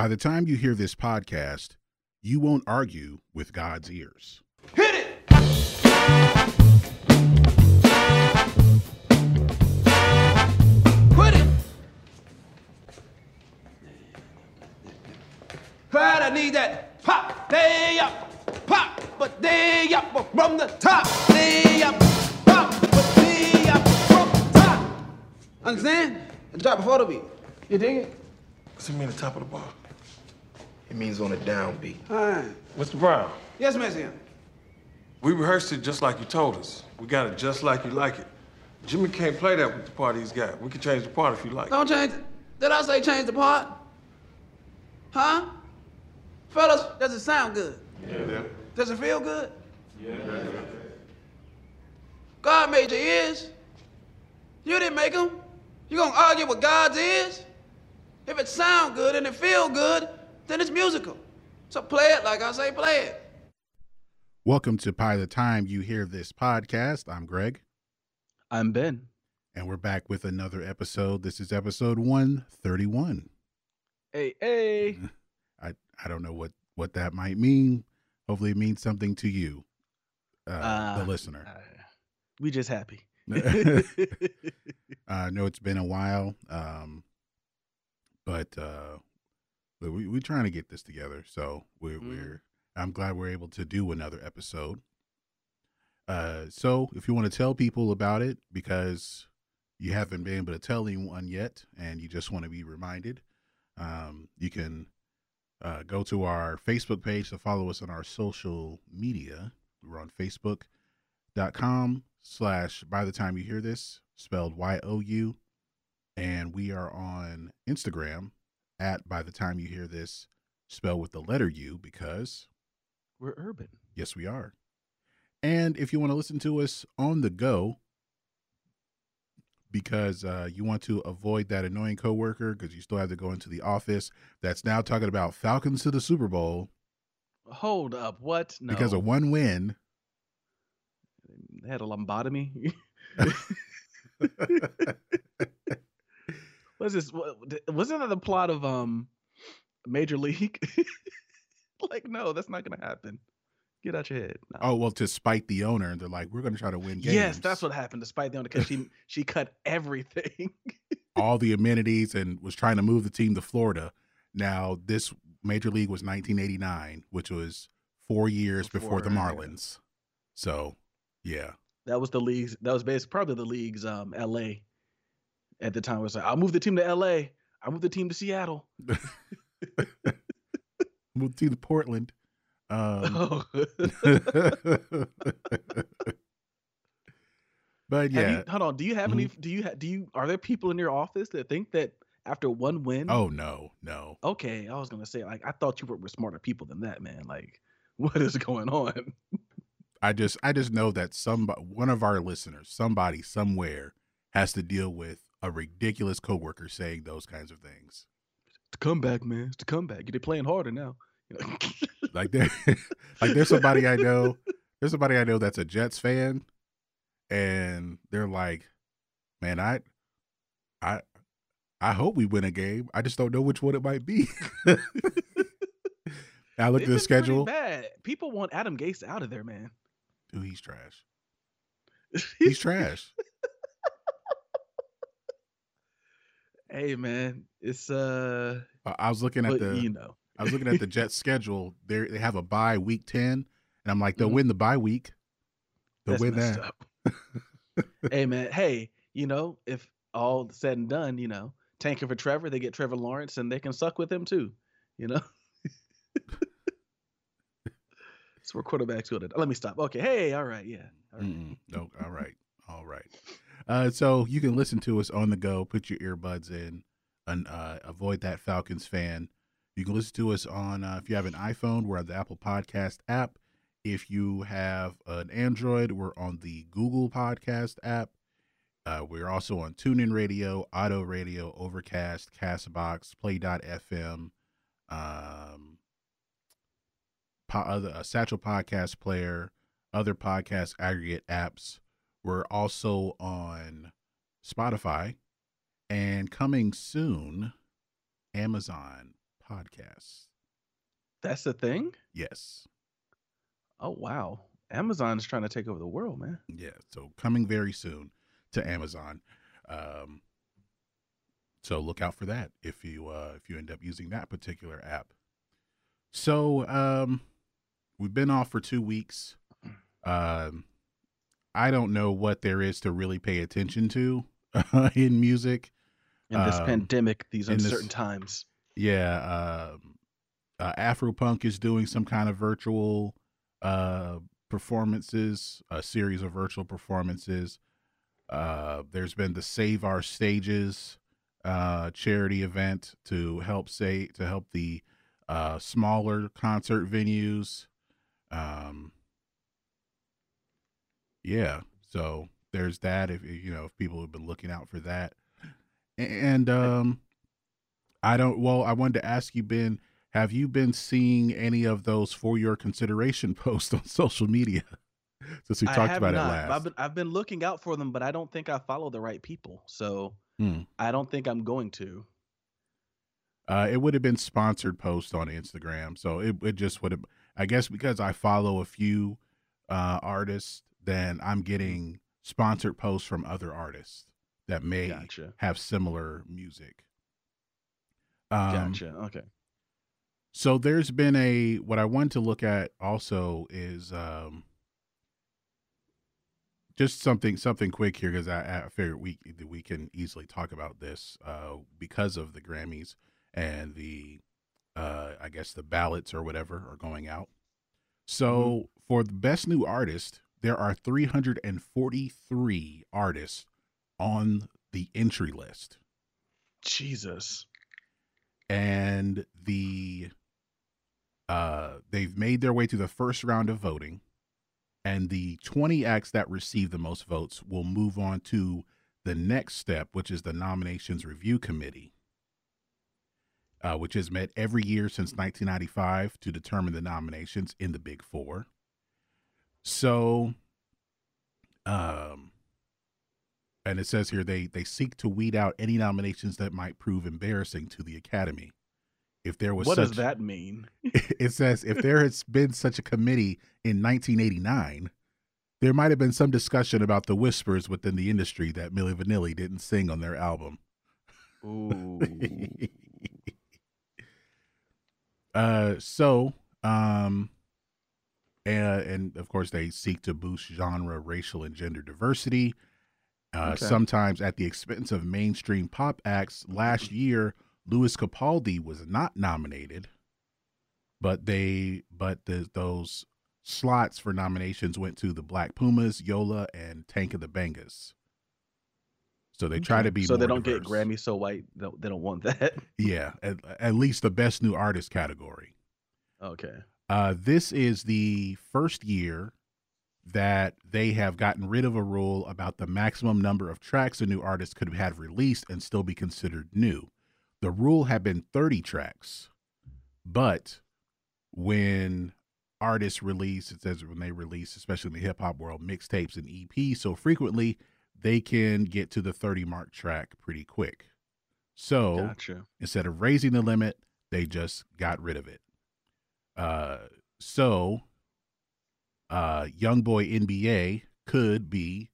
By the time you hear this podcast, you won't argue with God's ears. Hit it! Quit it! Right, I need that pop, day up, pop, but day up from the top, day up, pop, but day up from the top. Understand? And drop before the beat. You dig it? What's it mean the top of the bar? It means on a downbeat. All right. Mr. Brown, Yes, Miss Hill. we rehearsed it just like you told us. We got it just like you like it. Jimmy can't play that with the part he's got. We can change the part if you like. Don't change it. Did I say change the part? Huh? Fellas, does it sound good? Yeah. Yeah. Does it feel good? Yeah. God made your ears. You didn't make them. You gonna argue with God's ears? If it sound good and it feel good, then it's musical. So play it like I say play it. Welcome to By the Time You Hear This podcast. I'm Greg, I'm Ben. and we're back with another episode. This is episode 131. Hey, hey. I, I don't know what, what that might mean. Hopefully, it means something to you, uh, Uh, the listener. Uh, we just happy. I know it's been a while, um, but uh, but we we're trying to get this together. So we're Mhm. we're I'm glad we're able to do another episode. Uh, so if you want to tell people about it because you haven't been able to tell anyone yet, and you just want to be reminded, um, you can uh, go to our Facebook page to follow us on our social media. We're on Facebook.com slash by the time you hear this, spelled Y O U. And we are on Instagram at by the time you hear this, spell with the letter U because We're urban. yes, we are. And if you want to listen to us on the go, because uh, you want to avoid that annoying coworker because you still have to go into the office that's now talking about Falcons to the Super Bowl Hold up. What? No. because of one win. They had a lumbotomy. What's this? Wasn't that the plot of um Major League? like, no, that's not gonna happen. Get out your head. No. Oh well, to spite the owner, they're like, we're going to try to win games. yes, that's what happened. Despite the owner, because she she cut everything. all the amenities and was trying to move the team to Florida. Now, this major league was 1989, which was four years before, the Before, yeah. Marlins. So, yeah, that was the league's. That was basically probably the league's um L.A. At the time it was like, I'll move the team to L.A. I'll move the team to Seattle. moved to Portland. Um, Oh. but yeah, you, hold on. Do you have any? Do you ha, do you? Are there people in your office that think that after one win? oh no, no, okay. I was gonna say like I thought you were with smarter people than that, man. Like, what is going on? I just, I just know that some one of our listeners, somebody somewhere, has to deal with a ridiculous coworker saying those kinds of things. It's a comeback, man. It's a comeback. They're playing harder now. Like there, like there's somebody I know. There's somebody I know that's a Jets fan, and they're like, "Man, I, I, I hope we win a game. I just don't know which one it might be." I looked at the They've been pretty schedule. Bad. People want Adam Gase out of there, man. Dude, he's trash. He's trash. Hey, man. It's uh, I was looking at the, you know, I was looking at the Jets schedule. They they have a bye week ten, and I'm like, they'll Mhm. win the bye week. They'll that's win that. hey, man. Hey, you know, if all said and done, you know, tanking for Trevor, they get Trevor Lawrence, and they can suck with him too. You know. So we're quarterbacks good. Let me stop. Okay. Hey. All right. Yeah. All right. Mm-mm. No, all right, all right. Uh, so you can listen to us on the go. Put your earbuds in, and uh, avoid that Falcons fan. You can listen to us on uh, if you have an iPhone, we're on the Apple Podcast app. If you have an Android, we're on the Google Podcast app. Uh, we're also on TuneIn Radio, Auto Radio, Overcast, Castbox, Play.fm, um, po- other uh, Satchel Podcast Player, other podcast aggregate apps. We're also on Spotify and coming soon, Amazon podcasts. That's the thing. Yes. Oh wow, Amazon is trying to take over the world, man. Yeah. So coming very soon to Amazon. Um, so look out for that if you uh, if you end up using that particular app. So um, we've been off for two weeks. Um, I don't know what there is to really pay attention to in music. In this Um, pandemic, these in this- uncertain times. Yeah, um, uh, Afropunk is doing some kind of virtual uh, performances, a series of virtual performances. Uh, there's been the Save Our Stages uh, charity event to help say to help the uh, smaller concert venues. Um, yeah, so there's that. If you know, if people have been looking out for that, and um, I don't. Well, I wanted to ask you, Ben. Have you been seeing any of those for your consideration posts on social media? Since we I talked about not. it last. I've been I've been looking out for them, but I don't think I follow the right people. So Hmm. I don't think I'm going to. Uh, it would have been sponsored post on Instagram, so it, it just would have. I guess because I follow a few uh, artists, then I'm getting sponsored posts from other artists that may Gotcha. have similar music. Um, Gotcha. Okay. So there's been a what I want to look at also is um, just something something quick here because I, I figured we we can easily talk about this uh, because of the Grammys and the uh, I guess the ballots or whatever are going out. So for the best new artist, there are 343 artists on the entry list Jesus. and the uh they've made their way through the first round of voting and the 20 acts that receive the most votes will move on to the next step which is the nominations review committee uh, which has met every year since 1995 to determine the nominations in the big four so um and it says here they they seek to weed out any nominations that might prove embarrassing to the academy if there was What such does that mean? it says if there has been such a committee in 1989 there might have been some discussion about the whispers within the industry that Milli Vanilli didn't sing on their album Ooh. uh so um and, and of course they seek to boost genre racial and gender diversity uh Okay. sometimes at the expense of mainstream pop acts last year lewis capaldi was not nominated but they but the, those slots for nominations went to the black pumas yola and tank of the bangas so they try to be so they don't get. Grammy so white. They don't, they don't want that. yeah at, at least the best new artist category Okay. Uh, this is the first year that they have gotten rid of a rule about the maximum number of tracks a new artist could have released and still be considered new. The rule had been 30 tracks, but when artists release, it says when they release, especially in the hip hop world, mixtapes and EPs so frequently, they can get to the 30 mark track pretty quick. So Gotcha. instead of raising the limit, they just got rid of it. Uh, so, uh, Young Boy NBA could be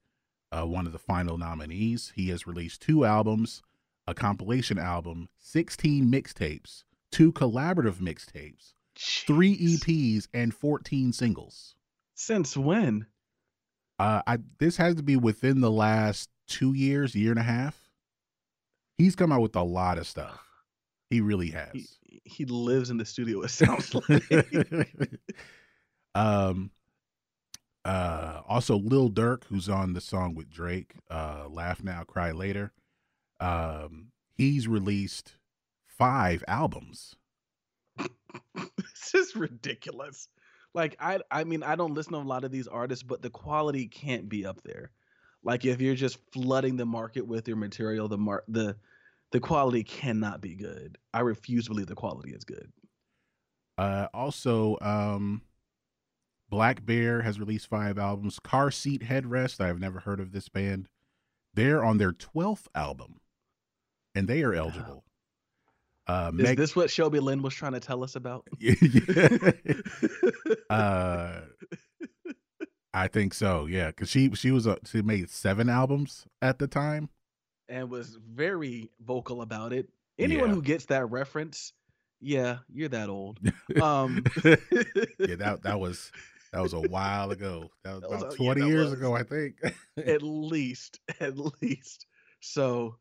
uh, one of the final nominees. He has released two albums, a compilation album, 16 mixtapes, two collaborative mixtapes, three EPs, and 14 singles. Since when? Uh, I this has to be within the last two years, year and a half. He's come out with a lot of stuff. He really has. He, he lives in the studio. It sounds like. um uh also Lil Durk who's on the song with Drake uh Laugh Now Cry Later um he's released 5 albums this is ridiculous. Like I I mean I don't listen to a lot of these artists, but the quality can't be up there. Like if you're just flooding the market with your material, the mar- the the quality cannot be good. I refuse to believe the quality is good. uh also um Black Bear has released 5 albums Car Seat Headrest I've never heard of this band they're on their 12th album and they are eligible Uh, Is Meg- this what Shelby Lynne was trying to tell us about? Yeah. uh, I think so. Yeah, because she she was a, she made seven albums at the time. And was very vocal about it. Anyone Yeah. who gets that reference, yeah, you're that old. Um, Yeah, that that was that was a while ago. That was That was about yeah, twenty that years was. ago, I think. at least, at least. So,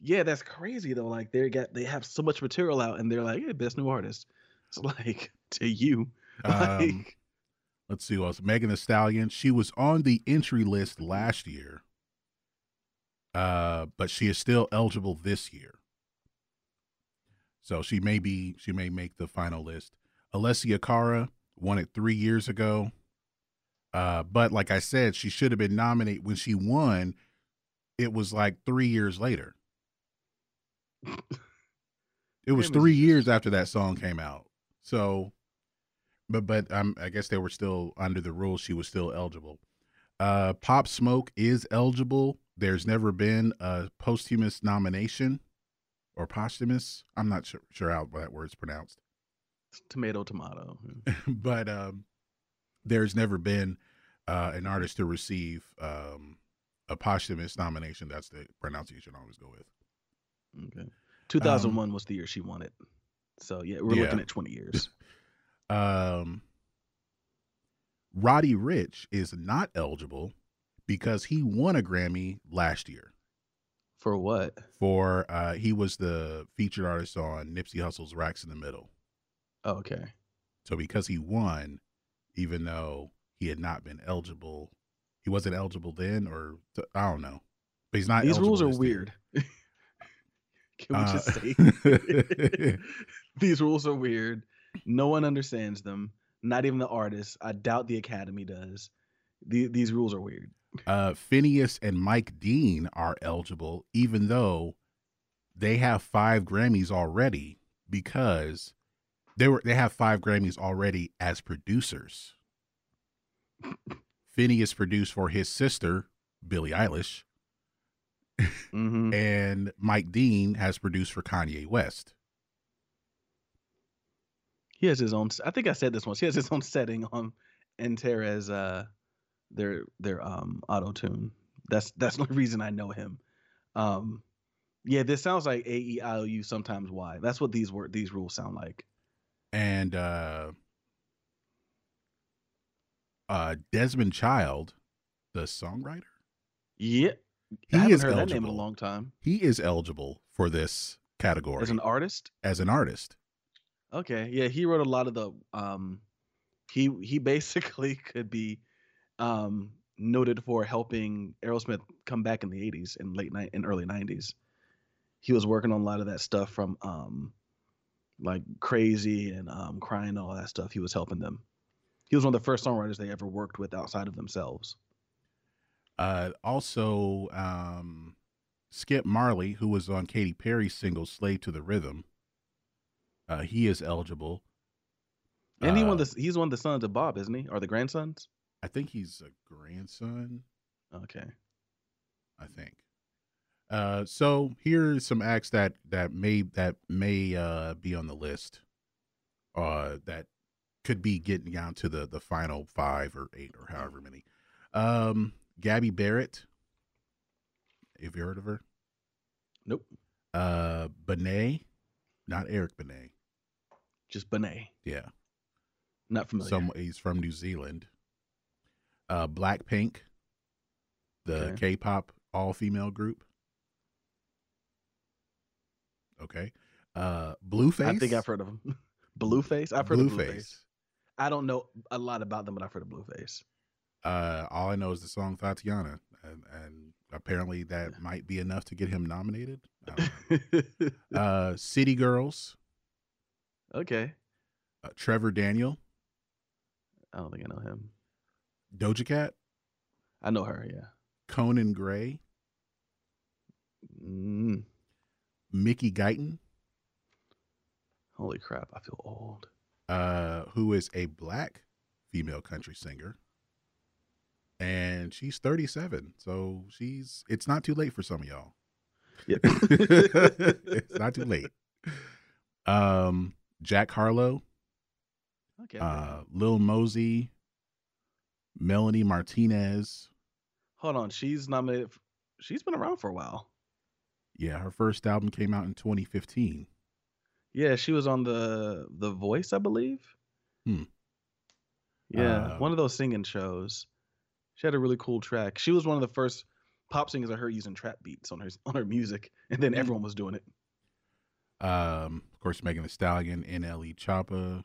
yeah, that's crazy though. Like they got they have so much material out, and they're like, "Hey, best new artist." It's like to you, Um, like let's see who else. Megan Thee Stallion. She was on the entry list last year, uh, but she is still eligible this year. So she may be she may make the final list. Alessia Cara won it three years ago. Uh, but like I said, she should have been nominated when she won. It was like three years later. It was three years after that song came out. So, but but um, I guess they were still under the rules. She was still eligible. Uh, Pop Smoke is eligible. There's never been a posthumous nomination or posthumous. I'm not sure, sure how that word's pronounced, tomato, tomato. but um, there's never been uh, an artist to receive um, a posthumous nomination. That's the pronunciation I always go with. Okay, 2001 was the year she won it. So yeah, we're Um, Yeah. looking at 20 years. um Roddy Ricch is not eligible because he won a Grammy last year For what? for uh he was the featured artist on Nipsey Hussle's Racks in the Middle. Oh, okay. So because he won even though he had not been eligible, he wasn't eligible then or I don't know. But he's not These rules are eligible this year. weird. Can we just Uh, say these rules are weird? No one understands them. Not even the artist. I doubt the Academy does. The, these rules are weird. uh, Finneas and Mike Dean are eligible, even though they have five Grammys already because they were they have five Grammys already as producers. Finneas produced for his sister Billie Eilish, hmm and Mike Dean has produced for Kanye West. He has his own. I think I said this once. He has his own setting on Antares uh their their um auto tune. That's that's the only reason I know him. Um, yeah, this sounds like A E I O U sometimes Y. That's what these word these rules sound like. and uh uh Desmond Child, the songwriter, Yeah, he I haven't is heard eligible. that name in a long time. He is eligible for this category As an artist, as an artist. Okay, yeah, he wrote a lot of the um, he he basically could be um noted for helping Aerosmith come back in the '80s and late night and early '90s. He was working on a lot of that stuff from um, like Crazy and um, Crying all that stuff. He was helping them. He was one of the first songwriters they ever worked with outside of themselves. Uh, also, um, Skip Marley, who was on Katy Perry's single "Slave to the Rhythm," uh, he is eligible. And he Uh, one the, he's one of the sons of Bob, isn't he? Or the grandsons? I think he's a grandson. Okay. I think. Uh, so here are some acts that that may that may uh, be on the list, uh, that could be getting down to the the final five or eight or however many. Um, Gabby Barrett. Have you heard of her? Nope. Uh, Benet, not Eric Benet. Just Benet. Yeah, Not familiar. some he's from New Zealand. Uh, Blackpink, the Okay. K-pop all-female group. Okay. Uh, Blueface. I think I've heard of him. Blueface. I've heard of Blueface. Blueface. I don't know a lot about them, but I've heard of Blueface. Uh, all I know is the song Tatiana, and, and apparently that might be enough to get him nominated. I don't know. uh, City Girls, okay. uh, Trevor Daniel, I don't think I know him. Doja Cat, I know her. Yeah. Conan Gray, Mm, Mickey Guyton, holy crap! I feel old. uh, who is a black female country singer. And she's 37, so she's it's not too late for some of y'all. Yeah. it's not too late. Um, Jack Harlow, Okay. uh, Lil Mosey, Melanie Martinez. Hold on. She's nominated. She's been around for a while. Yeah, her first album came out in 2015. Yeah, she was on the The Voice, I believe. Hmm. Yeah, Uh, one of those singing shows. She had a really cool track. She was one of the first pop singers I heard using trap beats on her on her music, and then Hmm. everyone was doing it. Um, of course, Megan Thee Stallion, NLE Choppa,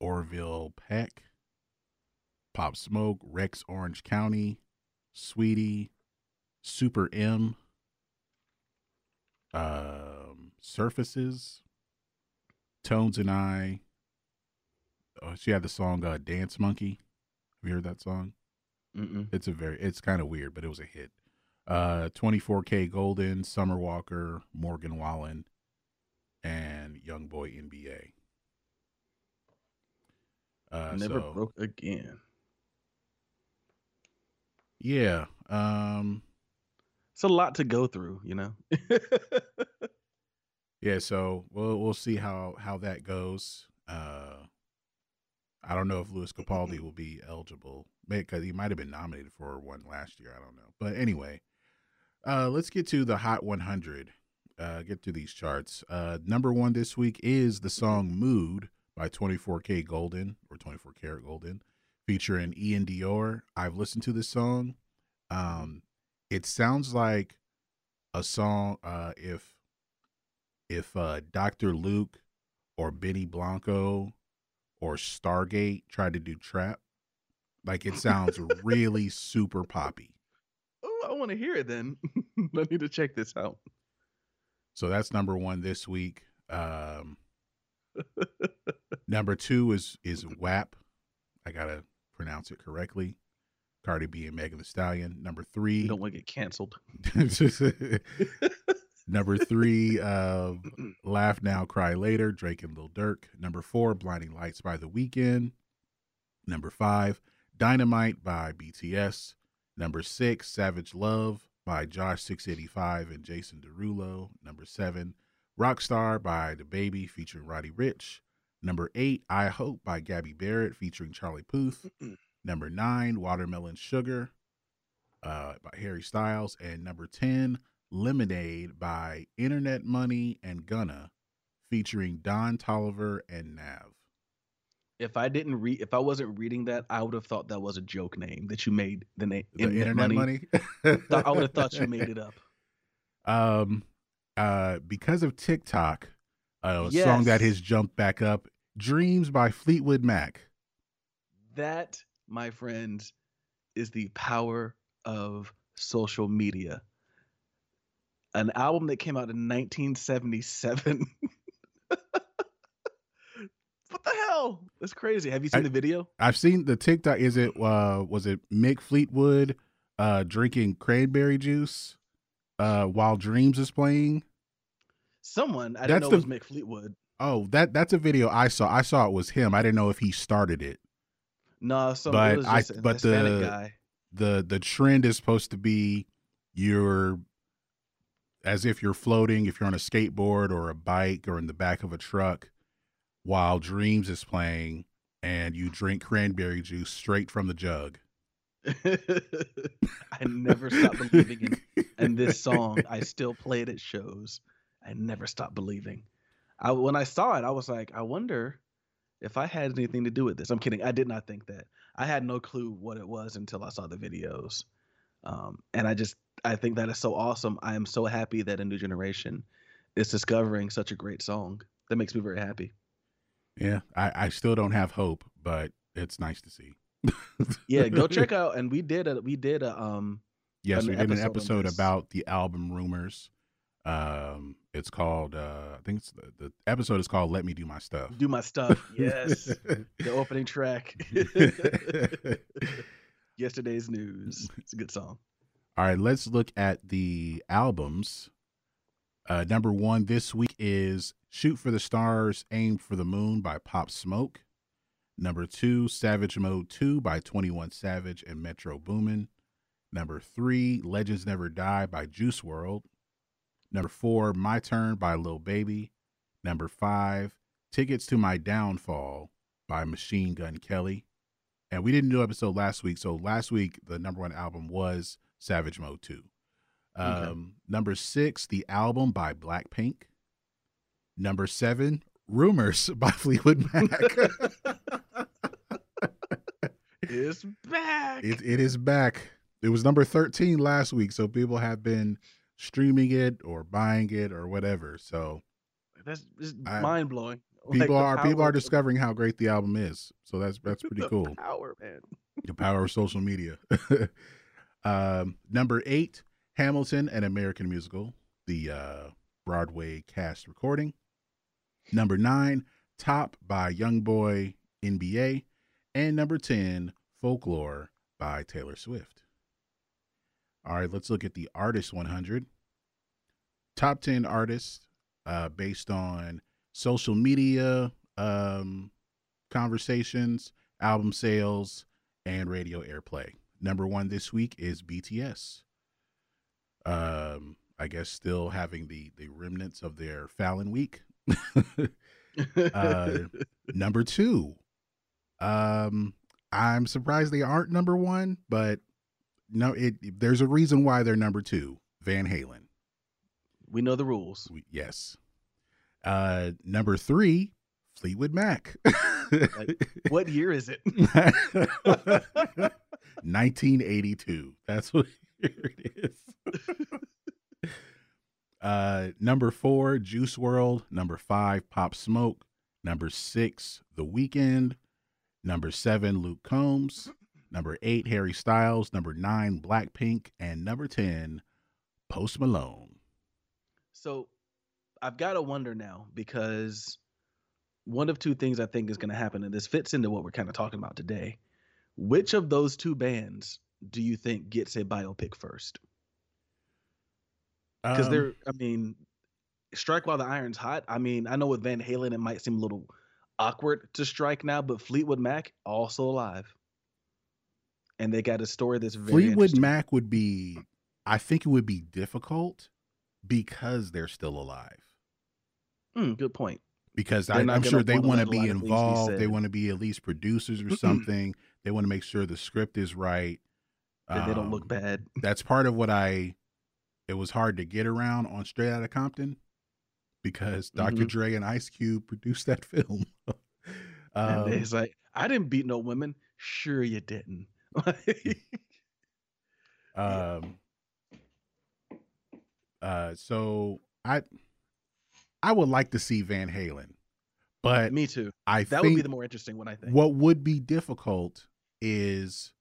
Orville Peck, Pop Smoke, Rex Orange County, Saweetie, Super M, um, Surfaces, Tones and I. Oh, she had the song uh, "Dance Monkey." Have you heard that song? Mm-mm. It's a very, it's kind of weird, but it was a hit. Uh, 24kGoldn, Summer Walker, Morgan Wallen, and Young Boy NBA. Uh, Never so, broke again. Yeah. Um, It's a lot to go through, you know. yeah. So we'll we'll see how how that goes. Uh, I don't know if Lewis Capaldi will be eligible because he might have been nominated for one last year. I don't know, but anyway, uh, let's get to the Hot 100. Uh, get to these charts. Uh, number one this week is the song "Mood" by 24kGoldn or 24 Karat Golden, featuring iann dior. I've listened to this song. Um, it sounds like a song uh, if if uh, Dr. Luke or Benny Blanco or Stargate tried to do trap. Like it sounds really super poppy. oh, I want to hear it then. I need to check this out. So that's number one this week. Um, number two is is WAP. I gotta pronounce it correctly. Cardi B and Megan Thee Stallion. Number You three. don't want to get canceled. number three, uh, Laugh Now, Cry Later, Drake and Lil Durk. Number four, Blinding Lights by The Weeknd. Number five, Dynamite by BTS. Number six, Savage Love by Jawsh 685 and Jason Derulo. Number seven, Rockstar by DaBaby featuring Roddy Ricch. Number eight, I Hope by Gabby Barrett featuring Charlie Puth. Number nine, Watermelon Sugar uh, by Harry Styles. And number 10, Lemonade by Internet Money and Gunna featuring Don Toliver and Nav. If I didn't read, if I wasn't reading that, I would have thought that was a joke name that you made. The name The Internet, Money. Thought- I would have thought you made it up. Um, uh, because of TikTok, uh, a song that has jumped back up, "Dreams" by Fleetwood Mac. That, my friends, is the power of social media. An album that came out in 1977. what the hell? That's crazy. Have you seen I- the video? I've seen the TikTok. Is it uh, was it Mick Fleetwood uh, drinking cranberry juice uh, while Dreams is playing? Someone I That's didn't know the- it was Mick Fleetwood. Oh, that that's a video I saw. I saw it was him. I didn't know if he started it. No, some But was I- just but Hispanic the- guy. the The trend is supposed to be you're as if you're floating if you're on a skateboard or a bike or in the back of a truck while Dreams is playing and you drink cranberry juice straight from the jug. I never stopped believing in and this song I still play it at shows. I never stopped believing. I when I saw it, I was like, I wonder if I had anything to do with this. I'm kidding. I did not think that. I had no clue what it was until I saw the videos. Um, and I just I think that is so awesome. I am so happy that a new generation is discovering such a great song. That makes me very happy. Yeah, I, I still don't have hope, but it's nice to see. Yeah, go check out. And we did a we did a um Yes, an we did an episode about the album rumors. Um, it's called uh, I think it's the, the episode is called "Let Me Do My Stuff." do my stuff. Yes, the opening track. Yesterday's news. It's a good song. All right, let's look at the albums. Uh, number one this week is "Shoot for the Stars, Aim for the Moon" by Pop Smoke. Number two, "Savage Mode 2" by Twenty One Savage and Metro Boomin. Number three, "Legends Never Die" by Juice WRLD. Number four, "My Turn" by Lil Baby. Number five, Tickets to My Downfall by Machine Gun Kelly. And we didn't do an episode last week. So last week, the number one album was Savage Mode 2. Um, Okay. Number six, the album by Blackpink. Number seven, Rumors by Fleetwood Mac. It's back. it, it is back. It was number 13 last week. So people have been streaming it or buying it or whatever. So That's mind blowing. people are people are discovering how great the album is. So that's that's pretty cool. Power man. the power of social media. um, number eight, Hamilton, an American musical, the uh, Broadway cast recording. Number nine, Top by Young Boy NBA, and number ten, Folklore by Taylor Swift. All right, let's look at the Artist 100. Top 10 artists uh, based on social media um, conversations, album sales, and radio airplay. Number one this week is BTS. Um, I guess still having the the remnants of their Fallon week. uh, number two, um, I'm surprised they aren't number one, but no, it there's a reason why they're number two. Van Halen, we know the rules. We- yes. Uh, number three, Fleetwood Mac. What year is it? 1982. That's what year it is. Uh, number four, Juice WRLD. Number five, Pop Smoke. Number six, The Weeknd. Number seven, Luke Combs. Number eight, Harry Styles. Number nine, Blackpink. And number 10, Post Malone. So I've got to wonder now because one of two things I think is going to happen, and this fits into what we're kind of talking about today. Which of those two bands do you think gets a biopic first? Because Um, they're, I mean, strike while the iron's hot. I mean, I know with Van Halen it might seem a little awkward to strike now, but Fleetwood Mac also alive, and they got a story that's very Fleetwood. Mac would be, I think it would be difficult because they're still alive. Hmm, good point. because They're I, i'm sure they want to be lot of things be involved. They want to be at least producers or something. they want to make sure the script is right. That they don't look Um, bad. That's part of what I. It was hard to get around on Straight Outta Compton because Dr. Mhm. Dre and Ice Cube produced that film. And um, it's like, I didn't beat no women. Sure, you didn't. um, uh, so I, I would like to see Van Halen, but Me too. I That would be the more interesting one, I think. What would be difficult is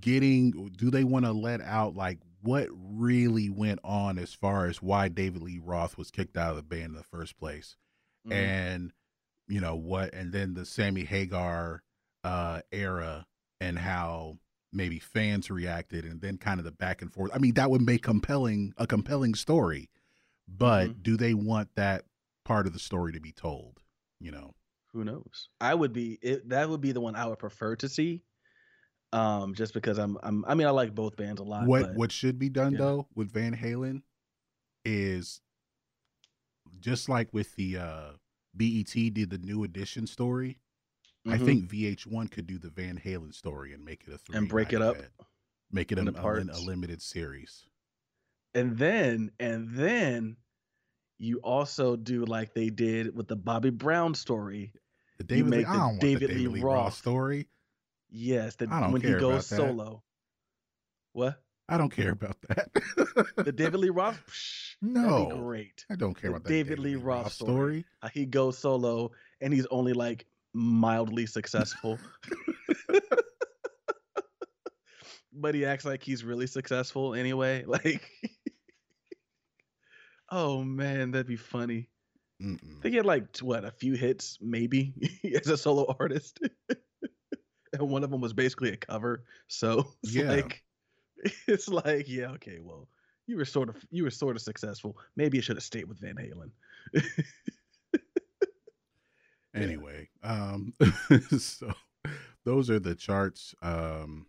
getting do they want to let out like what really went on as far as why David Lee Roth was kicked out of the band in the first place Mhm. and you know what and then the Sammy Hagar uh era and how maybe fans reacted and then kind of the back and forth. I mean that would make compelling a compelling story. But Mhm. do they want that part of the story to be told, you know? Who knows? I would be it, that would be the one I would prefer to see. Um, just because I'm I'm I mean I like both bands a lot. what but what should be done yeah. though with Van Halen is just like with the uh BET did the new edition story. I Mhm. think VH1 could do the Van Halen story and make it a three And break it up event. make it a, a limited series. and then and then you also do like they did with the Bobby Brown story. The David Lee, I the David the Lee David Lee Roth Roth. story. Yes, the, I when he goes solo. What? I don't care about that. The David Lee Roth? Psh, No. great. I don't care the about that David Lee Roth story. story. Uh, he goes solo and he's only like mildly successful. but he acts like he's really successful anyway. Like, oh man, that'd be funny. I Mm-mm. think he had like what a few hits maybe as a solo artist, and one of them was basically a cover. So it's Yeah. like, it's like, yeah, okay, well, you were sort of you were sort of successful. Maybe you should have stayed with Van Halen. anyway um so those are the charts um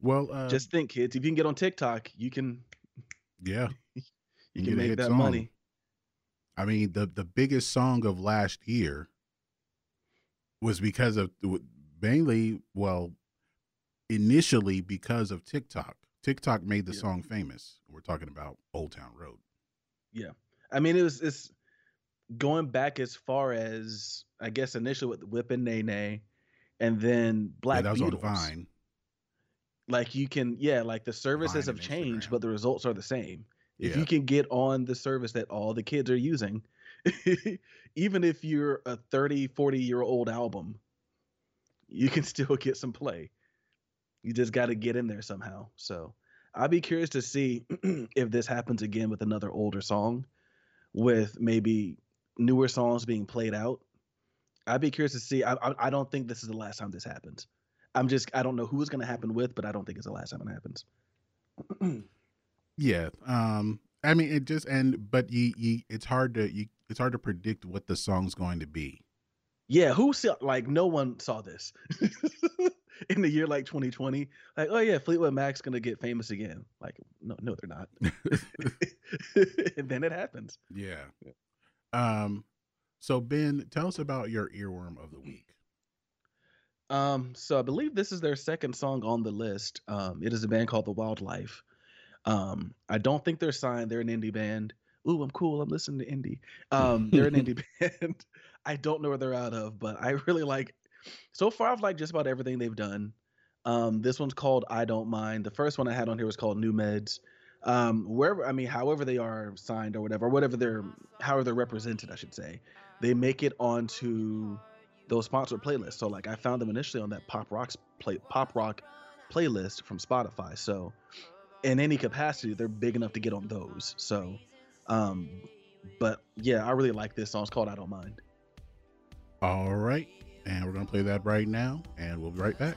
well uh Just think, kids, if you can get on TikTok, you can yeah you can make that song. money. I mean, the the biggest song of last year was because of mainly, well, initially because of TikTok. TikTok made the Yeah. song famous. We're talking about Old Town Road. Yeah, I mean it was it's going back as far as I guess initially with Whip and Nae Nae, and then Yeah, Black that was Beatles. on Vine. Like you can, yeah, like the services Vine have changed, Instagram. but the results are the same. If Yeah. you can get on the service that all the kids are using, even if you're a 30, 40 year old album, you can still get some play. You just got to get in there somehow. So I'd be curious to see if this happens again with another older song, with maybe newer songs being played out. I'd be curious to see. I I, I don't think this is the last time this happens. I'm just I don't know who it's going to happen with, but I don't think it's the last time it happens. Yeah. Um I mean it just and but you you it's hard to you it's hard to predict what the song's going to be. Yeah, who saw like no one saw this in the year like 2020. Like, oh yeah, Fleetwood Mac's gonna get famous again. Like, no, no, they're not. and then it happens. Yeah. Um so Ben, tell us about your earworm of the week. Um, so I believe this is their second song on the list. Um, it is a band called The Wildlife. Um, I don't think they're signed. They're an indie band. Ooh, I'm cool. I'm listening to indie. Um, they're an indie band. I don't know where they're out of, but I really like. So far, I've liked just about everything they've done. Um, this one's called I Don't Mind. The first one I had on here was called New Meds. Um, wherever I mean, however they are signed or whatever, or whatever they're, however they're represented, I should say, they make it onto those sponsored playlists. So like I found them initially on that pop rocks play pop rock playlist from Spotify. So in any capacity, they're big enough to get on those. So um but yeah, I really like this song. It's called I Don't Mind. All right. And we're gonna play that right now and we'll be right back.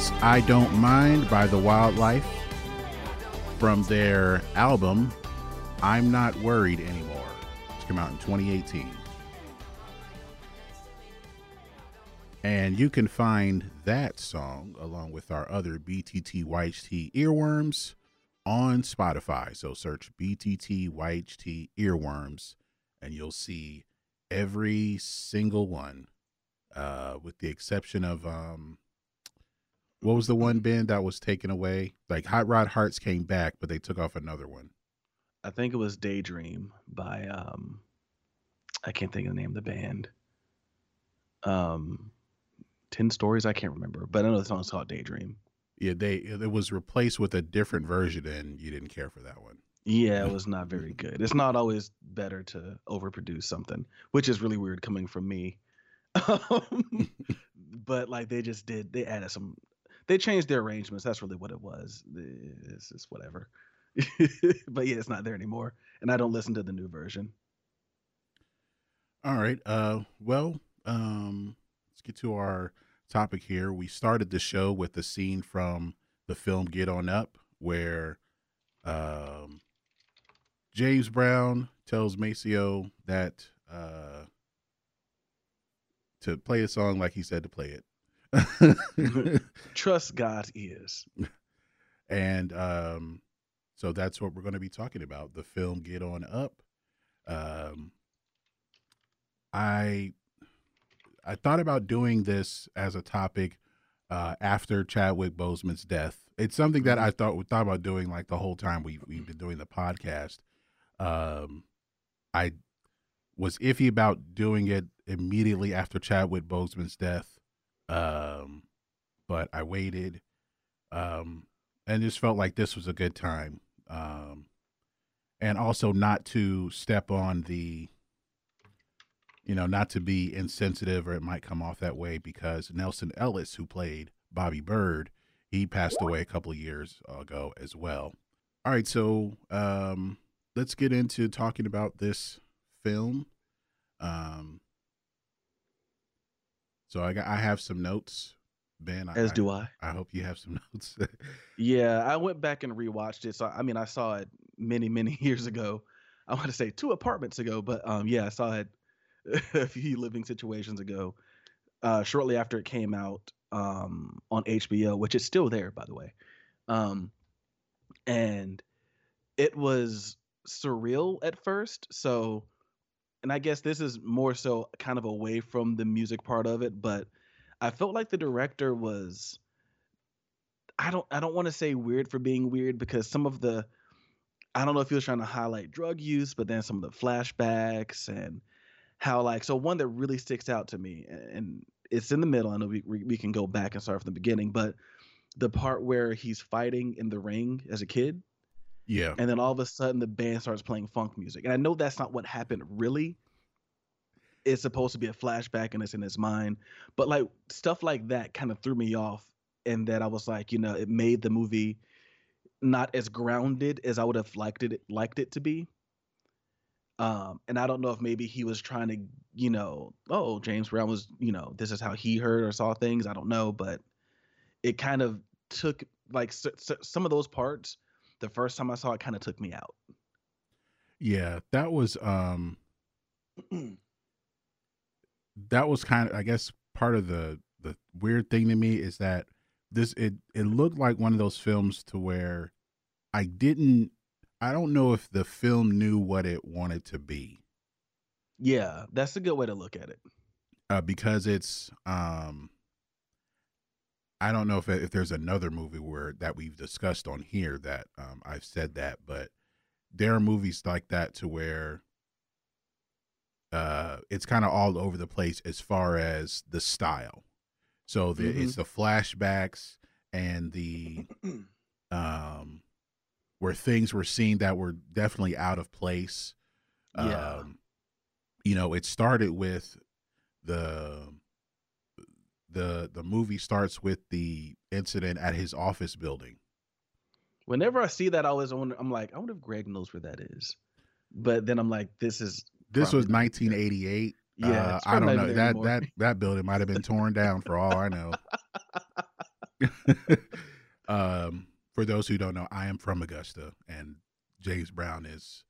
Is I Don't Mind by The Wildlife from their album I'm Not Worried Anymore, which came out in 2018. And you can find that song along with our other BTT YHT earworms on Spotify. So search BTT YHT earworms and you'll see every single one, uh, with the exception of um, what was the one band that was taken away? Like Hot Rod Hearts came back, but they took off another one. I think it was Daydream by um I can't think of the name of the band. Um Ten Stories, I can't remember, but I know the song's called Daydream. Yeah, they it was replaced with a different version, and you didn't care for that one. Yeah, it was not very good. It's not always better to overproduce something, which is really weird coming from me. Um, but like they just did, they added some, they changed their arrangements. That's really what it was. It's just whatever. but yeah, it's not there anymore, and I don't listen to the new version. All right. Uh, well, um, let's get to our topic here. We started the show with the scene from the film Get On Up, where um, James Brown tells Maceo that uh, to play a song like he said to play it. Trust God's ears. and um, so that's what we're going to be talking about the film Get On Up. Um, I I thought about doing this as a topic uh, after Chadwick Boseman's death. It's something that I thought we thought about doing like the whole time we we've been doing the podcast. Um, I was iffy about doing it immediately after Chadwick Boseman's death, um, but I waited, um, and just felt like this was a good time, um, and also not to step on the you know, not to be insensitive or it might come off that way because Nelsan Ellis, who played Bobby Byrd, he passed away a couple of years ago as well. All right, so um, let's get into talking about this film. Um, so I got I have some notes, Ben. As do I. I hope you have some notes. Yeah, I went back and rewatched it. So I mean, I saw it many, many years ago. I want to say two apartments ago, but um, yeah, I saw it a few living situations ago, uh, shortly after it came out um, on HBO, which is still there, by the way. Um, and it was surreal at first. So, and I guess this is more so kind of away from the music part of it, but I felt like the director was. I don't. I don't want to say weird for being weird because some of the, I don't know if he was trying to highlight drug use, but then some of the flashbacks and how like so one that really sticks out to me and it's in the middle i know we, we, we can go back and start from the beginning but the part where he's fighting in the ring as a kid yeah. and then all of a sudden the band starts playing funk music and i know that's not what happened really it's supposed to be a flashback and it's in his mind but like stuff like that kind of threw me off and that i was like you know it made the movie not as grounded as i would have liked it liked it to be um, and I don't know if maybe he was trying to, you know, oh, James Brown was, you know, this is how he heard or saw things. I don't know, but it kind of took like s- s- some of those parts. The first time I saw it, kind of took me out. Yeah, that was um that was kind of I guess part of the the weird thing to me is that this it it looked like one of those films to where I didn't I don't know if the film knew what it wanted to be. Yeah, that's a good way to look at it. Uh, because it's um I don't know if if there's another movie where that we've discussed on here that um I've said that, but there are movies like that to where uh it's kind of all over the place as far as the style. So the Mhm. it's the flashbacks and the um where things were seen that were definitely out of place. Yeah. Um, you know, it started with the the the movie starts with the incident at his office building. Whenever I see that, I always wonder. I'm like, I wonder if Greg knows where that is. But then I'm like, this is This was 1988. Yeah, Uh, I don't know that anymore. that that building might have been torn down for all I know. um, for those who don't know, I am from Augusta, and James Brown is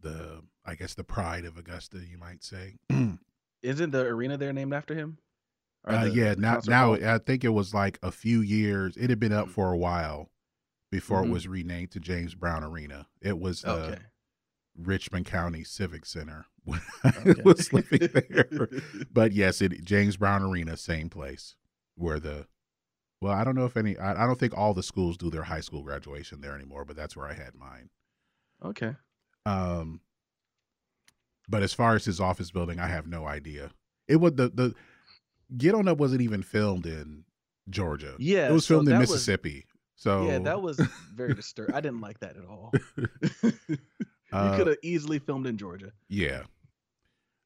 the, I guess, the pride of Augusta, you might say. Isn't the arena there named after him? Uh, the- yeah, the now now hall? I think it was like a few years. It had been up Mm. for a while before Mhm. it was renamed to James Brown Arena. It was the Okay. Richmond County Civic Center when Okay. I was living there. but yes, it James Brown Arena, same place where the well, I don't know if any. I, I don't think all the schools do their high school graduation there anymore, but that's where I had mine. okay. Um, but as far as his office building, I have no idea. It was the the Get On Up wasn't even filmed in Georgia. Yeah, it was so filmed in that was- Mississippi. so Yeah, that was very disturbing. I didn't like that at all. you Uh, could have easily filmed in Georgia. Yeah.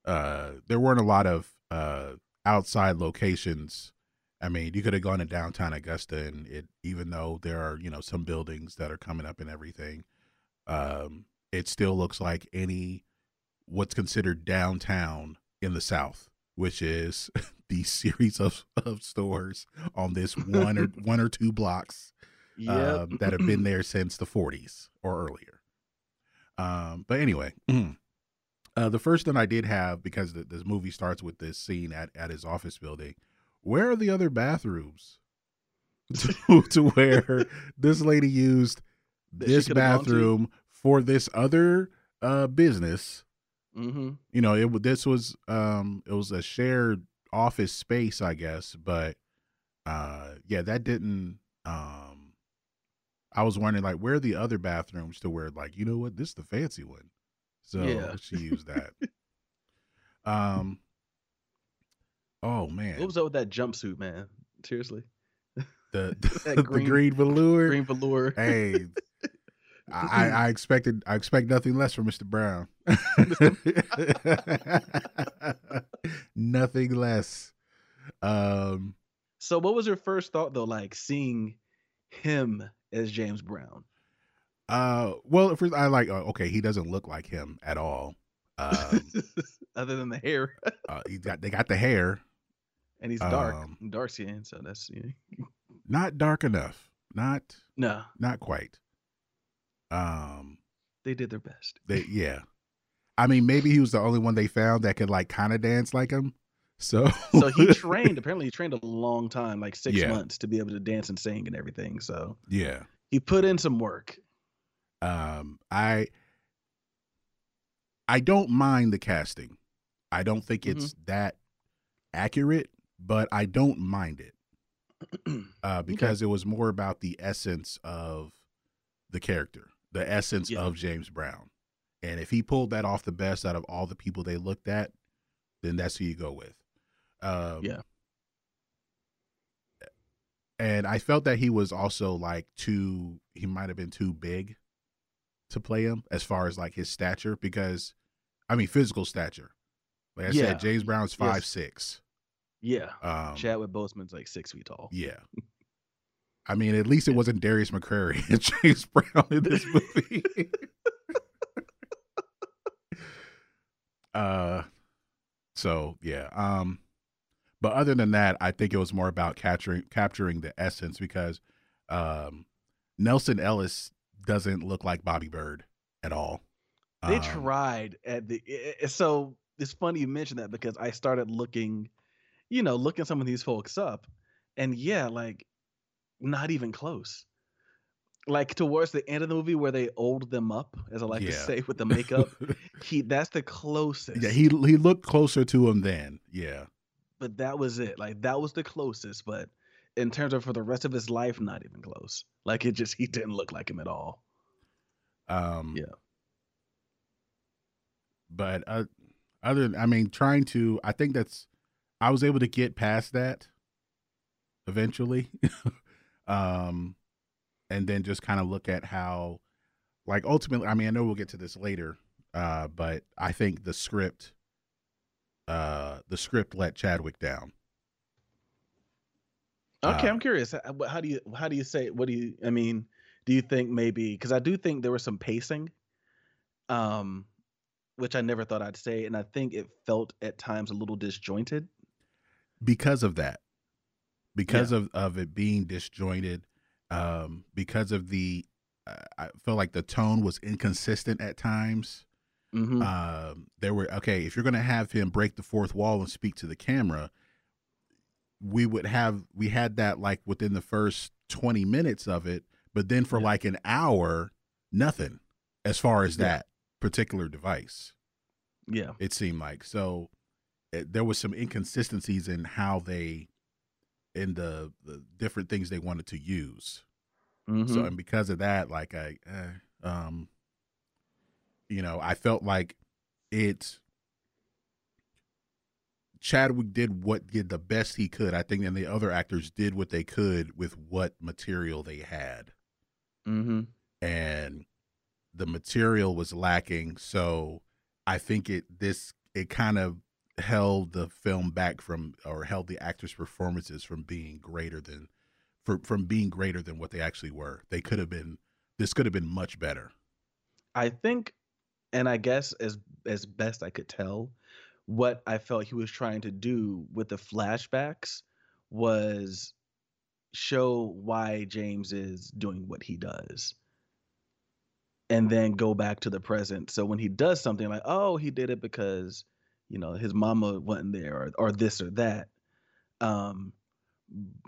Uh there weren't a lot of uh outside locations. I mean, you could have gone to downtown Augusta and it even though there are, you know, some buildings that are coming up and everything, um, it still looks like any what's considered downtown in the South, which is the series of, of stores on this one or one or two blocks Yeah. um, that have been there since the 40s or earlier. Um, but anyway, Uh, the first one I did have because the, this movie starts with this scene at, at his office building. Where are the other bathrooms? to, to where this lady used this could've gone to? bathroom for this other uh business. Mm-hmm. You know, it this was um it was a shared office space, I guess, but uh yeah, that didn't um I was wondering like where are the other bathrooms to where like, you know what, this is the fancy one. So Yeah. she used that. um Oh man. What was up with that jumpsuit, man? Seriously, the the green- green velour. green velour. Hey, I, I expected I expect nothing less from Mr. Brown. nothing less. Um, So, what was your first thought though? Like seeing him as James Brown. uh, well, at first I like uh, okay, he doesn't look like him at all. Um, Other than the hair, uh, he got they got the hair, and he's dark, Um, dark skin. So that's know, not dark enough, not no. not quite. Um, They did their best. they yeah, I mean maybe he was the only one they found that could like kind of dance like him. So So he trained. apparently, he trained a long time, like six Yeah. months, to be able to dance and sing and everything. So yeah. he put in some work. um i i don't mind the casting i don't think it's that accurate but i don't mind it uh because it was more about the essence of the character the essence Yeah. of james brown and if he pulled that off the best out of all the people they looked at then that's who you go with um Yeah. and i felt that he was also like too he might have been too big to play him as far as like his stature because I mean physical stature. Like I Yeah. said, James Brown's Yes. five six. Yeah, Um Chadwick Boseman's like six feet tall. Yeah. I mean, at least it wasn't Darius McCrary and James Brown in this movie. uh so yeah. Um but other than that, I think it was more about capturing capturing the essence because um Nelsan Ellis doesn't look like Bobby Byrd at all. They Um, tried at the i- i- so it's funny you mentioned that because I started looking, you know, looking some of these folks up, and yeah, like not even close. Like towards the end of the movie where they old them up, as I like to say with the makeup, he that's the closest. yeah, he he looked closer to him then. Yeah. but that was it. Like that was the closest, but in terms of for the rest of his life, not even close. Like it just he didn't look like him at all. Um, Yeah. But uh, other, I mean, trying to, I think that's, I was able to get past that eventually. um, and then just kind of look at how, like, ultimately, I mean, I know we'll get to this later, uh, but I think the script, uh, the script let Chadwick down. Okay, Uh, I'm curious. How, how do you how do you say what do you I mean, do you think maybe cuz I do think there was some pacing um which I never thought I'd say and I think it felt at times a little disjointed. because of that because of of it being disjointed um because of the uh, i felt like the tone was inconsistent at times Mhm. um there were okay if you're going to have him break the fourth wall and speak to the camera we would have we had that like within the first 20 minutes of it but then for Yeah. like an hour nothing as far as Yeah. that particular device yeah. it seemed like so it, there was some inconsistencies in how they in the, the different things they wanted to use so Mhm. and because of that like i eh, um you know i felt like it chadwick did what did the best he could i think and the other actors did what they could with what material they had Mhm. and the material was lacking so i think it this it kind of held the film back from or held the actors performances from being greater than for, from being greater than what they actually were they could have been this could have been much better I think and I guess as as best I could tell what I felt he was trying to do with the flashbacks was show why James is doing what he does. and then go back to the present. So when he does something like, oh, he did it because, you know, his mama wasn't there or or this or that. Um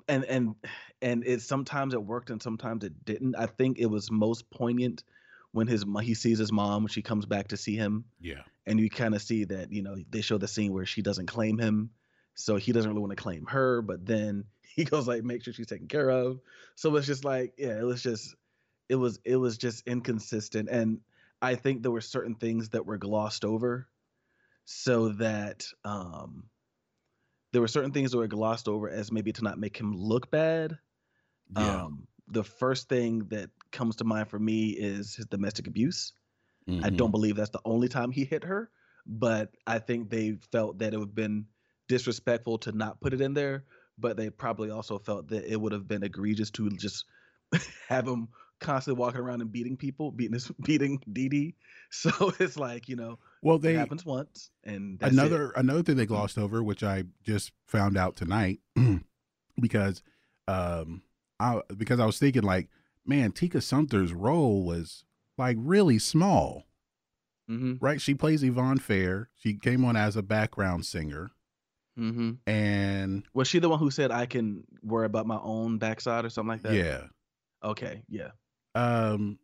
and and and it sometimes it worked and sometimes it didn't. I think it was most poignant when his he sees his mom when she comes back to see him Yeah. and you kind of see that you know they show the scene where she doesn't claim him so he doesn't really want to claim her but then he goes like make sure she's taken care of so it's just like yeah it was just it was it was just inconsistent and i think there were certain things that were glossed over so that um there were certain things that were glossed over as maybe to not make him look bad Yeah. um the first thing that comes to mind for me is his domestic abuse I Mhm. don't believe that's the only time he hit her, but I think they felt that it would have been disrespectful to not put it in there. But they probably also felt that it would have been egregious to just have him constantly walking around and beating people, beating his beating Dee Dee. So it's like you know, Well, it they happens once, and that's it. Another another thing they glossed over, which I just found out tonight, because um I because I was thinking like, man, Tika Sumpter's role was like really small, Mm-hmm. right? She plays Yvonne Fair. She came on as a background singer, Mm-hmm. and Was she the one who said I can worry about my own backside or something like that? yeah, Okay. Yeah. um,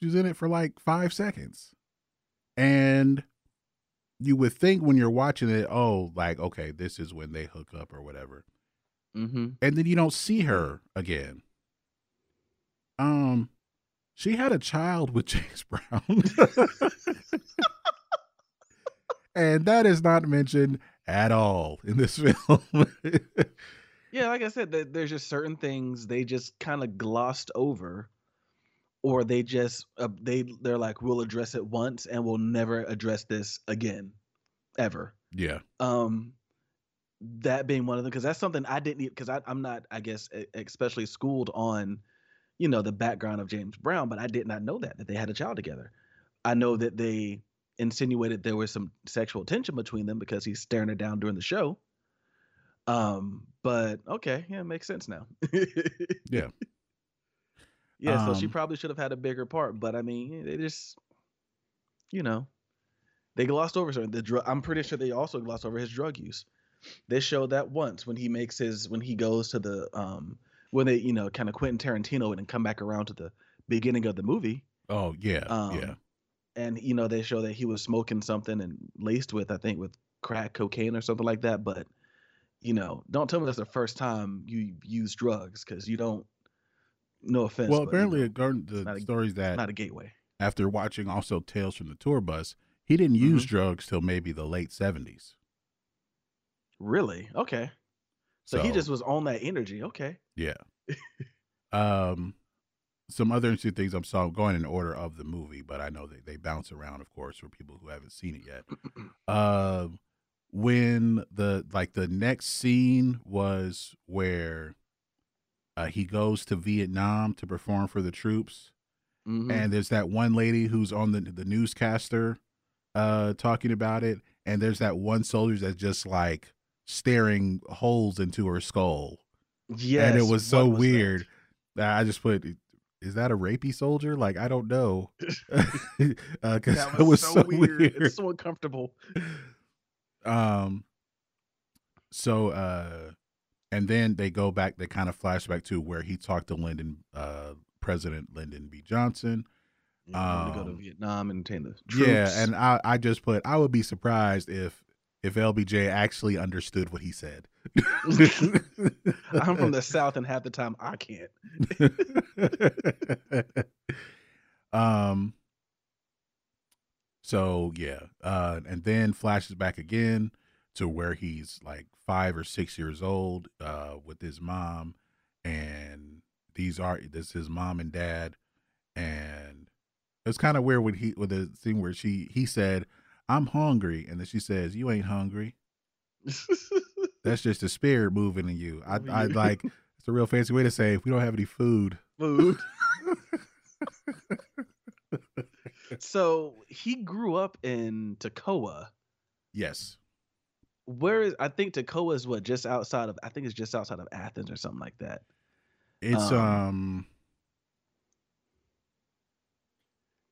she was in it for like five seconds, and you would think when you're watching it, oh, like okay, this is when they hook up or whatever. Mm-hmm. and then you don't see her again. Um, she had a child with James Brown, and that is not mentioned at all in this film. Yeah, like I said, there's just certain things they just kind of glossed over, or they just uh, they they're like, we'll address it once and we'll never address this again, ever. yeah, Um, that being one of them, because that's something I didn't because I'm not, I guess, especially schooled on, you know, the background of James Brown, but I did not know that that they had a child together. I know that they insinuated there was some sexual tension between them because he's staring her down during the show. Um, but okay, yeah, it makes sense now. Yeah. Yeah, so she Um, probably should have had a bigger part, but I mean, they just, you know, they glossed over certain the drug. I'm pretty sure they also glossed over his drug use. They showed that once when he makes his when he goes to the um when they you know kind of Quentin Tarantino and come back around to the beginning of the movie. oh yeah, Um, yeah, and you know they show that he was smoking something and laced with I think with crack cocaine or something like that. But you know, don't tell me that's the first time you use drugs because you don't. No offense. Well, but, you apparently, know, according to the a- stories that not a gateway. after watching also Tales from the Tour Bus, he didn't use Mm-hmm. drugs till maybe the late seventies. Really? Okay. So, he just was on that energy. Okay. Yeah. um, some other interesting things I'm saw going in order of the movie, but I know they they bounce around, of course, for people who haven't seen it yet. Um, when the like the next scene was where uh, he goes to Vietnam to perform for the troops, Mhm. and there's that one lady who's on the the newscaster uh talking about it, and there's that one soldier that's just like staring holes into her skull yes. and it was so that? weird that I just put, is that a rapey soldier? Like I don't know, because That it was so, weird. It's so uncomfortable. Um, so uh, and then they go back. They kind of flashback to where he talked to Lyndon, uh, President Lyndon B. Johnson. You know, to go to Um, Vietnam and obtain the troops. Yeah, and I I just put I would be surprised if if LBJ actually understood what he said. I'm from the south, and half the time I can't. um so yeah uh and then flashes back again to where he's like five or six years old uh with his mom and these are this is his mom and dad and it's kind of weird when he with the scene where she he said i'm hungry and then she says you ain't hungry. That's just the spirit moving in you. I i like it's a real fancy way to say if we don't have any food. Food. so he grew up in Toccoa. yes Where is I think Toccoa is what just outside of I think it's just outside of Athens or something like that. It's Um, um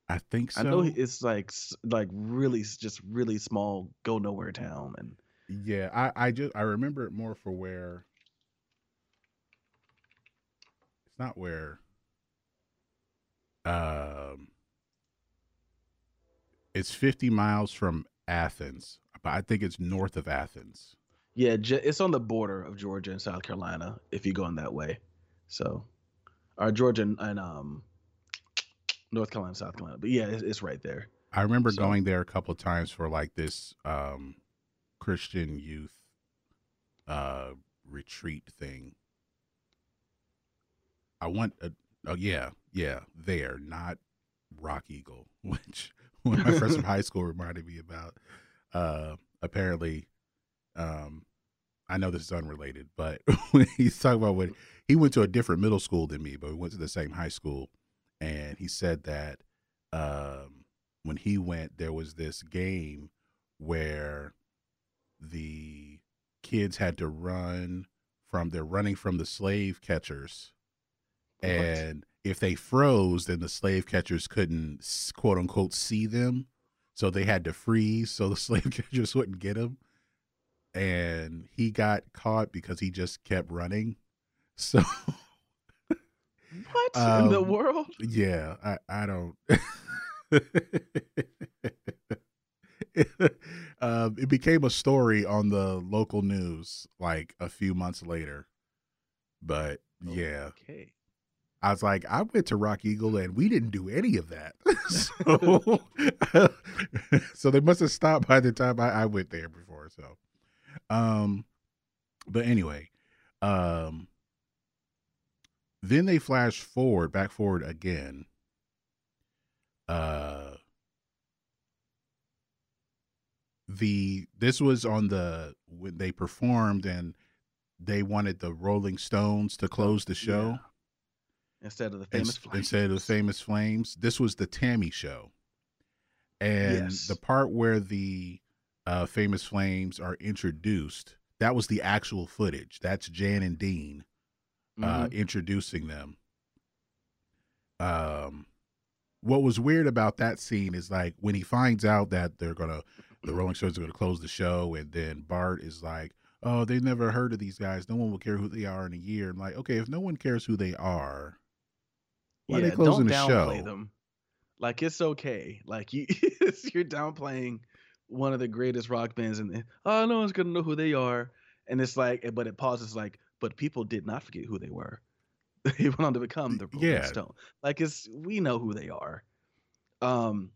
I think so. I know it's like like really just really small, go nowhere town, and Yeah, I I just I remember it more for where it's not where um it's 50 miles from Athens, but I think it's north of Athens. yeah, it's on the border of Georgia and South Carolina if you're going that way. So, or Georgia and, and um North Carolina, South Carolina, but yeah, it's, it's right there. I remember So- going there a couple of times for like this um Christian youth uh retreat thing. I want a oh yeah, yeah, there, not Rock Eagle, which of my friends from high school reminded me about. Uh apparently um I know this is unrelated, but he's talking about when he went to a different middle school than me, but we went to the same high school and he said that um when he went there was this game where the kids had to run from they're running from the slave catchers What? and if they froze then the slave catchers couldn't quote unquote see them so they had to freeze so the slave catchers wouldn't get him and he got caught because he just kept running so What in the Um, world? yeah, I I don't. um, it became a story on the local news like a few months later, but yeah, Okay. I was like, I went to Rock Eagle and we didn't do any of that, so so they must have stopped by the time I, I went there before. So, um, but anyway, um, then they flash forward, back forward again. Uh, the this was on the when they performed and they wanted the Rolling Stones to close the show Yeah. Instead of the famous Flames. instead of the famous flames. This was the T.A.M.I. show, and Yes. the part where the uh, famous flames are introduced. That was the actual footage. That's Jan and Dean uh, Mhm. introducing them. Um, what was weird about that scene is like when he finds out that they're gonna, the Rolling Stones are gonna close the show, and then Bart is like, "Oh, they never heard of these guys. No one will care who they are in a year." I'm like, okay, if no one cares who they are, why are they closing don't the downplay show? them. Like it's okay. Like you, you're downplaying one of the greatest rock bands, and oh, no one's gonna know who they are. And it's like, but it pauses like, but people did not forget who they were. They went on to become the Rolling Yeah. Stone. Like it's we know who they are. Um,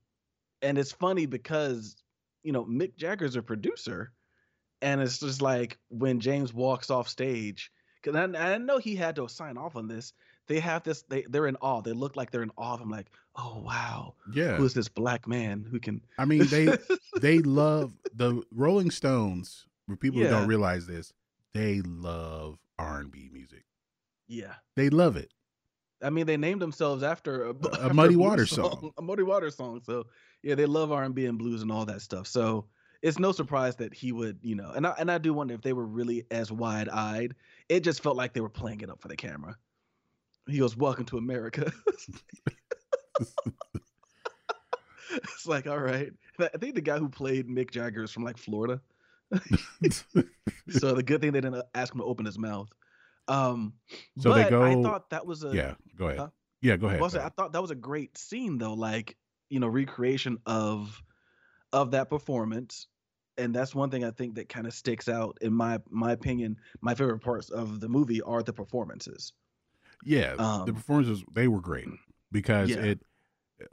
and it's funny because you know Mick Jagger's a producer, and it's just like when James walks off stage, because I, I know he had to sign off on this. They have this. They they're in awe. They look like they're in awe. I'm like, oh wow, Yeah, who is this black man who can? I mean they they love the Rolling Stones. For people who don't realize this, they love R and B music. yeah. They love it. I mean, they named themselves after a, A after Muddy blues Waters song. a Muddy Waters song. So yeah, they love R and B and blues and all that stuff. So it's no surprise that he would, you know, and I and I do wonder if they were really as wide eyed. It just felt like they were playing it up for the camera. He goes, "Welcome to America." it's like, all right. I think the guy who played Mick Jagger is from like Florida. so the good thing they didn't ask him to open his mouth. Um, So they but I thought that was a yeah, go ahead. Huh? Yeah, go ahead. well, go I thought that was a great scene though, like you know, recreation of of that performance, and that's one thing I think that kind of sticks out in my my opinion. My favorite parts of the movie are the performances. Yeah, the Um, performances they were great because Yeah. it,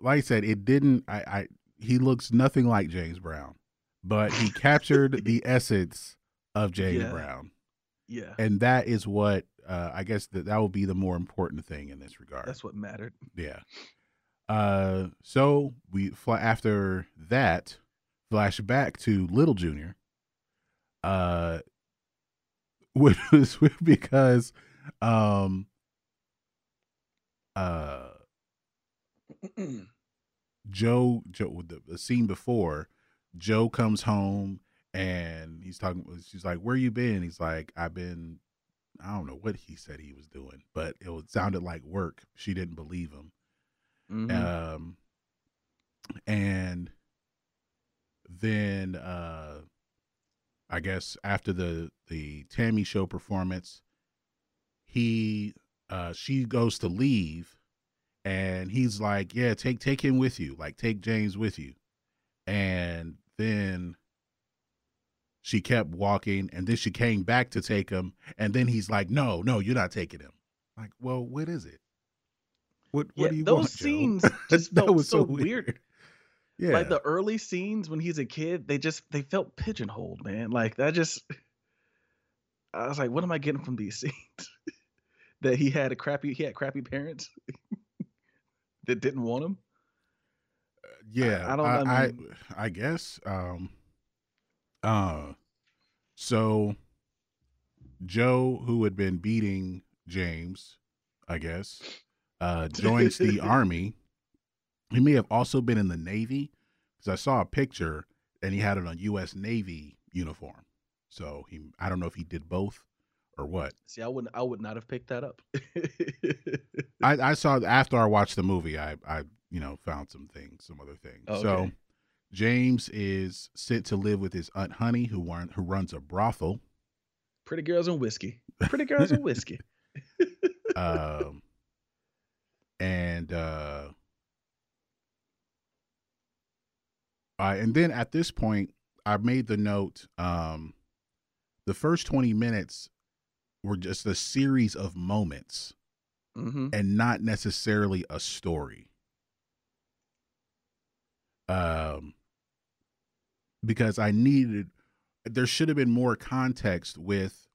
like I said, it didn't. I, I he looks nothing like James Brown, but he captured the essence of James Yeah. Brown, Yeah, and that is what uh, I guess that that will be the more important thing in this regard. that's what mattered. Yeah. Uh, so we fly after that flash back to Little Junior. Uh, which was because, um, uh, Joe, Joe, the, the scene before, Joe comes home and he's talking. She's like, "Where you been?" He's like, "I've been." I don't know what he said he was doing, but it was, sounded like work. She didn't believe him. Mhm. Um, and then uh I guess after the the T.A.M.I. show performance, he uh she goes to leave and he's like, "Yeah, take take him with you. Like take James with you." And then she kept walking and then she came back to take him and then he's like, "No, no, you're not taking him." Like, "Well, what is it?" What what do you those want, Joe? scenes just felt was so so weird. weird. Yeah. Like the early scenes when he's a kid, they just they felt pigeonholed, man. Like that just I was like, what am I getting from these scenes? that he had a crappy he had crappy parents that didn't want him. yeah I don't- I, I I, I guess um uh so joe who had been beating james i guess uh joins the army he may have also been in the navy because i saw a picture and he had it on u.s navy uniform so he i don't know if he did both or what See, I wouldn't I would not have picked that up. I, I saw after I watched the movie, I, I you know found some things, some other things. So Okay. James is sent to live with his aunt Honey, who run, who runs a brothel. Pretty girls and whiskey. Pretty girls and whiskey. Um, and uh, uh, and then at this point, I made the note. Um, the first twenty minutes were just a series of moments. hmm and not necessarily a story. Um, because I needed, there should have been more context with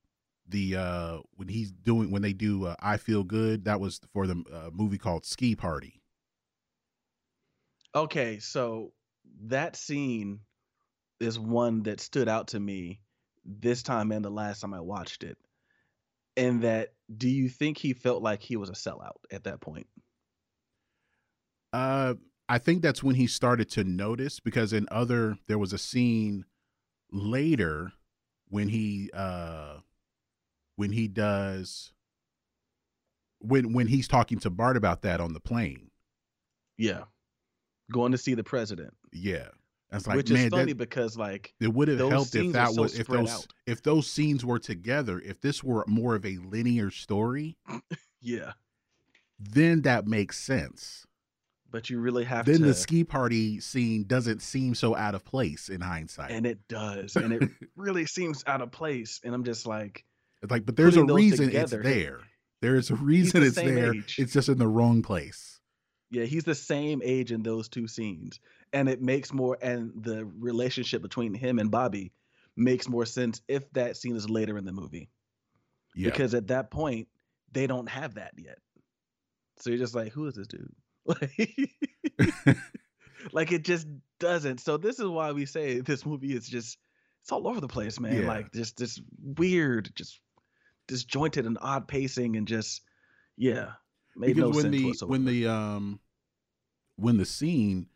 the uh when he's doing when they do uh, I Feel Good. That was for the uh, movie called Ski Party. Okay, so that scene is one that stood out to me this time and the last time I watched it. And that do you think he felt like he was a sellout at that point? Uh, I think that's when he started to notice because in other there was a scene later when he uh when he does when when he's talking to Bart about that on the plane. Yeah. Going to see the president. Yeah. That's like which man, is funny that, because like it would have helped if that so was if those out. if those scenes were together, if this were more of a linear story, yeah, then that makes sense. but you really have to Then to the ski party scene doesn't seem so out of place in hindsight. and it does. And it really seems out of place. And I'm just like It's like, but there's a reason together, it's there. There is a reason the it's there. age. It's just in the wrong place. Yeah, he's the same age in those two scenes. And it makes more and the relationship between him and Bobby makes more sense if that scene is later in the movie. Yeah. Because at that point, they don't have that yet. So you're just like, who is this dude? Like, like it just doesn't. So this is why we say this movie is just it's all over the place, man. Yeah. Like just this weird, just disjointed and odd pacing and just yeah. Made because no when sense the whatsoever. when the um when the scene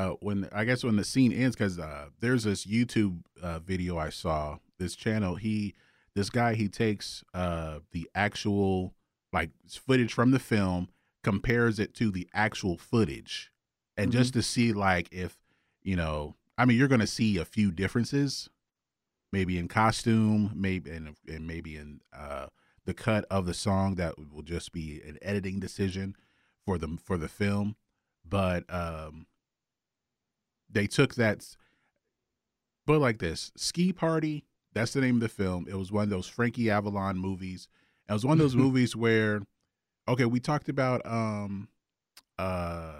uh when I guess when the scene ends because uh there's this YouTube uh video I saw this channel. He this guy he takes uh the actual like footage from the film compares it to the actual footage. And just to see like if you know I mean you're gonna see a few differences. Maybe in costume maybe and, and maybe in uh the cut of the song that will just be an editing decision for the for the film. But um they took that but like this ski party that's the name of the film it was one of those frankie avalon movies it was one of those movies where okay we talked about um uh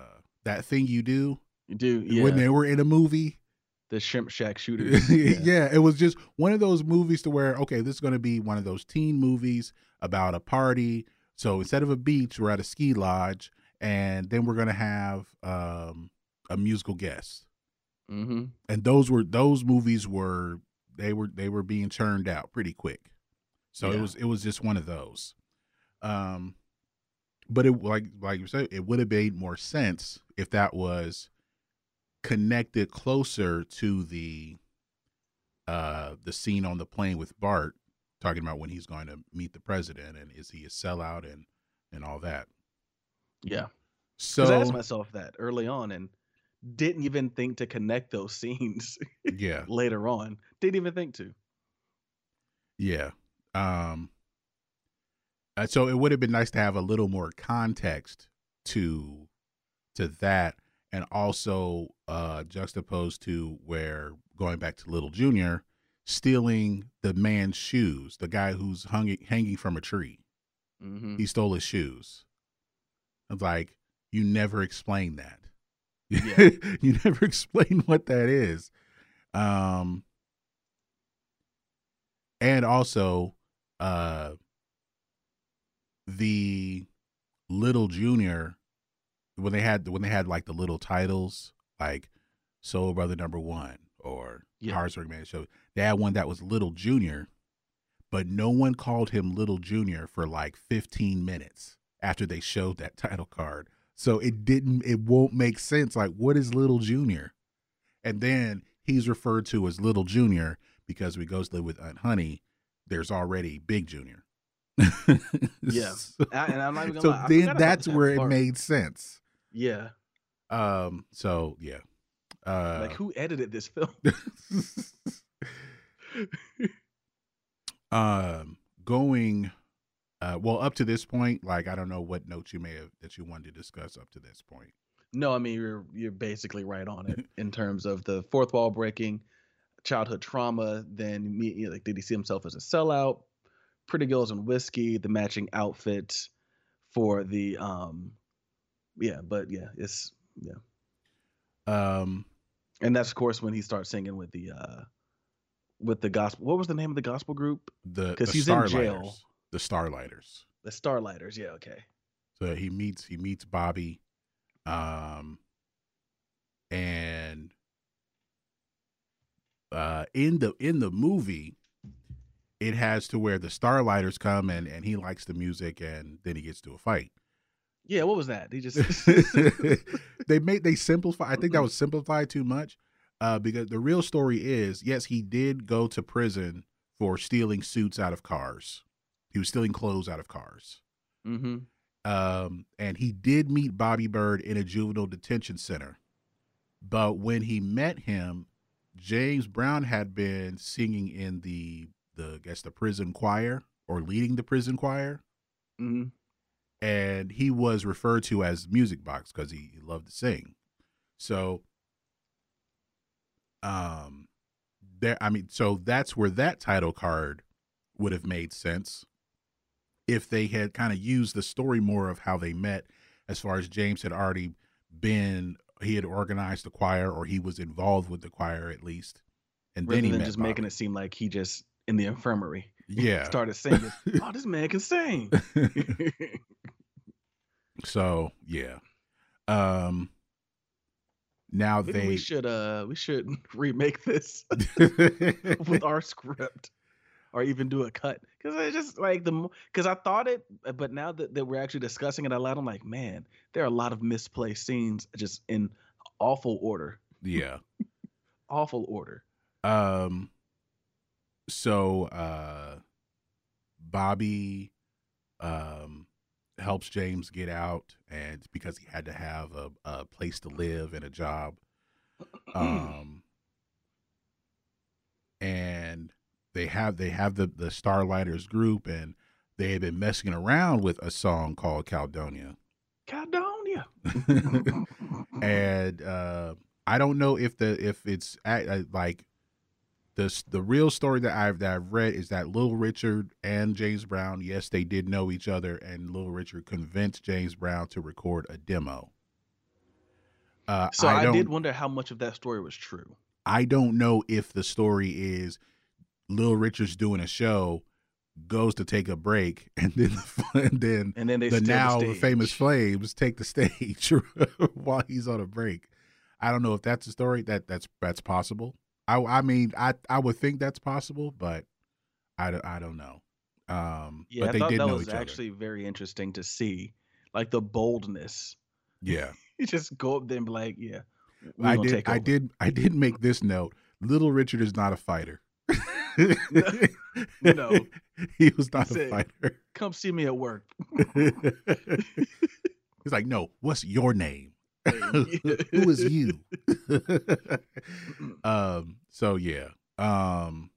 that thing you do You do yeah. when they were in a movie the shrimp shack shooters. yeah. it was just one of those movies to where okay, this is going to be one of those teen movies about a party. So instead of a beach, we're at a ski lodge, and then we're going to have um, a musical guest. Mm-hmm. And those were those movies were they were they were being churned out pretty quick. So it was it was just one of those. Um, but it like like you said, it would have made more sense if that was connected closer to the uh the scene on the plane with Bart talking about when he's going to meet the president and is he a sellout and and all that. Yeah. So I asked myself that early on, and didn't even think to connect those scenes Yeah. later on. Didn't even think to. Yeah. Um uh, so it would have been nice to have a little more context to to that and also uh juxtaposed to where going back to Little Junior stealing the man's shoes, the guy who's hung, hanging from a tree. hmm He stole his shoes. It's like you never explain that. Yeah. you never explain what that is. Um and also uh the little junior when they had when they had like the little titles like soul brother number one or Yeah. Man show they had one that was little junior but no one called him little junior for like 15 minutes after they showed that title card so it didn't it won't make sense like what is little junior and then he's referred to as little junior because we goes live with aunt honey there's already big junior Yeah. so, I- and I'm not even gonna so lie, then that's that where it made sense Yeah. um so yeah uh like who edited this film? um going uh well up to this point like i don't know what notes you may have that you wanted to discuss up to this point No, I mean you're you're basically right on it in terms of the fourth wall breaking, childhood trauma. Then me, like, did he see himself as a sellout? Pretty girls and whiskey, the matching outfit for the um, yeah, but yeah, it's yeah, um and that's of course when he starts singing with the uh, with the gospel. What was the name of the gospel group? the 'Cause the he's in jail. The starlighters The Starlighters. Yeah, okay. so he meets he meets bobby um and uh in the in the movie it has to where the starlighters come and and he likes the music and then he gets to a fight Yeah, what was that? He just they made they simplify. I think that was simplified too much, uh, because the real story is yes, he did go to prison for stealing suits out of cars. He was stealing clothes out of cars, mm-hmm. um, and he did meet Bobby Byrd in a juvenile detention center. But when he met him, James Brown had been singing in the the I guess the prison choir or leading the prison choir Mm-hmm. and he was referred to as Music Box because he, he loved to sing. So, um, there. I mean, so that's where that title card would have made sense if they had kind of used the story more of how they met, as far as James had already been. He had organized the choir, or he was involved with the choir at least, and Rather then he than met just making it seem like he just in the infirmary Yeah. started singing. oh, this man can sing. so yeah. Um. Now Maybe they we should uh we should remake this with our script or even do a cut because it's just like the because I thought it but now that, that we're actually discussing it out loud I'm like man there are a lot of misplaced scenes just in awful order yeah. awful order Um. So, uh, Bobby, um, helps James get out, and because he had to have a, a place to live and a job, um, and they have they have the the Starlighters group, and they had been messing around with a song called Caledonia. Caledonia and uh, I don't know if the if it's at, uh, like the the real story that I've that I've read is that Little Richard and James Brown, yes, they did know each other, and Little Richard convinced James Brown to record a demo. Uh, so I, I, did wonder how much of that story was true I don't know if the story is Little Richard's doing a show, goes to take a break, and then the, and then and then they the now the famous flames take the stage while he's on a break. I don't know if that's a story that that's that's possible. I I mean I I would think that's possible, but I don't, I don't know. Um, yeah but I they thought did that know was each actually very interesting to see like the boldness. Yeah, you just go up there and be like yeah I did I did I did make this note. Little Richard is not a fighter. No. he was not He a said- fighter. come see me at work He's like, no. What's your name? Who is you? um. So yeah. Um.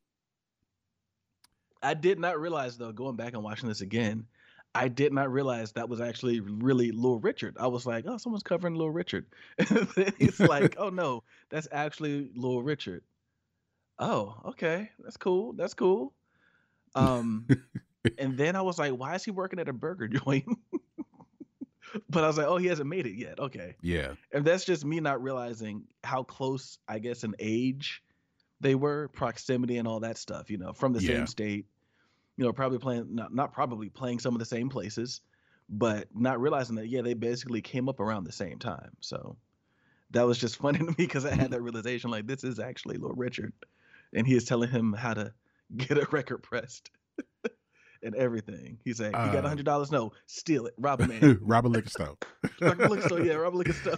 I did not realize though, going back and watching this again, I did not realize that was actually really Little Richard. I was like, oh, someone's covering Little Richard. It's like, oh no, that's actually Little Richard. Oh, okay, that's cool. That's cool. Um, and then I was like, why is he working at a burger joint? but I was like, oh, he hasn't made it yet. Okay, Yeah. and that's just me not realizing how close, I guess, in age they were, proximity and all that stuff. You know, from the Yeah. same state. You know, probably playing not not probably playing some of the same places, but not realizing that yeah, they basically came up around the same time. So that was just funny to me because I had that realization like this is actually Little Richard, and he is telling him how to get a record pressed. And everything. He's like, "You got a Uh, hundred dollars? No, steal it, rob a man." Robert Lickstone. Rob a liquor store, yeah, rob a liquor store.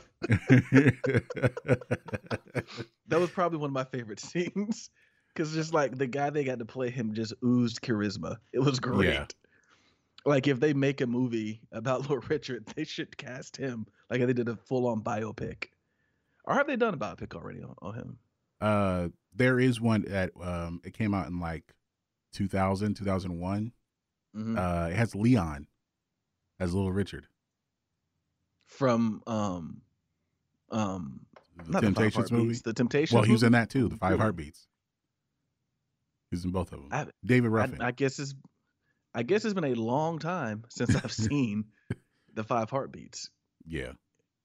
That was probably one of my favorite scenes because just like the guy they got to play him just oozed charisma. It was great. Yeah. Like if they make a movie about Lord Richard, they should cast him like they did a full on biopic. Or have they done a biopic already on, on him? uh, there is one that um, it came out in like 2000, 2001. Mhm. Uh, it has Leon as Little Richard. From um um The not the movie. The Temptations. Well, he was in that too. The Five Really? Heartbeats. He's in both of them. I- David Ruffin. I guess it's I guess it's been a long time since I've seen the Five Heartbeats. yeah,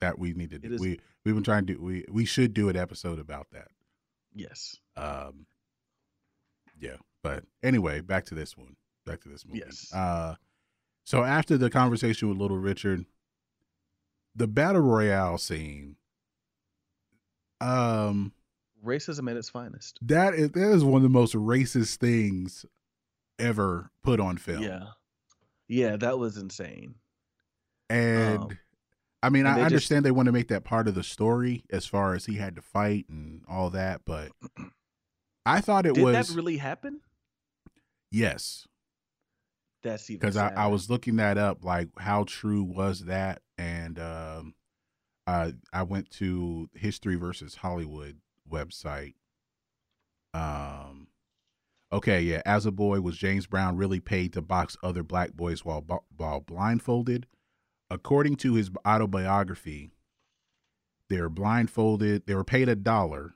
that we need to do. is- We we've been trying to do. We we should do an episode about that. Yes. Um, yeah, but anyway, back to this one. Back to this movie. Yes. Uh, so after the conversation with Little Richard, the battle royale scene. Um, Racism at its finest. that is that is one of the most racist things ever put on film. Yeah. Yeah, that was insane. And Um, I mean, and I they just- understand they want to make that part of the story as far as he had to fight and all that, but I thought it Did was that really happen? yes, That's even because I, I was looking that up, like how true was that, and um, uh, I went to History versus Hollywood website. Um, okay, yeah, as a boy, was James Brown really paid to box other black boys while while blindfolded? According to his autobiography, they were blindfolded. They were paid a dollar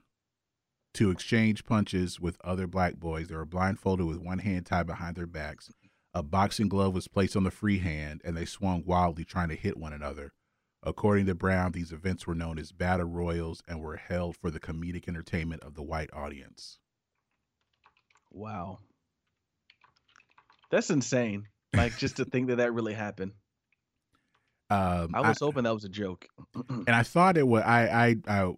to exchange punches with other black boys. They were blindfolded with one hand tied behind their backs. A boxing glove was placed on the free hand, and they swung wildly, trying to hit one another. According to Brown, these events were known as battle royals and were held for the comedic entertainment of the white audience. Wow. That's insane. Like just to think that that really happened. Um, I was hoping that was a joke. and I thought it was. I, I, I,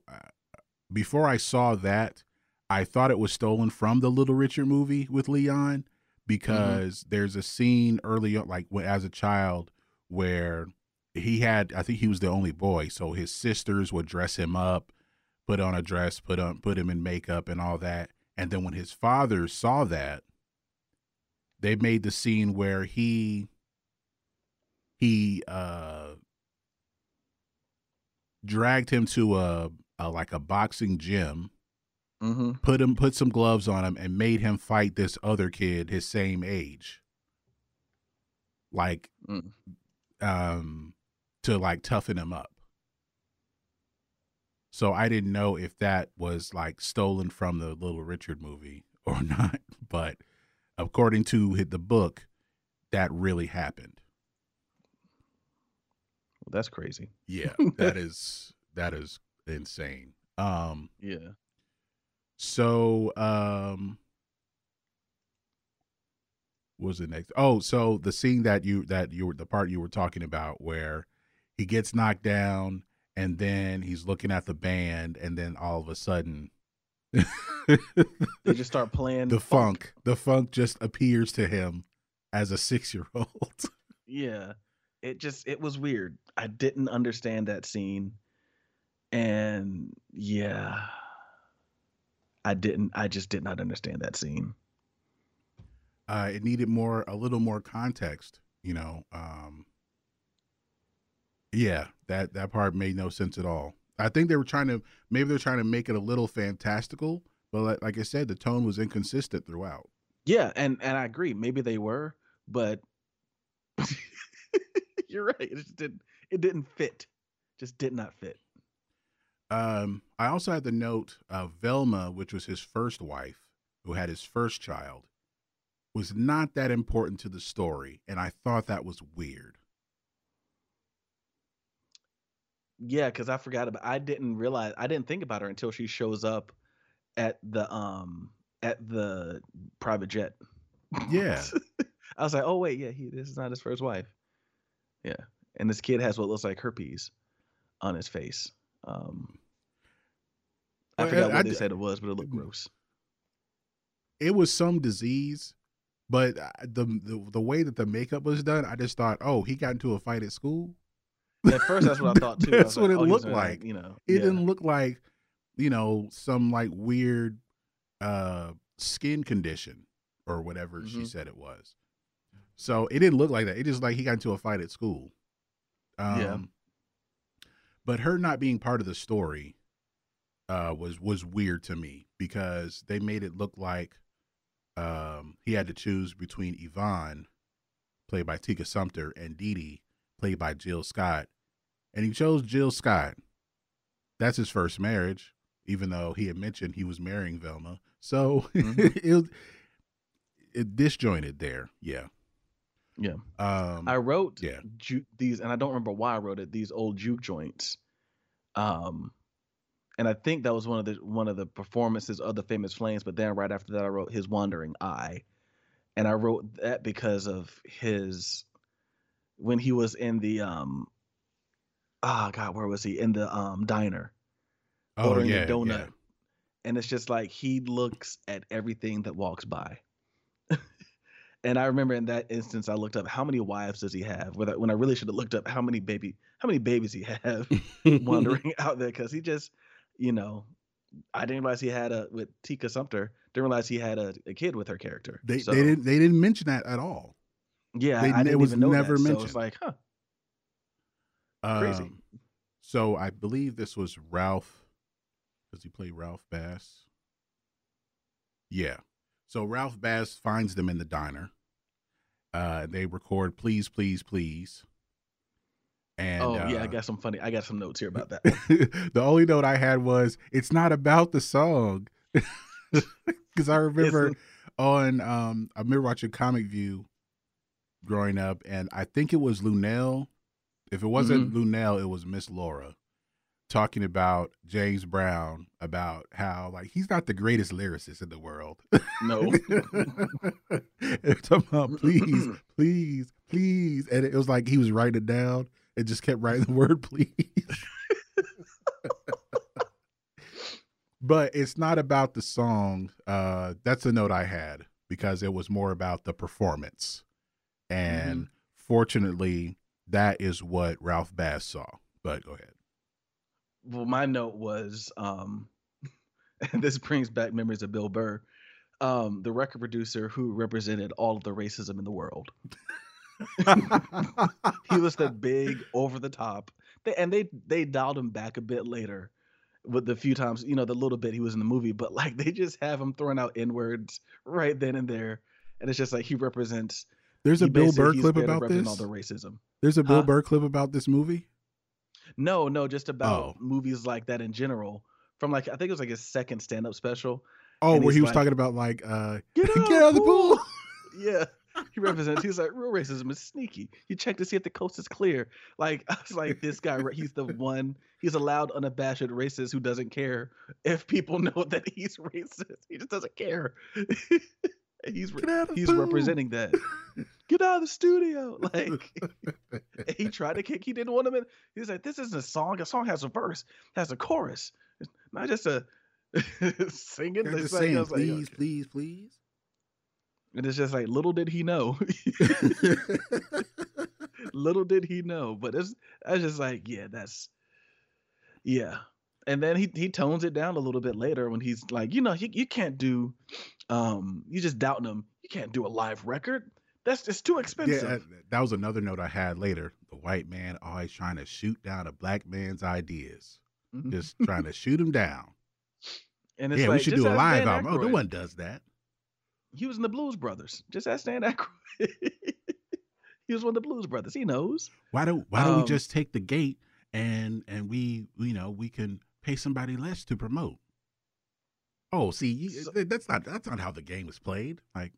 before I saw that, I thought it was stolen from the Little Richard movie with Leon because there's a scene early on, like as a child, where he had. I think he was the only boy, so his sisters would dress him up, put on a dress, put on, put him in makeup and all that. And then when his father saw that, they made the scene where he he uh dragged him to a, a like a boxing gym mm-hmm. put him put some gloves on him and made him fight this other kid his same age like Mm. um to like toughen him up so i didn't know if that was like stolen from the little richard movie or not but according to the book that really happened Well, that's crazy. yeah that is that is insane um Yeah. So, um, what was the next? Oh, so the scene that you that you were the part you were talking about where he gets knocked down and then he's looking at the band and then all of a sudden They just start playing the funk the funk just appears to him as a six year old. Yeah. It just it was weird. I didn't understand that scene. And yeah. I didn't I just did not understand that scene. uh, it needed more a little more context, you know. Um, Yeah, that that part made no sense at all. I think they were trying to maybe they're trying to make it a little fantastical, but like, like I said, the tone was inconsistent throughout. Yeah, and and I agree. Maybe they were, but you're right. It just didn't. It didn't fit. Just did not fit. Um, I also had the note of Velma, which was his first wife, who had his first child, was not that important to the story, and I thought that was weird. Yeah, because I forgot about. I didn't realize. I didn't think about her until she shows up at the um at the private jet. Yeah. I was like, oh wait, yeah, he this is not his first wife. Yeah, and this kid has what looks like herpes on his face. Um, I Well, forgot I- what I they said it was, but it looked gross. it was some disease, but the, the the way that the makeup was done, I just thought, oh, he got into a fight at school. At first, that's what I thought too. That's what like, it oh, looked like. You know, It yeah. didn't look like, you know, some like weird uh skin condition or whatever she Mhm. said it was. So it didn't look like that. It just like he got into a fight at school. Um, Yeah. But her not being part of the story uh, was was weird to me because they made it look like um, he had to choose between Yvonne, played by Tika Sumpter, and Dee Dee, played by Jill Scott, and he chose Jill Scott. That's his first marriage, even though he had mentioned he was marrying Velma. So Mhm. it, was- it disjointed there. Yeah. Yeah. Um, I wrote yeah. ju- these, and I don't remember why I wrote it. These old juke joints, um, and I think that was one of the one of the performances of the Famous Flames. But then right after that, I wrote his Wandering Eye, and I wrote that because of his when he was in the um, ah God, where was he in the um diner? oh ordering a donut. yeah. and it's just like he looks at everything that walks by. And I remember in that instance, I looked up how many wives does he have? When I, really should have looked up how many baby, how many babies he have wandering out there because he just, you know, I didn't realize he had a with Tika Sumpter. Didn't realize he had a, a kid with her character. They So, they didn't they didn't mention that at all. Yeah, they- I it didn't was even know never that. So mentioned. it's like, huh? Crazy. Um, so I believe this was Ralph. Does he play Ralph Bass? Yeah. So Ralph Bass finds them in the diner. Uh, they record "Please, Please, Please." And oh yeah, I uh, got some funny. I got some notes here about that. the only note I had was it's not about the song because I remember It's- on um I remember watching Comic View growing up, and I think it was Luenell. If it wasn't Mm-hmm. Luenell, it was Miss Laura talking about James Brown about how like he's not the greatest lyricist in the world. No. Talking about please, please, please, and it was like he was writing it down and just kept writing the word please. but it's not about the song. Uh, that's the note I had because it was more about the performance, and fortunately, that is what Ralph Bass saw. But go ahead. Well, my note was, um, and this brings back memories of Bill Burr, um, the record producer who represented all of the racism in the world. he was the big, over the top, they, and they they dialed him back a bit later, with the few times you know the little bit he was in the movie, but like they just have him throwing out n words right then and there, and it's just like he represents. There's a he Bill Burr clip about this. All the racism. There's a Bill Huh? Burr clip about this movie. No, no, just about Oh. movies like that in general. From like I think it was like his second stand up special. Oh, where he was like, talking about like uh Get out, Get out of the pool. yeah. He represents he's like real racism is sneaky. You check to see if the coast is clear. Like I was like, this guy he's the one he's a loud, unabashed racist who doesn't care if people know that he's racist. He just doesn't care. He's Get out of the he's pool. representing that. Get out of the studio. Like he tried to kick. He didn't want him in. He's like, this isn't a song. A song has a verse, has a chorus, It's not just a singing. They're just like- saying, was like, please, okay. please, please. And it's just like little did he know. little did he know. But it's I was just like, yeah, that's yeah. And then he he tones it down a little bit later when he's like, you know, you, you can't do um you just doubting him. You can't do a live record. That's just too yeah, expensive. that, that was another note I had later. The white man always trying to shoot down a black man's ideas, Mhm. just trying to shoot him down. and it's yeah, like, we should do a live album. Oh, no one does that. He was in the Blues Brothers. Just ask Dan Aykroyd. he was one of the Blues Brothers. He knows. Why don't Why don't we Um, just take the gate and and we you know we can pay somebody less to promote? Oh, see, you, So- that's not that's not how the game is played. Like,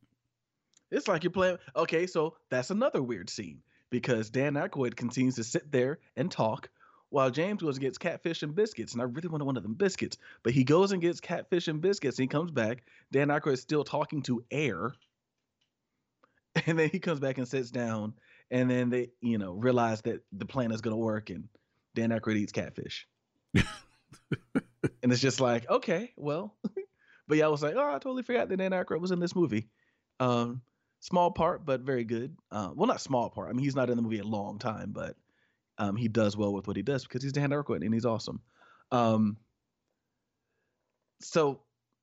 It's like you're playing. Okay, so that's another weird scene because Dan Aykroyd continues to sit there and talk while James goes and gets catfish and biscuits. And I really wanted one of them biscuits, but he goes and gets catfish and biscuits. And he comes back. Dan Aykroyd is still talking to air. And then he comes back and sits down. And then they, you know, realize that the plan is going to work. And Dan Aykroyd eats catfish. and it's just like, okay, well. but yeah, I was like, oh, I totally forgot that Dan Aykroyd was in this movie. Um, small part, but very good. Uh, well, not small part. I mean, he's not in the movie a long time, but um, he does well with what he does because he's Dan Aykroyd and he's awesome. Um, so,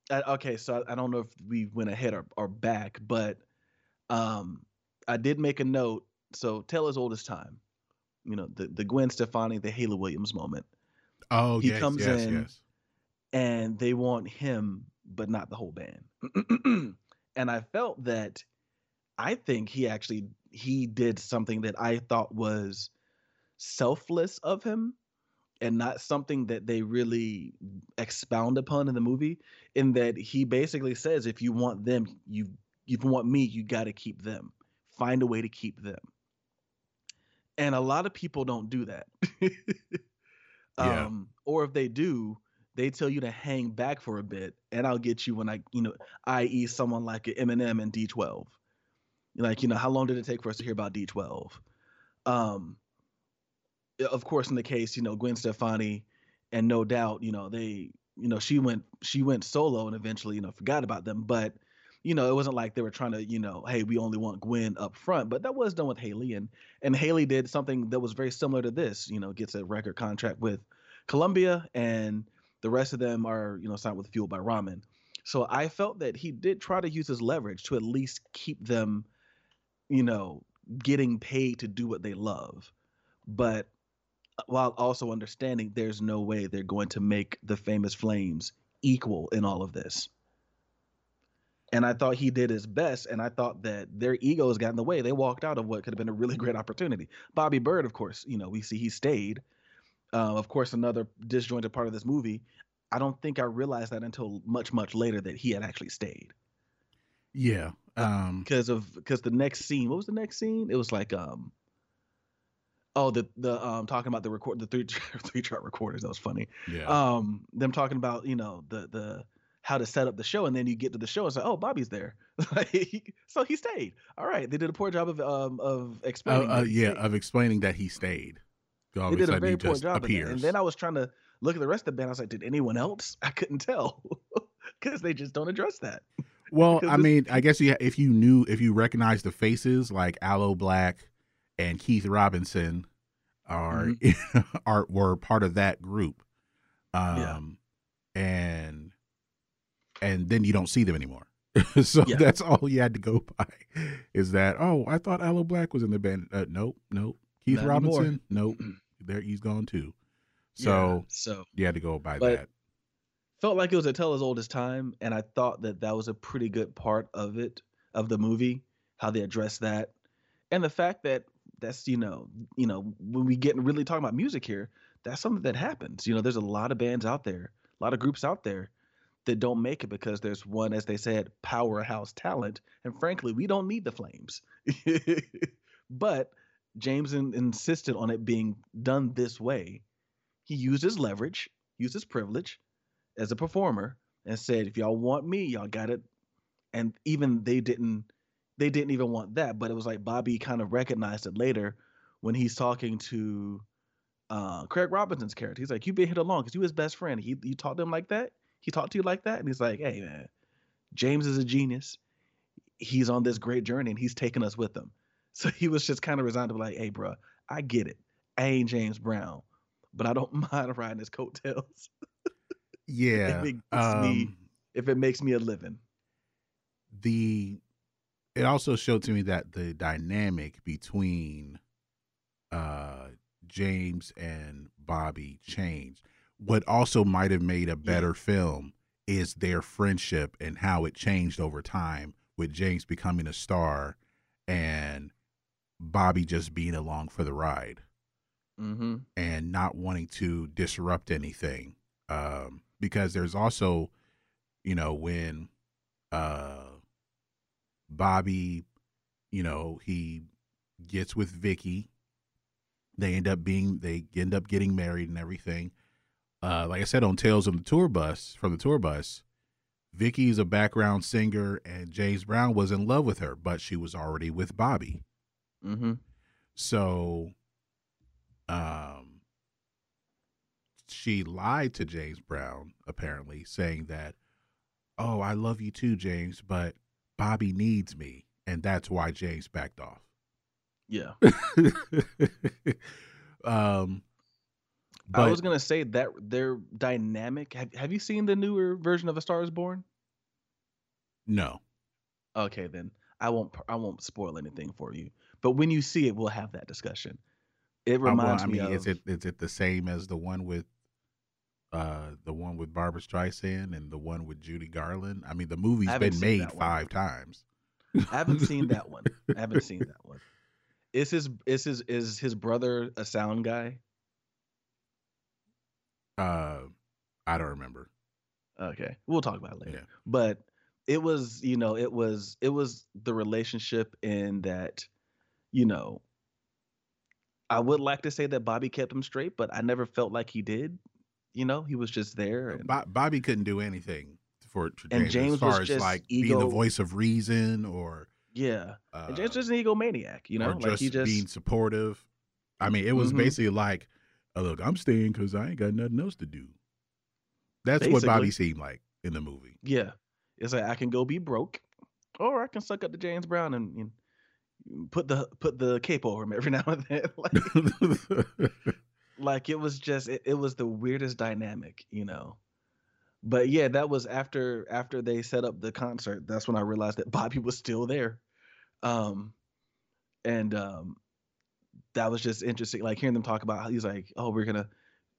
uh, okay, so I, I don't know if we went ahead or, or back, but um, I did make a note. So, tell as old as time. You know, the the Gwen Stefani, the Hayley Williams moment, oh, He yes, comes yes, in, yes. and they want him, but not the whole band. and I felt that I think he actually he did something that I thought was selfless of him and not something that they really expound upon in the movie in that he basically says if you want them you if you want me you got to keep them find a way to keep them and a lot of people don't do that Yeah. um or if they do they tell you to hang back for a bit and i'll get you when i you know i.e someone like eminem and d12 like you know how long did it take for us to hear about d12 um of course in the case you know gwen stefani and no doubt you know they you know she went she went solo and eventually you know forgot about them but you know it wasn't like they were trying to you know hey we only want gwen up front but that was done with hayley and and hayley did something that was very similar to this you know gets a record contract with columbia and the rest of them are you know signed with fueled by ramen. So i felt that he did try to use his leverage to at least keep them you know getting paid to do what they love. But uh, while also understanding there's no way they're going to make the famous flames equal in all of this and i thought he did his best and i thought that their egos got in the way. They walked out of what could have been a really great opportunity. Bobby Byrd of course you know we see he stayed. Uh, of course another disjointed part of this movie. I don't think i realized that until much much later that he had actually stayed. Yeah. Um, because of because the next scene what was the next scene? It was like um oh the the um talking about the record the three three chart recorders that was funny. Yeah. um them talking about you know the the how to set up the show and then you get to the show and say oh bobby's there so he stayed all right they did a poor job of um of Uh, explaining uh, he yeah, stayed. of explaining that he stayed. All they did a very poor job and then i was trying to look at the rest of the band i was like did anyone else i couldn't tell because they just don't address that Well, I mean, I guess you, if you knew, if you recognize the faces like Aloe Blacc and Keith Robinson are Mm-hmm. are were part of that group, um, Yeah. and and then you don't see them anymore. so Yeah. that's all you had to go by. Is that oh, I thought Aloe Blacc was in the band. Uh, nope, nope. Keith Not anymore. Robinson, nope. there he's gone too. Yeah, So so you had to go by that. felt like it was a tell as old as time and i thought that that was a pretty good part of it of the movie how they addressed that and the fact that that's you know you know when we get really talking about music here that's something that happens you know there's a lot of bands out there a lot of groups out there that don't make it because there's one as they said powerhouse talent and frankly we don't need the flames but james in, insisted on it being done this way he used his leverage used his privilege as a performer and said, if y'all want me, y'all got it. And even they didn't they didn't even want that, but it was like Bobby kind of recognized it later when he's talking to uh, Craig Robinson's character. He's like, You've been here long because you his best friend. He you to him like that? He talked to you like that? And he's like, Hey man, James is a genius. He's on this great journey and he's taking us with him. So he was just kind of resigned to be like, Hey, bro, I get it. I ain't James Brown, but I don't mind riding his coattails. Yeah. makes me- um, if it makes me a living. the it also showed to me that the dynamic between uh James and Bobby changed. What also might have made a better film is their friendship and how it changed over time with James becoming a star and Bobby just being along for the ride Mm-hmm. and not wanting to disrupt anything. Um, because there's also, you know, when uh, Bobby, you know, he gets with Vicky, they end up being they end up getting married and everything. Uh, like I said on Tales on the Tour Bus from the tour bus, Vicky is a background singer and James Brown was in love with her, but she was already with Bobby. Mm-hmm. So, um, she lied to James Brown, apparently, saying that, oh, I love you too, James, but Bobby needs me. And that's why James backed off. Yeah. um, I was gonna say that their dynamic. Have Have you seen the newer version of A Star Is Born? no, Okay, then I won't. I won't spoil anything for you. But when you see it, we'll have that discussion. It Uh, well, reminds I me of. is it is it the same as the one with, uh, the one with Barbra Streisand and the one with Judy Garland? I mean, the movie's been made five times. I haven't seen that one. I haven't seen that one. Is his is his is his brother a sound guy? Uh, I don't remember. Okay, we'll talk about it later. Yeah. But it was, you know, it was it was the relationship in that, you know, I would like to say that Bobby kept him straight, but I never felt like he did. You know, he was just there. And, Bo- Bobby couldn't do anything for, for And James, James as far was as just like being the voice of reason or yeah, uh, and James just an egomaniac. You know, like just, he just being supportive. I mean, it was Mhm. basically like, oh, "Look, I'm staying because I ain't got nothing else to do." That's what Bobby seemed like in the movie. yeah. It's like I can go be broke, or I can suck up to James Brown and, and put the put the cape over him every now and then. like, like it was just it, it was the weirdest dynamic you know but yeah that was after after they set up the concert that's when i realized that bobby was still there um and um that was just interesting like hearing them talk about how he's like oh we're gonna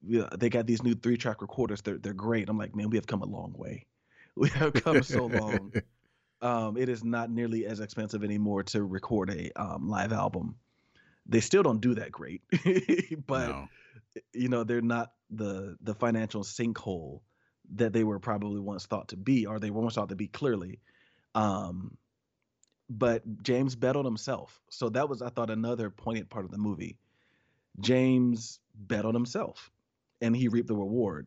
yeah, they got these new three track recorders they're, they're great. I'm like man we have come a long way. We have come so long. Um it is not nearly as expensive anymore to record a um, live album. They still don't do that great but No. you know they're not the the financial sinkhole that they were probably once thought to be or they were once thought to be clearly. Um but james on himself so that was i thought another poignant part of the movie james on himself and he reaped the reward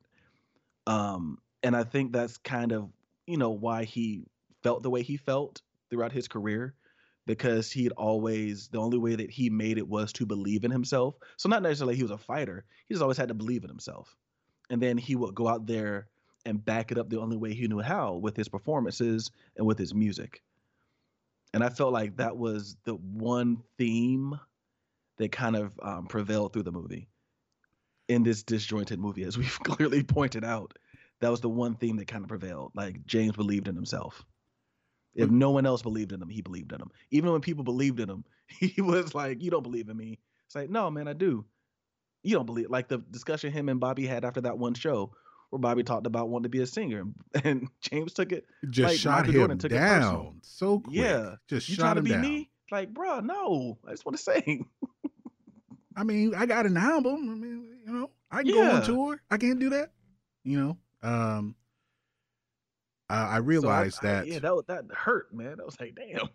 um and i think that's kind of you know why he felt the way he felt throughout his career because he'd always the only way that he made it was to believe in himself. So not necessarily he was a fighter, he just always had to believe in himself. And then he would go out there and back it up the only way he knew how with his performances and with his music. And I felt like that was the one theme that kind of um, prevailed through the movie. In this disjointed movie, as we've clearly pointed out, that was the one theme that kind of prevailed. Like James believed in himself. If no one else believed in him, he believed in him. Even when people believed in him, he was like, "You don't believe in me." It's like, "No, man, I do." You don't believe. Like the discussion him and Bobby had after that one show, where Bobby talked about wanting to be a singer, and James took it. Just like, shot Michael him took it down so quick. Yeah, just You shot trying to be down. me? Like, bro, no. I just want to sing. I mean, I got an album. I mean, you know, I can go on tour. I can't do that. You know, um, I, I So I- realized I- that. yeah, that was- that hurt, man. I was like, damn.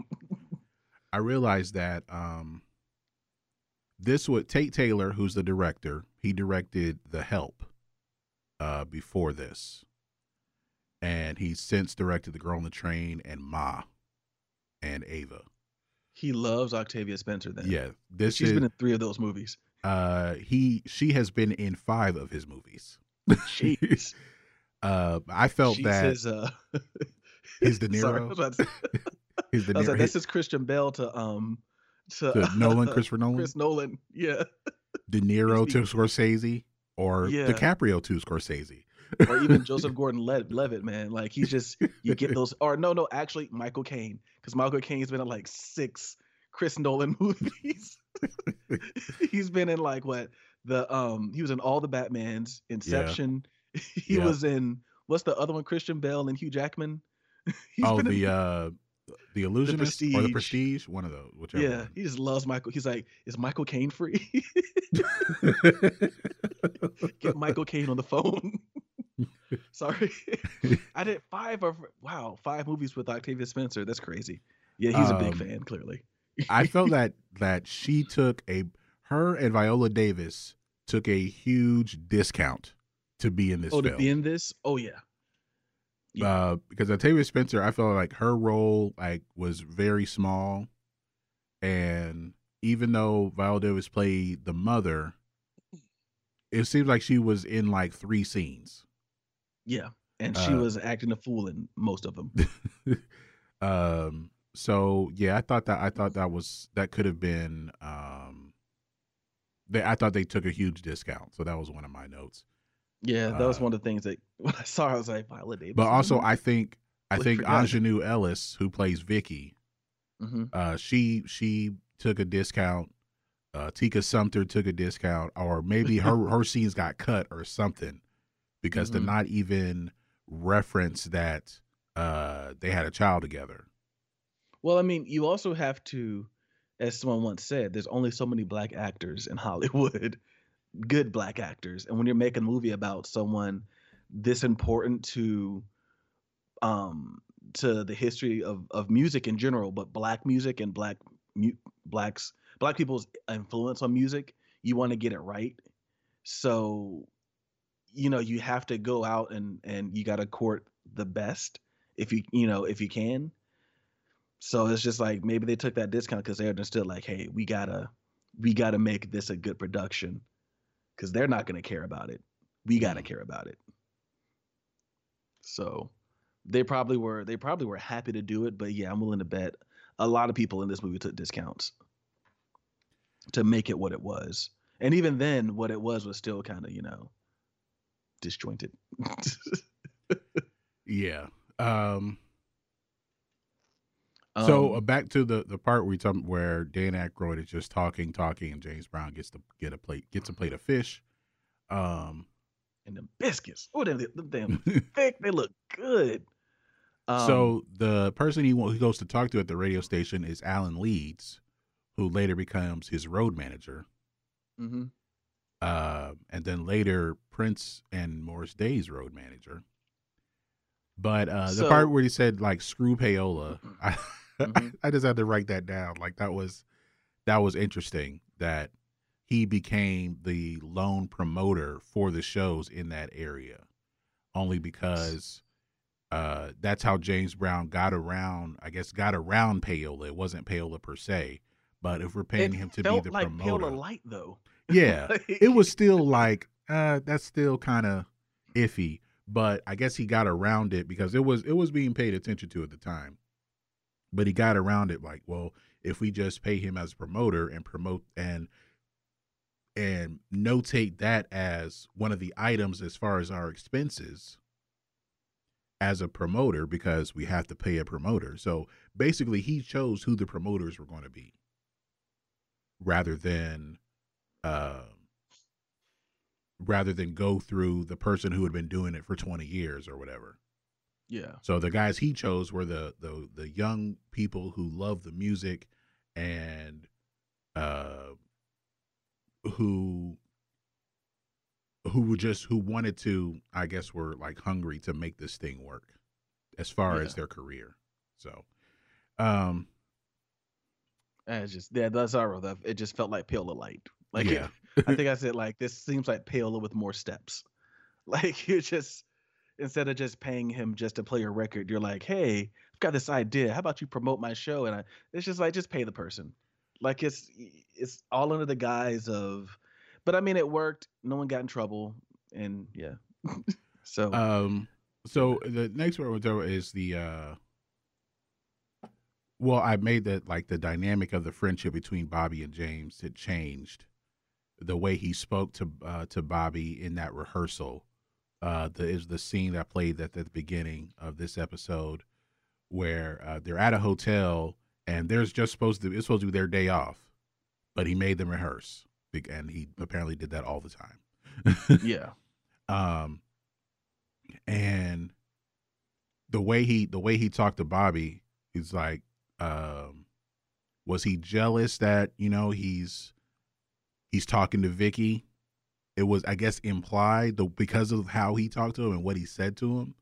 I realized that um, this would Tate Taylor, who's the director, he directed The Help uh, before this, and he's since directed The Girl on the Train and Ma and Ava. He loves Octavia Spencer. Then Yeah, this she's is been in three of those movies. uh, he she has been in five of his movies. Jeez, uh, I felt she's that his, uh, his De Sorry, Niro, to his De I was like, Niro, that's his, his Christian Bale to um to, to Nolan, Christopher Nolan, Chris Nolan. Yeah, De Niro to Scorsese, or Yeah. DiCaprio to Scorsese. or even Joseph Gordon-Levitt. Man, like he's just you get those. Or no, no, actually Michael Caine, because Michael Caine's been in like six Chris Nolan movies. he's been in like what the um he was in all the Batmans, Inception. he Yeah. was in what's the other one? Christian Bale and Hugh Jackman. He's oh, been in- the uh, the illusionist or the Prestige. one of those, whichever. yeah, he just loves Michael. He's like, is Michael Caine free? Get Michael Caine on the phone. Sorry, I did five of wow five movies with Octavia Spencer. That's crazy. Yeah, he's a big Um, fan. Clearly, I felt that that she took a her and Viola Davis took a huge discount to be in this oh, to be in this. Oh yeah, yeah. uh, because Octavia Spencer, I felt like her role like was very small, and even though Viola Davis played the mother, it seems like she was in like three scenes. yeah. And she uh, was acting a fool in most of them. um. So yeah, I thought that I thought that was that could have been. Um. They, I thought they took a huge discount, so that was one of my notes. Yeah, that was Uh, one of the things that when I saw, I was like, Viola Davis. But also, I think I think. Aunjanue Ellis, who plays Vicky, hmm uh, she she took a discount. Uh, Tika Sumpter took a discount, or maybe her her scenes got cut or something, because to Mhm. not even reference that uh, they had a child together. Well, I mean, you also have to, as someone once said, there's only so many black actors in Hollywood, good black actors, and when you're making a movie about someone this important to, um, to the history of of music in general, but black music and black mu- blacks black people's influence on music, you want to get it right. So, you know, you have to go out and and you got to court the best if you you know if you can. So it's just like maybe they took that discount because they understood like, hey, we gotta we gotta make this a good production because they're not gonna care about it. We gotta care about it. So they probably were they probably were happy to do it, but yeah, I'm willing to bet a lot of people in this movie took discounts to make it what it was. And even then, what it was was still kind of you know disjointed. Yeah. Um. So uh, Um, back to the the part where we talking where Dan Aykroyd is just talking, talking, and James Brown gets to get a plate, gets a plate of fish. Um. and the biscuits, oh, them, them damn thick, they look good. Um, so the person he he goes to talk to at the radio station is Alan Leeds, who later becomes his road manager. mhm. uh, and then later Prince and Morris Day's road manager. But uh, the So- part where he said like "screw payola," I, Mhm. I just had to write that down. Like that was that was interesting that he became the lone promoter for the shows in that area, only because uh, that's how James Brown got around. I guess got around payola. It wasn't payola per se, but if we're paying It him to be the like promoter, Payola Light though. yeah, it was still like uh that's still kind of iffy but i guess he got around it because it was it was being paid attention to at the time but he got around it like well if we just pay him as a promoter and promote and and notate that as one of the items as far as our expenses as a promoter because we have to pay a promoter so basically he chose who the promoters were going to be rather than uh, rather than go through the person who had been doing it for 20 years or whatever. Yeah. So the guys he chose were the the the young people who love the music and uh who who were just who wanted to I guess were like hungry to make this thing work as far as their career. So um And it's just yeah, that's our that it just felt like Payola Light. Like Yeah. it, I think I said like this seems like Payola with more steps. Like you just instead of just paying him just to play a record, you're like, hey, I've got this idea. How about you promote my show? And I, it's just like just pay the person. Like it's it's all under the guise of, but I mean it worked. No one got in trouble, and yeah. so Um. So the next one we'll do is the. uh Well, I made that like the dynamic of the friendship between Bobby and James had changed. The way he spoke to uh, to Bobby in that rehearsal, uh, the is the scene that played at the beginning of this episode, where uh, they're at a hotel and there's just supposed to it's supposed to be their day off, but he made them rehearse and he apparently did that all the time. Yeah. um and the way he the way he talked to Bobby, he's like, um, was he jealous that you know he's he's talking to Vicky? It was, I guess, implied the because of how he talked to him and what he said to him.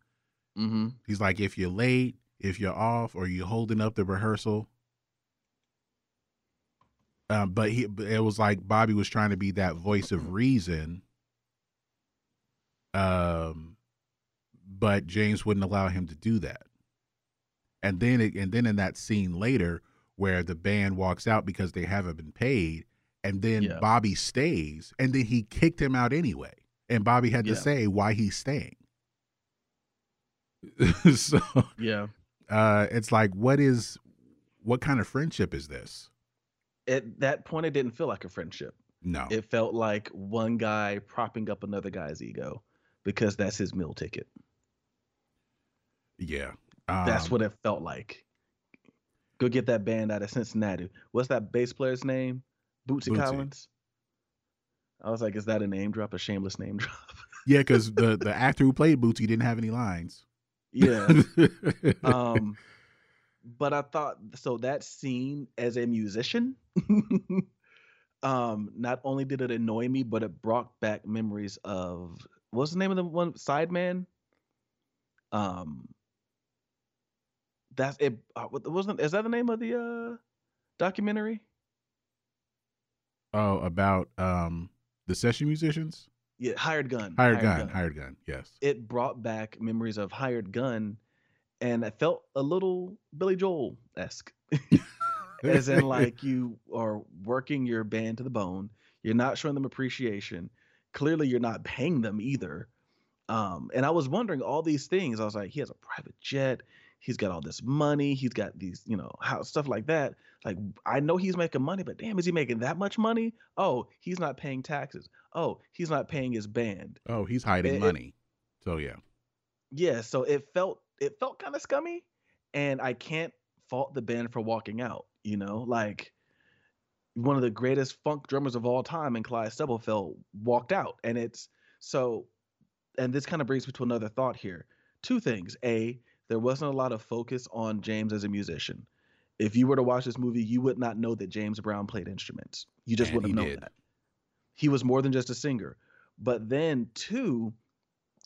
Mm-hmm. He's like, if you're late, if you're off, or you're holding up the rehearsal. Um, but he, it was like Bobby was trying to be that voice of reason. Um, but James wouldn't allow him to do that. And then, it, and then in that scene later, where the band walks out because they haven't been paid, and then Yeah. Bobby stays, and then he kicked him out anyway, and Bobby had to say why he's staying. so Yeah. uh it's like what is what kind of friendship is this At that point, it didn't feel like a friendship. no It felt like one guy propping up another guy's ego because that's his meal ticket. yeah That's Um, what it felt like. Go get that band out of Cincinnati. What's that bass player's name? Bootsy, Bootsy. Collins. I was like, is that a name drop? A shameless name drop? yeah because the the actor who played bootsy didn't have any lines yeah. um, but I thought so. That scene as a musician, um, not only did it annoy me, but it brought back memories of what's the name of the one Sideman. Um, that's it. Uh, wasn't is that the name of the uh documentary? Oh about um the session musicians Yeah, Hired Gun. hired, gun, hired gun yes It brought back memories of Hired Gun, and it felt a little Billy Joel esque. as in like you are working your band to the bone you're not showing them appreciation clearly you're not paying them either um and i was wondering all these things i was like he has a private jet he's got all this money he's got these you know how stuff like that like i know he's making money but damn is he making that much money? Oh he's not paying taxes. Oh he's not paying his band. Oh he's hiding It- it- money. So yeah. Yeah so it felt it felt kind of scummy and i can't fault the band for walking out you know? Like one of the greatest funk drummers of all time and clyde stubblefield walked out and it's so and this kind of brings me to another thought here. Two things a there wasn't a lot of focus on james as a musician. If you were to watch this movie you would not know that james brown played instruments. You just wouldn't know did. that. He was more than just a singer. But then two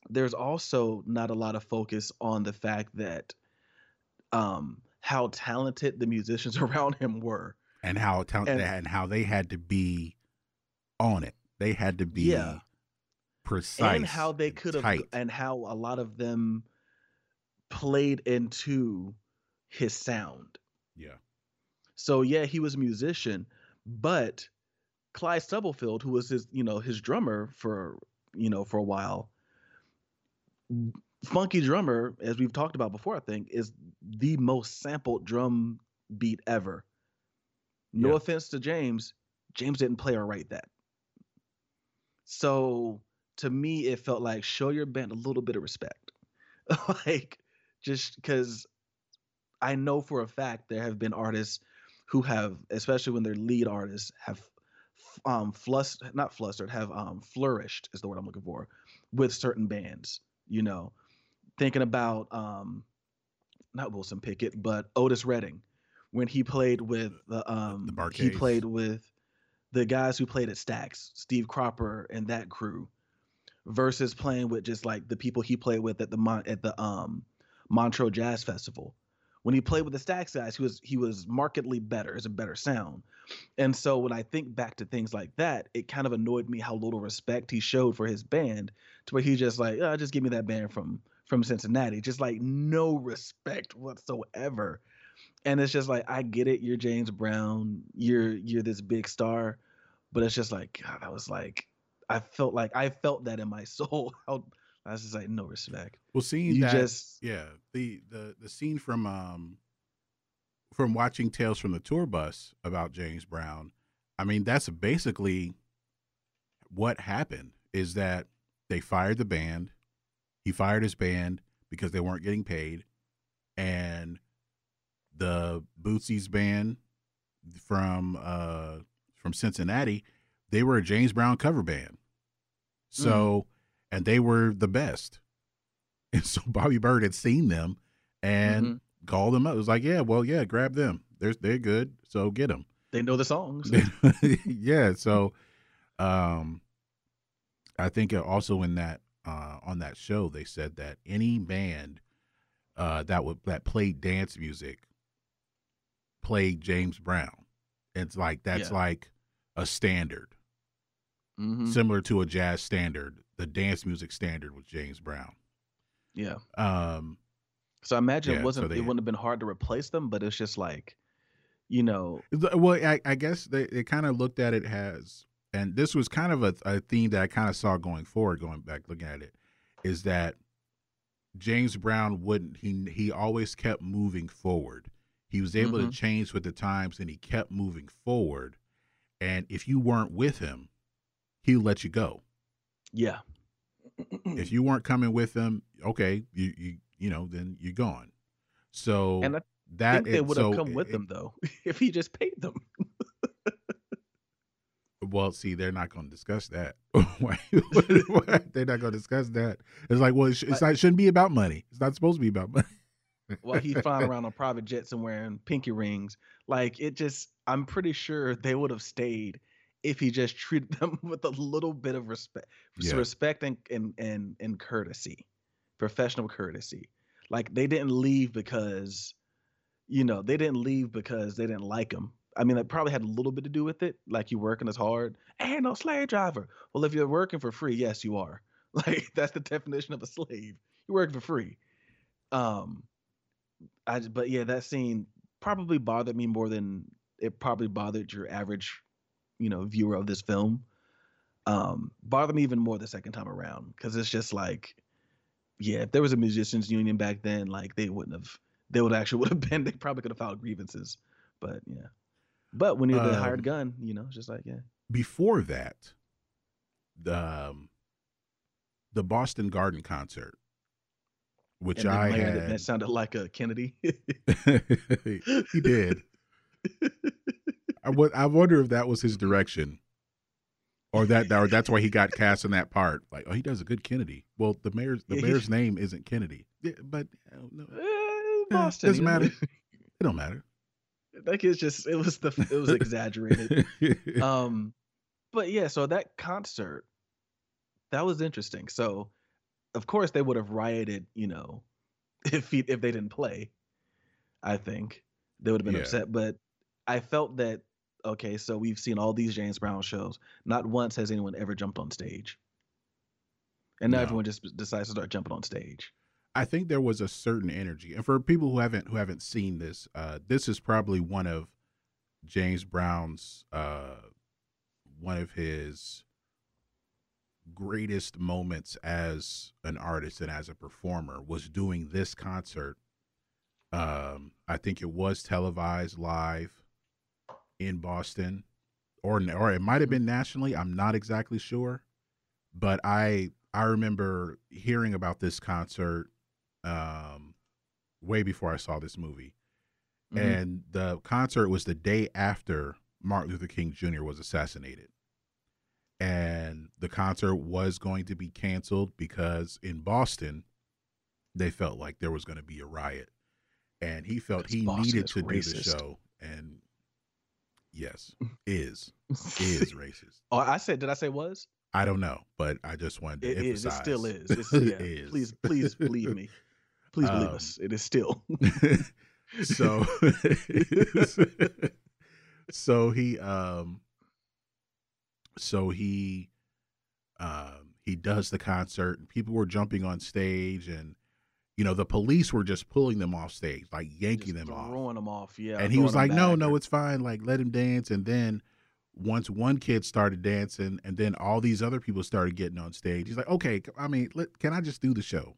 there's also not a lot of focus on the fact that um how talented the musicians around him were. And how talented And- and how they had to be on it. They had to be Yeah. precise and how they could have and how a lot of them played into his sound. Yeah. So yeah he was a musician but clyde stubblefield who was his you know his drummer for you know for a while funky drummer as we've talked about before i think is the most sampled drum beat ever. No Yeah. offense to james james didn't play or write that. So to me it felt like show your band a little bit of respect. Like just because i know for a fact there have been artists who have especially when they're lead artists have um flust not flustered have um flourished is the word i'm looking for with certain bands you know thinking about um not wilson pickett but otis redding when he played with the um he Bar-Kays. played with the guys who played at Stax, Steve Cropper and that crew, versus playing with just like the people he played with at the Mon- at the um Montreux Jazz Festival. When he played with the Stax guys, he was he was markedly better, it's a better sound. And so when I think back to things like that, it kind of annoyed me how little respect he showed for his band, to where he just like, oh, just give me that band from from Cincinnati, just like no respect whatsoever. And it's just like I get it, you're James Brown, you're you're this big star, but it's just like God, I was like, I felt like I felt that in my soul. How I was just like, no respect. well seeing You that just yeah the the the scene from um from watching tales from the tour bus about james brown i mean that's basically what happened is that they fired the band he fired his band because they weren't getting paid and the bootsy's band from uh from cincinnati they were a James Brown cover band. So, and they were the best. And so Bobby Byrd had seen them and Mhm. called them up. It was like, yeah, well, yeah, grab them. They're they're good. So get them. They know the songs. yeah. So, um, I think also in that uh, on that show they said that any band uh, that would that played dance music played James Brown. It's like that's Yeah. like a standard, Mhm. similar to a jazz standard. The dance music standard with James Brown. Yeah. Um, So I imagine Yeah, it wasn't. they- it wouldn't have been hard to replace them, but it's just like, you know, well, I, I guess they, they kind of looked at it as, and this was kind of a, a theme that I kind of saw going forward, going back looking at it, is that James Brown wouldn't he he always kept moving forward. He was able Mhm. to change with the times, and he kept moving forward. And if you weren't with him, he'll let you go. yeah, If you weren't coming with him, okay, you you you know then you're gone. So and I that think they would have so come with it- them though if he just paid them. Well, see, they're not going to discuss that. They're not going to discuss that. It's like, well, it's not, it shouldn't be about money. It's not supposed to be about money. while he's flying around on private jets and wearing pinky rings. Like it just, I'm pretty sure they would have stayed if he just treated them with a little bit of respect, Yeah. respect and, and and and courtesy, professional courtesy. Like they didn't leave because, you know, they didn't leave because they didn't like him. I mean, that probably had a little bit to do with it. Like you working as hard. Ain't no slave driver. Well, if you're working for free, yes, you are. Like that's the definition of a slave. You're working for free. Um, I but yeah, that scene probably bothered me more than it probably bothered your average, you know, viewer of this film. Um, bothered me even more the second time around because it's just like, yeah, if there was a musicians union back then, like they wouldn't have, they would actually would have been, they probably could have filed grievances. But yeah, but when you're the Um, hired gun, you know, it's just like yeah, Before that, the um, the Boston Garden concert, which and I had, that sounded like a Kennedy. he did. I I wonder if that was his direction, or that or that's why he got cast in that part. Like, oh, he does a good Kennedy. Well, the mayor's the mayor's name isn't Kennedy, yeah, but uh, no, Eh, Yeah, Boston doesn't matter. it don't matter. like it's just it was the it was exaggerated. um but yeah so that concert that was interesting so of course they would have rioted you know if he, if they didn't play i think they would have been Yeah. upset but i felt that okay so we've seen all these james brown shows. Not once has anyone ever jumped on stage. And now No. everyone just decides to start jumping on stage. I think there was a certain energy, and for people who haven't who haven't seen this, uh, this is probably one of James Brown's uh, one of his greatest moments as an artist and as a performer was doing this concert. Um, I think it was televised live in Boston, or or it might have been nationally. I'm not exactly sure, but I I remember hearing about this concert um, way before I saw this movie. Mhm. And the concert was the day after Martin Luther King Jr. was assassinated. And the concert was going to be canceled because in Boston, they felt like there was going to be a riot. And he felt he Boston needed to do the show. And yes, is, is racist. oh i said did i say was I don't know, but I just wanted to It is. emphasize. It still is. It's, yeah. is. Please, please believe me. Please believe Um, us. It is still. so so he um so he um he does the concert and people were jumping on stage and you know the police were just pulling them off stage like yanking Just them off throwing them off. Yeah. and he was like, no no it's fine like let him dance and then once one kid started dancing and then all these other people started getting on stage he's like okay i mean let, can i just do the show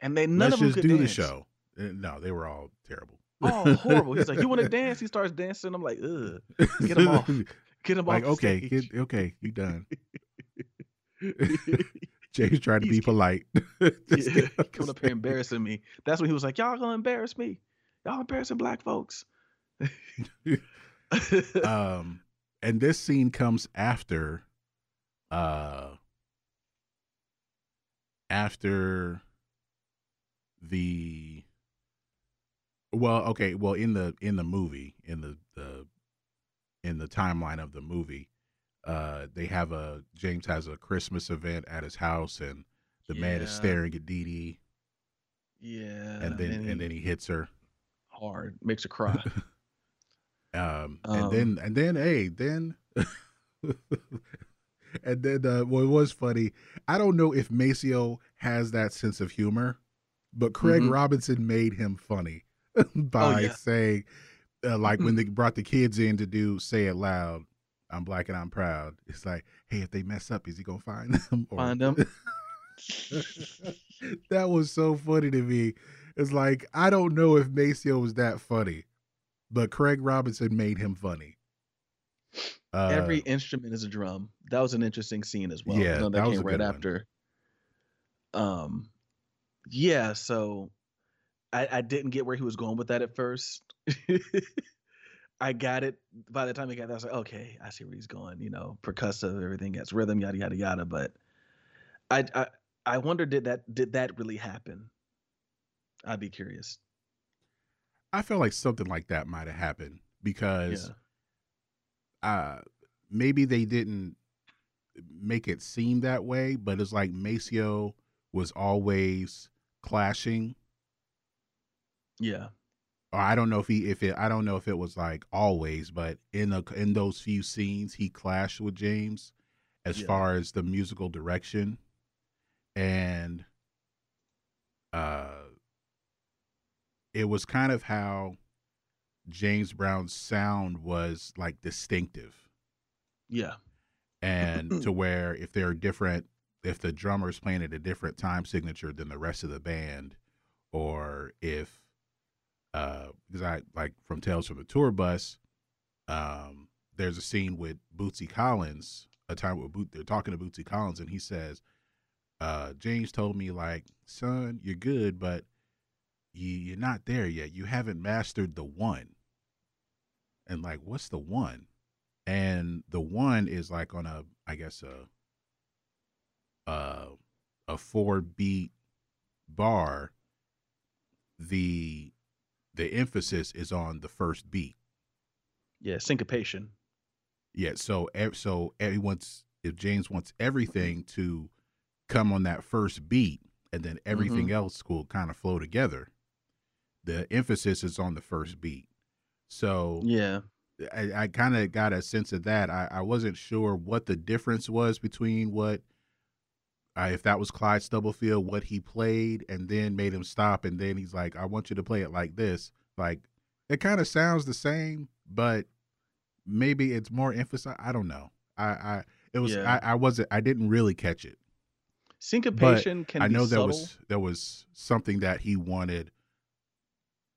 and they none let's of them just could do the show Uh, no they were all terrible Oh, horrible. He's like, you want to dance? He starts dancing. I'm like, ugh. Get him off. Get him like off. okay okay you done Jay's trying to He's be polite. Yeah, get off the coming up here embarrassing me. That's when he was like, y'all gonna embarrass me. Y'all embarrassing black folks. um, and this scene comes after uh after the well okay well in the in the movie in the the in the timeline of the movie uh they have a james has a christmas event at his house and the man is staring at Dee Dee Yeah. and then and then he hits her hard makes her cry. Um, Um, and then and then hey then and then uh, what was funny i don't know if maceo has that sense of humor but craig Mhm. robinson made him funny by yeah. saying uh, like when they brought the kids in to do say it loud i'm black and i'm proud it's like hey if they mess up is he gonna find them Or- Find them. that was so funny to me it's like i don't know if maceo was that funny but craig robinson made him funny uh, Every instrument is a drum. That was an interesting scene as well. Yeah, No, that was came right good one. after. Um, yeah. So, I I didn't get where he was going with that at first. I got it by the time he got there. I was like, okay, I see where he's going. You know, percussive, everything gets rhythm, yada yada yada. But I I I wonder did that did that really happen? I'd be curious. I feel like something like that might have happened because uh maybe they didn't make it seem that way, but it's like Maceo was always clashing. Yeah. Or I don't know if he if it I don't know if it was like always, but in a, in those few scenes he clashed with James as Yeah. far as the musical direction and uh it was kind of how James Brown's sound was like distinctive Yeah. and to where if there are different if the drummer's playing at a different time signature than the rest of the band or if uh because i like from tales from the tour bus um there's a scene with bootsy collins a time with Boot, they're talking to bootsy collins and he says uh james told me like son you're good but you, you're not there yet. You haven't mastered the one. And like what's the one? And the one is like on a i guess a uh a four beat bar the the emphasis is on the first beat Yeah. Syncopation. yeah so so everyone's if james wants everything to come on that first beat and then everything mm-hmm. else will kind of flow together the emphasis is on the first beat so Yeah. I, I kind of got a sense of that. I, I wasn't sure what the difference was between what, uh, if that was Clyde Stubblefield, what he played, and then made him stop, and then he's like, "I want you to play it like this." Like, it kind of sounds the same, but maybe it's more emphasized. I don't know. I, I it was Yeah. I, I wasn't I didn't really catch it. Syncopation can I be know there subtle. was there was something that he wanted,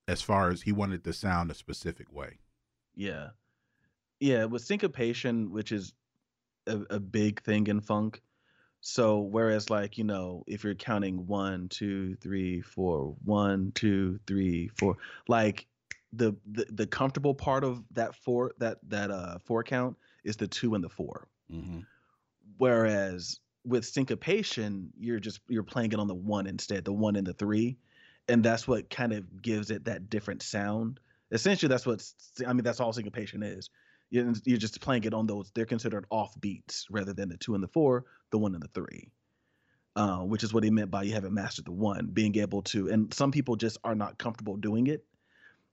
as far as he wanted to sound a specific way. Yeah. Yeah, with syncopation, which is a, a big thing in funk. So whereas like, you know, if you're counting one, two, three, four, one, two, three, four, like the the, the comfortable part of that four that that uh four count is the two and the four. Mm-hmm. Whereas with syncopation, you're just you're playing it on the one instead, the one and the three, and that's what kind of gives it that different sound. Essentially, that's what I mean. That's all syncopation is. You're, you're just playing it on those. They're considered off beats rather than the two and the four, the one and the three. Uh, which is what he meant by you haven't mastered the one, being able to. And some people just are not comfortable doing it.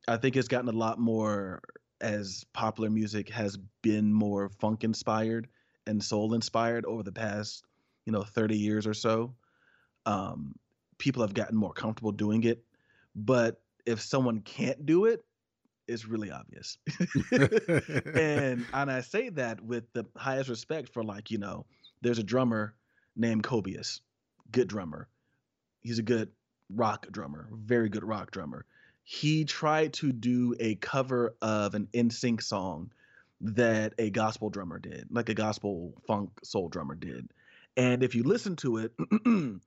I think it's gotten a lot more as popular music has been more funk inspired and soul inspired over the past you know 30 years or so um people have gotten more comfortable doing it but if someone can't do it it's really obvious and and i say that with the highest respect for like you know there's a drummer named cobus good drummer he's a good rock drummer very good rock drummer he tried to do a cover of an NSYNC song that a gospel drummer did, like a gospel funk soul drummer did. And if you listen to it,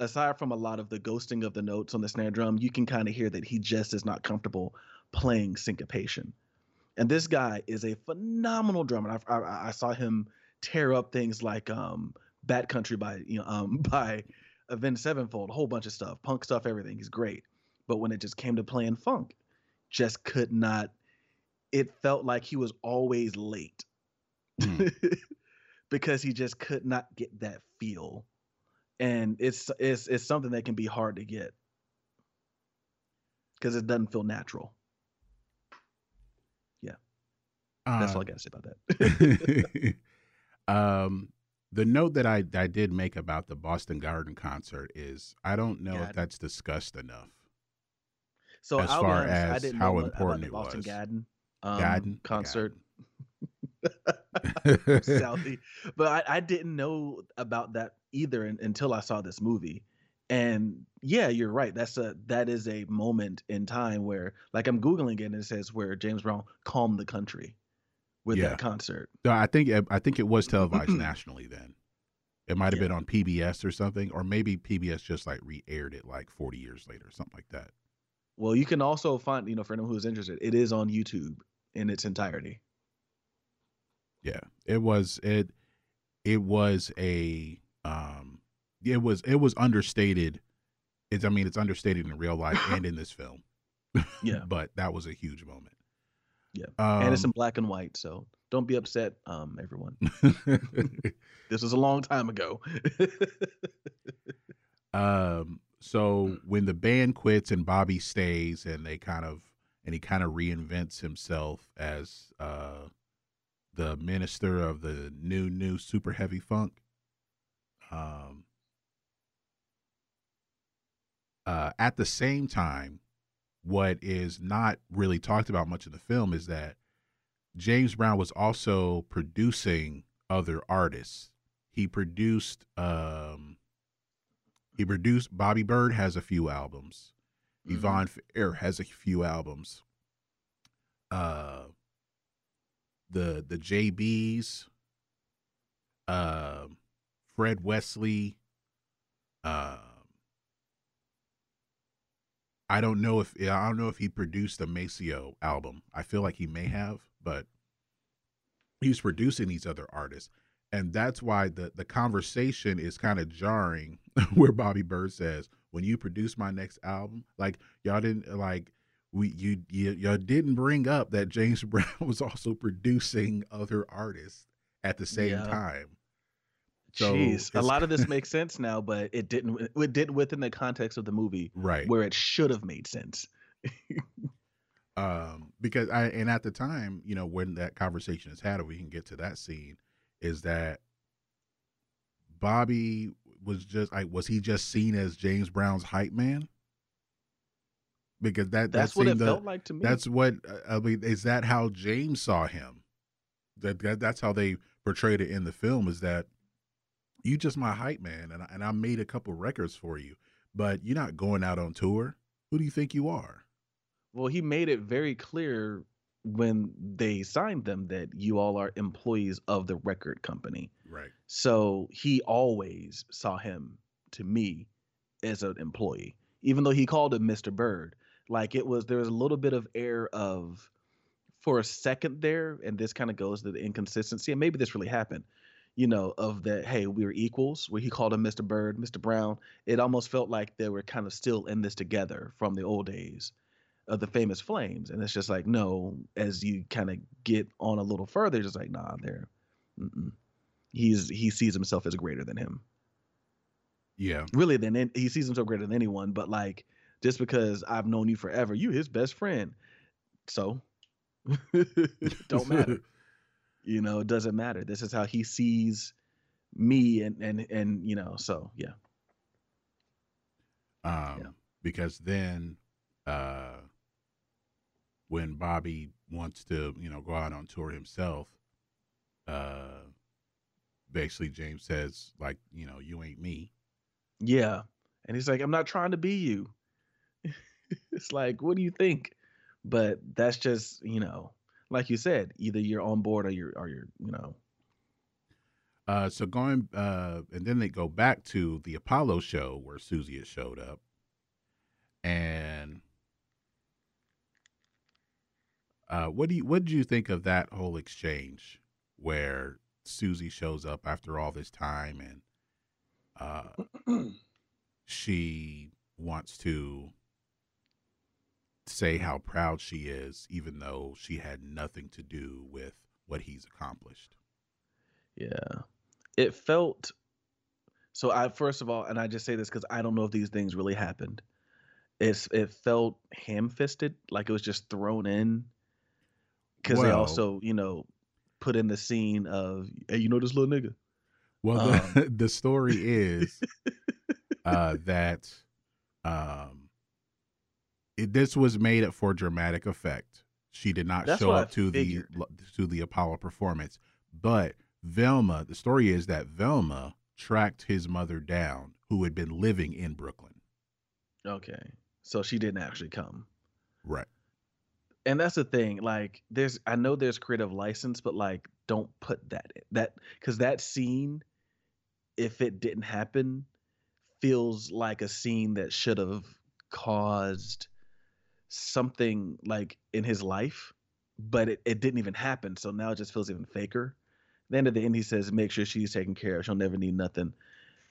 aside from a lot of the ghosting of the notes on the snare drum, you can kind of hear that he just is not comfortable playing syncopation. And this guy is a phenomenal drummer. I, I, I saw him tear up things like um, Bat Country by you know um, by Avenged Sevenfold, a whole bunch of stuff, punk stuff, everything. He's great. But when it just came to playing funk, just could not. It felt like he was always late Hmm. because he just could not get that feel, and it's it's it's something that can be hard to get because it doesn't feel natural. Yeah that's all I Uh, got to say about that. um, the note that I I did make about the Boston Garden concert is I don't know if that's discussed enough. So as I'll far honest, I as didn't how know about important it Boston was. Garden um, Garden? concert. Garden. Southie. But I, I didn't know about that either un- until I saw this movie. And yeah, you're right. That's a that is a moment in time where, like, I'm googling it and it says where James Brown calmed the country with Yeah. that concert. No, I think it- I think it was televised nationally then. It might have Yeah. been on PBS or something, or maybe PBS just like re-aired it like 40 years later, or something like that. Well, you can also find, you know, for anyone who's interested, it is on YouTube in its entirety. Yeah, it was it it was a um it was it was understated. It's I mean it's understated in real life and in this film. Yeah. but that was a huge moment. Yeah. um, and it's in black and white, so don't be upset, um, everyone. This was a long time ago. um so when the band quits and Bobby stays and they kind of and he kind of reinvents himself as uh the minister of the new new super heavy funk um uh at the same time what is not really talked about much in the film is that James Brown was also producing other artists. He produced um he produced Bobby Byrd has a few albums. Mhm. Yvonne Fair has a few albums. Uh the the JBs, um Fred Wesley, um I don't know if I don't know if he produced a Maceo album. I feel like he may have, but he's producing these other artists. And that's why the the conversation is kind of jarring where Bobby Byrd says, "When you produce my next album, like y'all didn't like we you, you y'all didn't bring up that James Brown was also producing other artists at the same Yeah. time." So Jeez, a lot of this makes sense now, but it didn't. It didn't within the context of the movie, Right. where it should have made sense. um because i and at the time you know when that conversation is had we can get to that scene is that bobby was just like was he just seen as james brown's hype man because that That's that what it felt like to me. that's what uh, i mean is that how james saw him that, that that's how they portrayed it in the film is that you just my hype man and I, and I made a couple records for you but you're not going out on tour who do you think you are well, he made it very clear when they signed them that you all are employees of the record company. right So he always saw him to me as an employee, even though he called him Mr. Byrd. Like it was, there was a little bit of air of, for a second there, and this kind of goes to the inconsistency, and maybe this really happened, you know, of that, hey, we were equals, where he called him Mr. Byrd, Mr. Brown. It almost felt like they were kind of still in this together from the old days of the famous flames. And it's just like, no, as you kind of get on a little further, just like, nah, they're, mm-mm he's he sees himself as greater than him yeah really then he sees himself greater than anyone but like just because i've known you forever you his best friend so don't matter you know it doesn't matter. This is how he sees me and and and you know so yeah. Um, Yeah. because then uh, when Bobby wants to, you know, go out on tour himself, uh, basically James says, like, you know, you ain't me. yeah. And he's like i'm not trying to be you. It's like what do you think? But that's just you know like you said either you're on board or you're or you're you know. Uh, so going, uh, and then they go back to the Apollo show where Susie has showed up, and Uh, what do you what did you think of that whole exchange where Susie shows up after all this time and uh, she wants to say how proud she is, even though she had nothing to do with what he's accomplished. Yeah. It felt so I first of all, and I just say this because I don't know if these things really happened. It's it felt ham fisted, like it was just thrown in. Because they also, you know, put in the scene of, hey, you know this little nigga. Well, Um, the, the story is uh, that um, it, this was made it for dramatic effect. She did not That's show up to the to the Apollo performance, but Velma. The story is that Velma tracked his mother down, who had been living in Brooklyn. Okay. So she didn't actually come. Right. and that's the thing like there's i know there's creative license but like don't put that in that because that scene if it didn't happen feels like a scene that should have caused something like in his life but it, it didn't even happen so now it just feels even faker then at the end he says make sure she's taken care of she'll never need nothing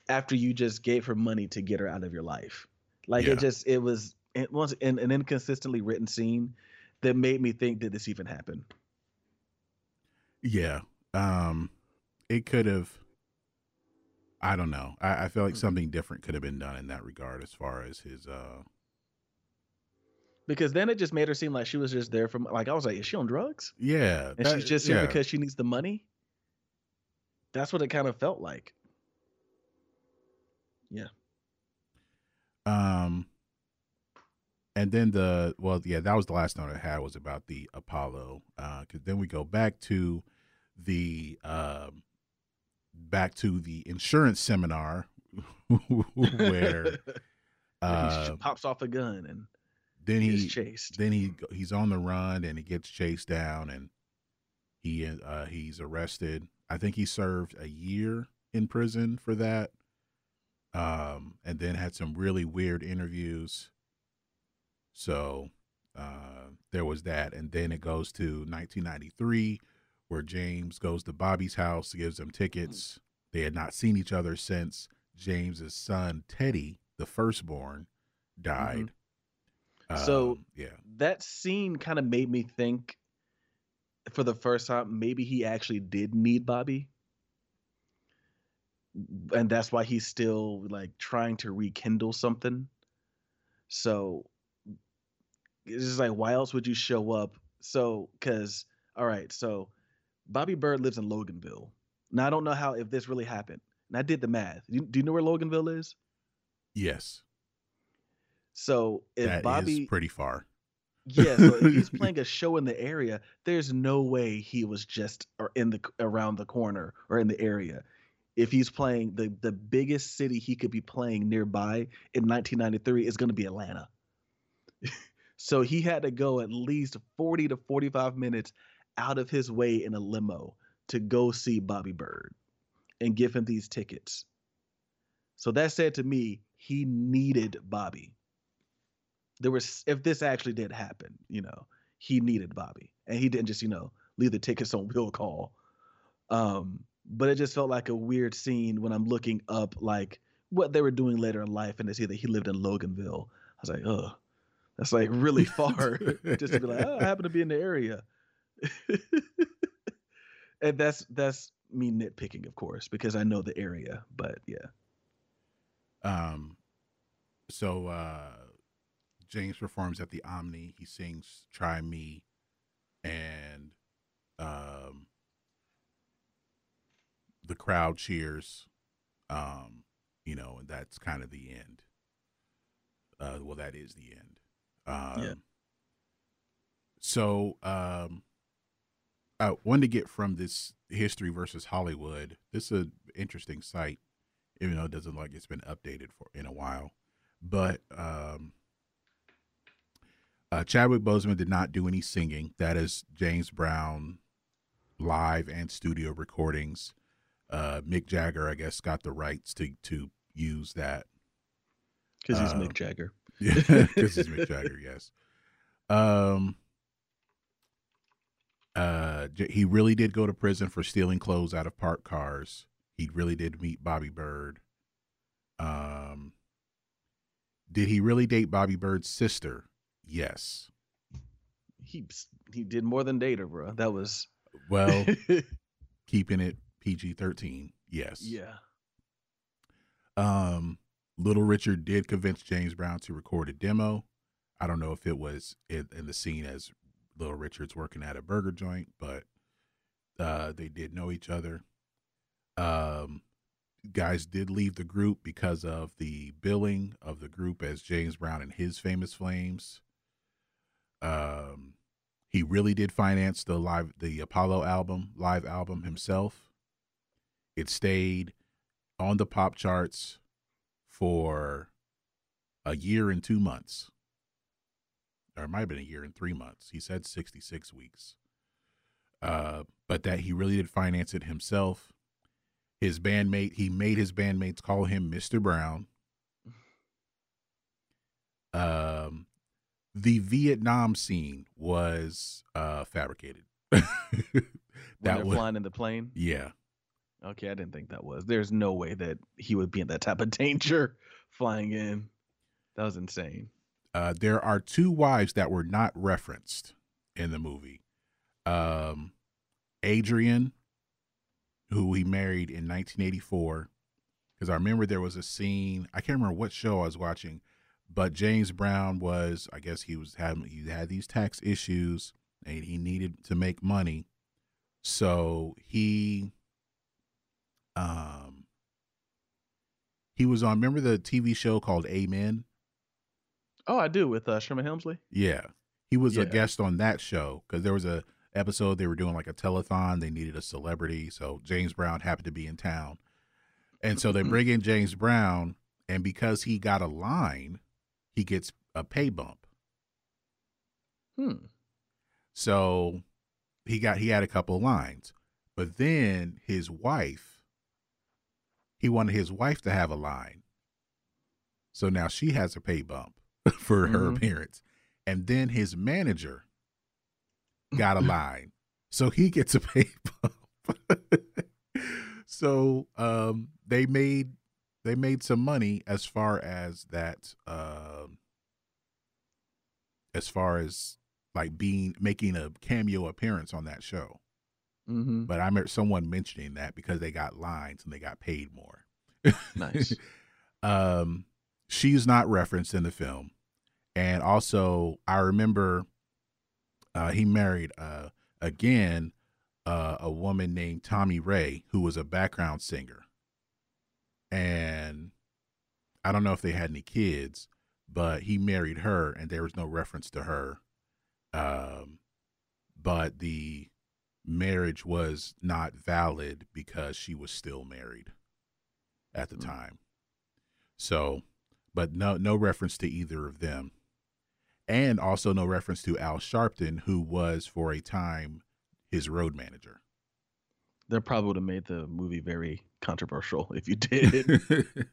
after you just gave her money to get her out of your life like Yeah. it just it was it was an, an inconsistently written scene that made me think did this even happen Yeah. Um, it could have. I don't know. I, I feel like Mm. something different could have been done in that regard, as far as his. uh because then it just made her seem like she was just there from like I was like, is she on drugs? Yeah, And that- she's just here yeah. because she needs the money. That's what it kind of felt like. Yeah. Um, and then the well, yeah, that was the last note I had was about the Apollo. Uh, because then we go back to the um, back to the insurance seminar where uh, pops off a gun and then is he chased. then he he's on the run and he gets chased down and he uh he's arrested. I think he served a year in prison for that. Um and then had some really weird interviews. So uh there was that and then it goes to 1993 where James goes to Bobby's house, gives them tickets. They had not seen each other since James's son Teddy, the firstborn, died. So- Um, yeah, that scene kind of made me think for the first time maybe he actually did need Bobby. And that's why he's still like trying to rekindle something. So it's just like why else would you show up? So cuz all right, so Bobby Byrd lives in Loganville. Now I don't know how if this really happened. And I did the math. You, do you know where Loganville is? yes, So if that is Bobby pretty far. Yeah, so if he's playing a show in the area, there's no way he was just or in the around the corner or in the area. If he's playing the the biggest city he could be playing nearby in 1993 is going to be Atlanta. so he had to go at least 40 to 45 minutes out of his way in a limo to go see Bobby Byrd and give him these tickets. So that said to me, he needed Bobby there was if this actually did happen, you know, he needed Bobby, and he didn't just you know leave the tickets on will call. Um, but it just felt like a weird scene when I'm looking up like what they were doing later in life, and to see that he lived in Loganville. I was like, oh, that's like really far just to be like, oh, I happen to be in the area. and that's that's me nitpicking, of course, because I know the area. But yeah, Um, so uh, James performs at the Omni. He sings "Try Me," and um, the crowd cheers. Um, you know, and that's kind of the end. Uh, well, that is the end. Um, Yeah. So, um, I wanted to get from this history versus Hollywood. This is an interesting site, even though it doesn't look like it's been updated for in a while. But um, uh, Chadwick Boseman did not do any singing. That is James Brown live and studio recordings. Uh, Mick Jagger, I guess, got the rights to to use that because he's Uh, Mick Jagger. yeah, because it's Mick Jagger. Yes. Um. Uh, he really did go to prison for stealing clothes out of parked cars. He really did meet Bobby Byrd. Um, did he really date Bobby Byrd's sister? Yes. He he did more than data, bro. That was Well, keeping it PG thirteen. Yes. yeah. Um, Little Richard did convince James Brown to record a demo. I don't know if it was in, in the scene as Little Richard's working at a burger joint, but uh, they did know each other. Um, guys did leave the group because of the billing of the group as James Brown and his famous flames. Um, he really did finance the live the Apollo album, live album himself. It stayed on the pop charts for a year and two months. Or it might have been a year and three months. He said 66 weeks. Uh, but that he really did finance it himself. His bandmate, he made his bandmates call him Mr. Brown. Um, the Vietnam scene was uh fabricated. That they're was flying in the plane. yeah. Okay, I didn't think that was. There's no way that he would be in that type of danger flying in. That was insane. Uh, there are two wives that were not referenced in the movie. Um, Adrienne, who he married in 1984, because I remember there was a scene. I can't remember what show I was watching, but James Brown was. I guess he was having he had these tax issues and he needed to make money, so he, um, he was on. Remember the TV show called Amen? Oh, I do with uh, Sherman Hemsley. Yeah. He was a guest on that show because there was a episode they were doing like a telethon. They needed a celebrity. So James Brown happened to be in town. And so they bring in James Brown. And because he got a line, he gets a pay bump. Hmm. So he got he had a couple lines. But then his wife, he wanted his wife to have a line. So now she has a pay bump for her Mhm. appearance. And then his manager got a line. So he gets a pay bump. so um they made they made some money as far as that um as far as like being making a cameo appearance on that show. Mm-hmm. But I remember someone mentioning that because they got lines and they got paid more. Nice. um, she's not referenced in the film, and also I remember uh, he married uh, again uh, a woman named Tomi Rae who was a background singer, and I don't know if they had any kids, but he married her, and there was no reference to her. Um, but the marriage was not valid because she was still married at the Mm. time. So, but no no reference to either of them. And also no reference to Al Sharpton who was for a time his road manager. That probably would have made the movie very controversial if you did.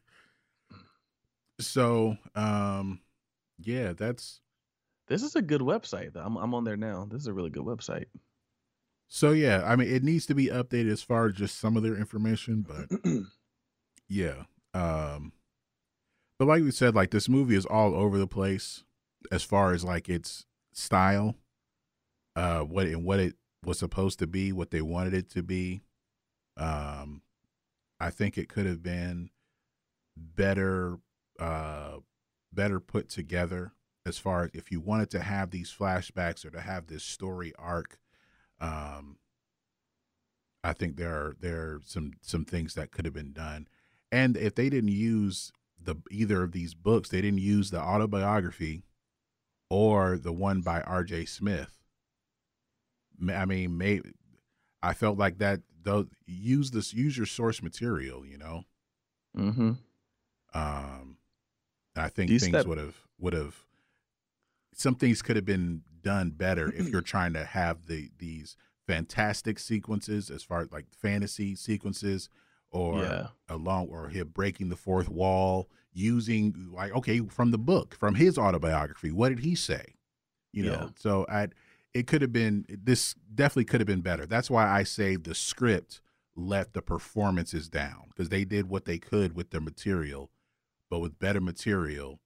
so, um yeah, that's this is a good website. though. I'm I'm on there now. This is a really good website. so yeah, I mean it needs to be updated as far as just some of their information, but yeah. Um but like we said, like this movie is all over the place as far as like its style, uh what and what it was supposed to be, what they wanted it to be. Um I think it could have been better uh better put together as far as if you wanted to have these flashbacks or to have this story arc um I think there are there are some some things that could have been done. And if they didn't use the either of these books, they didn't use the autobiography or the one by R.J. Smith. I mean, maybe I felt like that. Though use this, use your source material. You know, Mm-hmm. um, I think things would have would have some things could have been done better if you're trying to have the these fantastic sequences as far as like fantasy sequences or Yeah. along or him breaking the fourth wall using like okay from the book from his autobiography what did he say you know Yeah. so i it could have been this definitely could have been better. That's why I say the script let the performances down because they did what they could with their material, but with better material,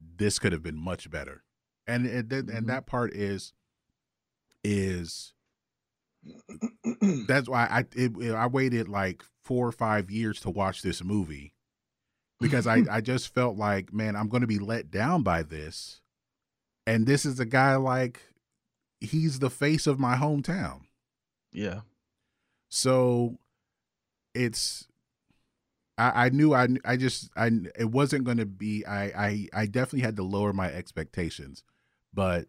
this could have been much better. And and, Mhm. and that part is is that's why I it, it- I waited like four or five years to watch this movie because I I just felt like man I'm going to be let down by this, and this is a guy like he's the face of my hometown, Yeah. so it's I I knew I I just I it wasn't going to be I I I definitely had to lower my expectations, but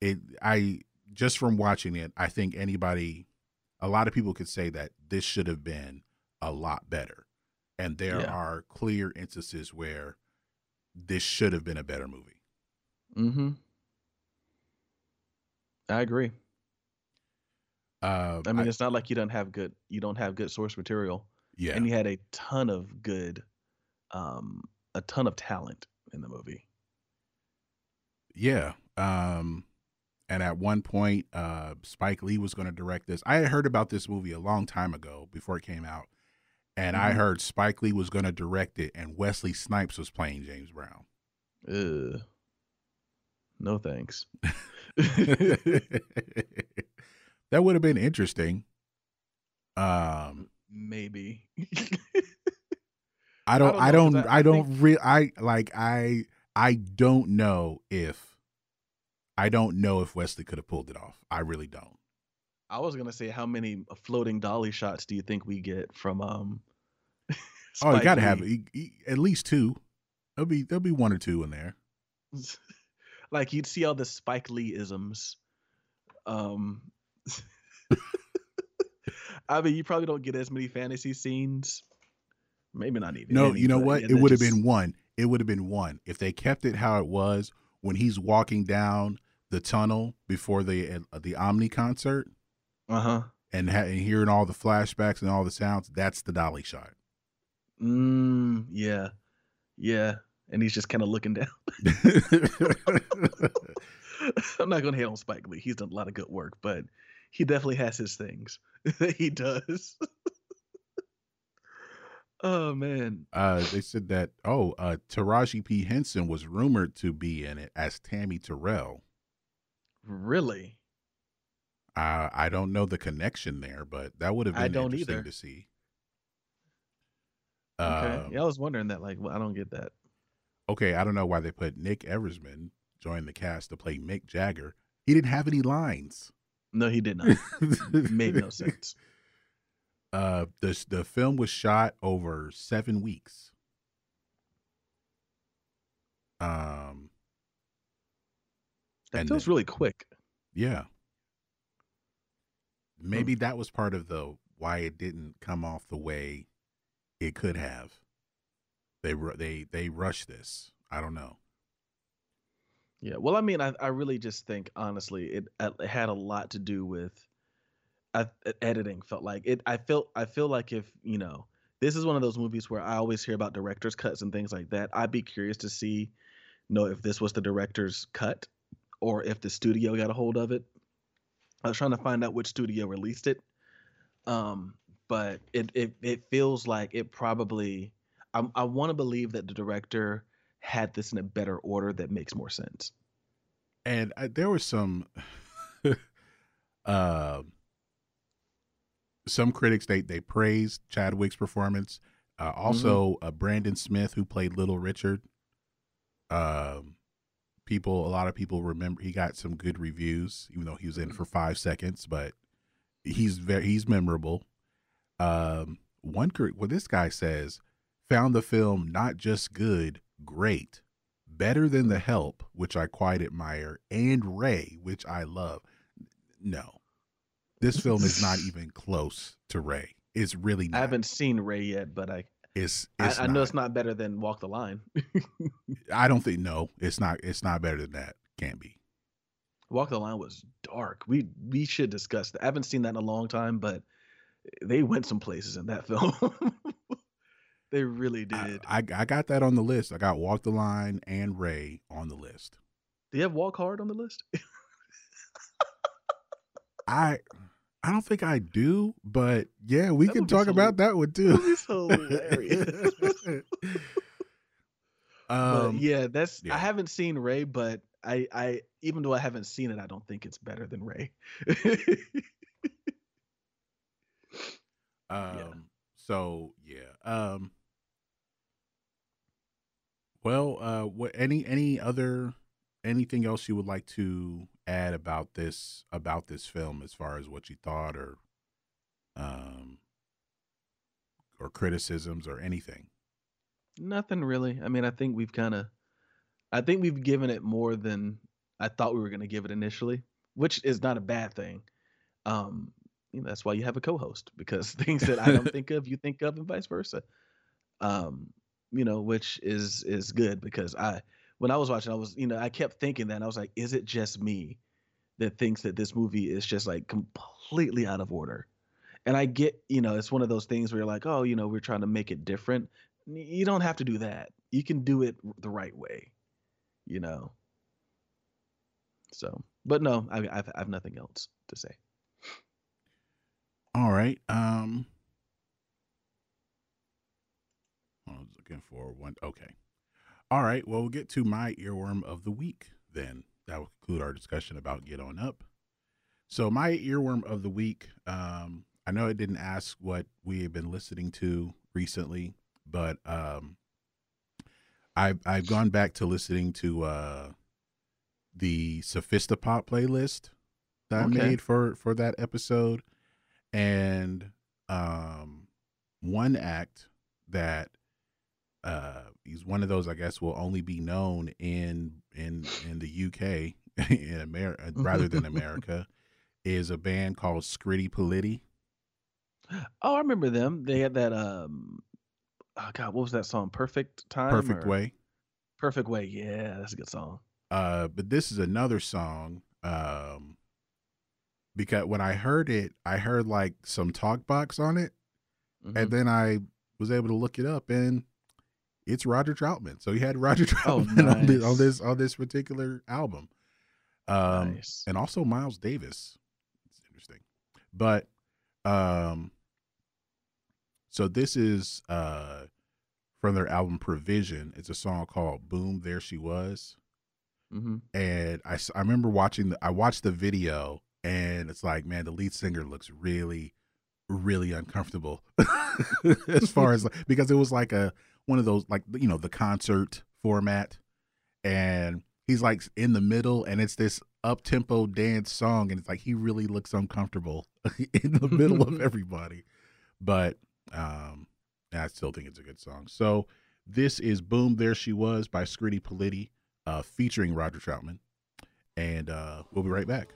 it I just from watching it I think anybody a lot of people could say that this should have been a lot better. And there Yeah. are clear instances where this should have been a better movie. Mm-hmm. I agree. Uh, I mean, it's not like you don't have good you don't have good source material, yeah, and you had a ton of good, um, a ton of talent in the movie. yeah. Um, and at one point, uh, Spike Lee was going to direct this. I had heard about this movie a long time ago before it came out, and I Mhm. heard Spike Lee was going to direct it, and Wesley Snipes was playing James Brown. Ugh. No thanks. that would have been interesting. Um, Maybe. I don't, don't I don't, I- I, I don't think- re- I like, I, I don't know if, I don't know if Wesley could have pulled it off. I really don't. I was gonna say, how many floating dolly shots do you think we get from um? oh, you got to have Lee? e- e- at least two. There'll be, there'll be one or two in there. like you'd see all the Spike Lee isms. Um, I mean, you probably don't get as many fantasy scenes. Maybe not even. No, any, you know what? it would have just- been one. It would have been one if they kept it how it was when he's walking down the tunnel before the uh, the Omni concert Uh-huh. and, ha- and hearing all the flashbacks and all the sounds. That's the dolly shot. Mm, yeah, yeah, and he's just kind of looking down. I'm not gonna hate on Spike Lee. He's done a lot of good work, but he definitely has his things. he does. oh man. uh, they said that oh, uh, Taraji P Henson was rumored to be in it as Tammy Terrell. Really? Uh, I don't know the connection there, but that would have been I don't interesting either. to see. Okay. Um, yeah, I was wondering that. Like, well, I don't get that. Okay, I don't know why they put Nick Eversman join the cast to play Mick Jagger. He didn't have any lines. No, he did not. Made no sense. Uh, the the film was shot over seven weeks. Um, That And feels then- really quick. yeah. Maybe that was part of the why it didn't come off the way it could have. They they they rushed this. I don't know. Yeah. Well, I mean, I, I really just think honestly, it, it had a lot to do with editing. Felt like it. I felt. I feel like if you know, this is one of those movies where I always hear about director's cuts and things like that. I'd be curious to see, know if this was the director's cut, or if the studio got a hold of it. I was trying to find out which studio released it. Um, but it it it feels like it probably. I I want to believe that the director had this in a better order that makes more sense. and I, there was some uh, some critics they they praised Chadwick's performance. Uh, also, uh, Brandon Smith, who played Little Richard. Um, people, a lot of people remember he got some good reviews, even though he was in for five seconds. But he's very he's memorable. Um, one well, this guy says found the film not just good, great better than The Help, which I quite admire, and Ray, which I love. No, this film is not even close to Ray. It's really not. I haven't seen Ray yet, but I It's, I, it's I know it's not better than Walk the Line. I don't think no. It's not. It's not better than that. Can't be. Walk the Line was dark. We we should discuss that. I haven't seen that in a long time, but they went some places in that film. they really did. I I got that on the list. I got Walk the Line and Ray on the list. Do you have Walk Hard on the list? I I don't think I do, but yeah, we That can talk about that one too. movie's hilarious. um, yeah, that's yeah. I haven't seen Ray, but I I even though I haven't seen it, I don't think it's better than Ray. Um. So yeah. Um. Well, uh, what any any other anything else you would like to add about this about this film as far as what you thought or um or criticisms or anything? Nothing really. I mean, I think we've kind of, I think we've given it more than I thought we were going to give it initially, which is not a bad thing. Um, you know, that's why you have a co-host because things that I don't think of, you think of, and vice versa. Um, you know, which is is good because I, when I was watching, I was, you know, I kept thinking that I was like, is it just me that thinks that this movie is just like completely out of order? And I get, you know, it's one of those things where you're like, oh, you know, we're trying to make it different you don't have to do that. You can do it the right way, you know. So, but no, I, I've I've nothing else to say. All right. Um. I was looking for one. Okay. All right. Well, we'll get to my earworm of the week then. That will conclude our discussion about Get On Up. So, my earworm of the week, um, I know I didn't ask what we have been listening to recently, but um, I've, I've gone back to listening to uh, the Sophisti-Pop playlist that Okay. I made for, for that episode. And um, one act that uh he's one of those i guess will only be known in in in the uk in america rather than america is a band called Scritti Politti. Oh, I remember them. They had that um oh god, what was that song? Perfect Time? perfect or- way Perfect Way. Yeah, that's a good song. uh but this is another song um because when i heard it i heard like some talk box on it Mhm. and then i was able to look it up and it's roger troutman so he had roger Oh, troutman on, this, on this on this particular album um nice. and also Miles Davis. It's interesting. But um so this is uh from their album Provision. It's a song called Boom There She Was. hmm And I remember watching the I watched the video and it's like, man, the lead singer looks really really uncomfortable as far as because it was like a one of those like you know the concert format. And he's like in the middle and it's this up tempo dance song and it's like he really looks uncomfortable in the middle of everybody. But um i still think it's a good song. So this is boom there she was by Scritti Politti uh featuring roger troutman. And uh we'll be right back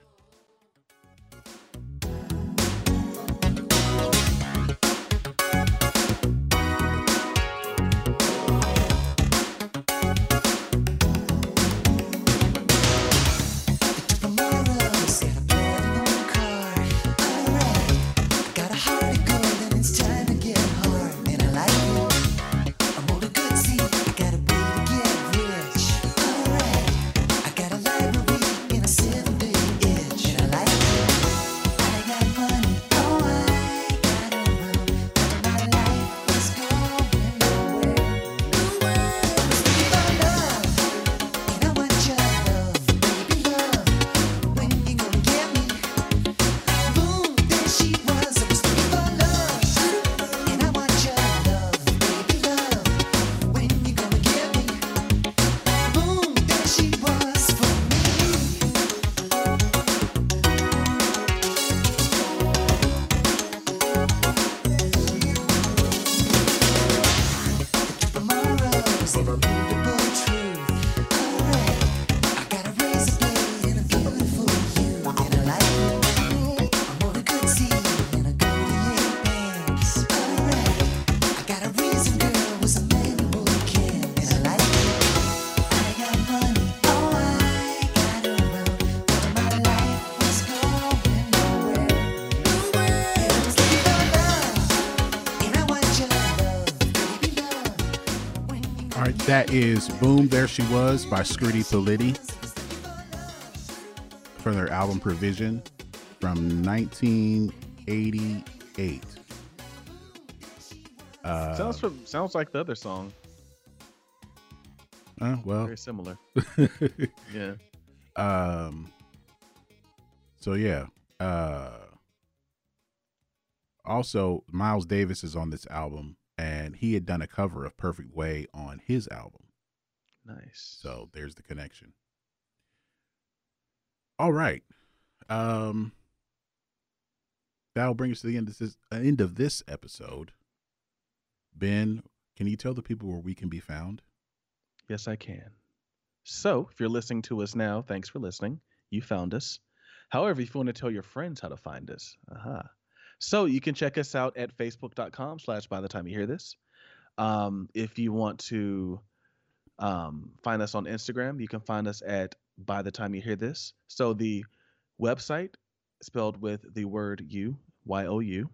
all right that is boom there she was by Scritti Politti from their album Provision. from 1988. Uh, sounds from, sounds like the other song. uh, well, Very similar. Yeah. um so yeah uh also miles davis is on this album and he had done a cover of perfect way on his album Nice. so there's the connection all right um that'll bring us to the end of this end of this episode ben can you tell the people where we can be found Yes, I can. So, if you're listening to us now, thanks for listening. You found us. However, if you want to tell your friends how to find us, aha. So you can check us out at facebook.com slash by the time you hear this. Um, if you want to um, find us on Instagram, you can find us at by the time you hear this. So the website spelled with the word you, Y O U.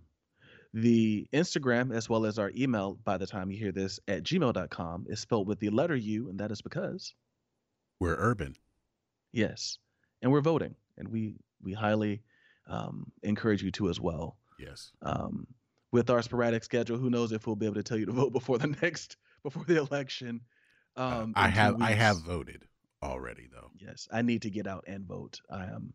The Instagram, as well as our email, by the time you hear this, at gmail.com, is spelled with the letter U, and that is because, we're urban yes, and we're voting, and we we highly um, encourage you to as well. Yes Um, with our sporadic schedule, who knows if we'll be able to tell you to vote before the next before the election. Uh, Um, i in two have i have voted already though Yes, I need to get out and vote. I am.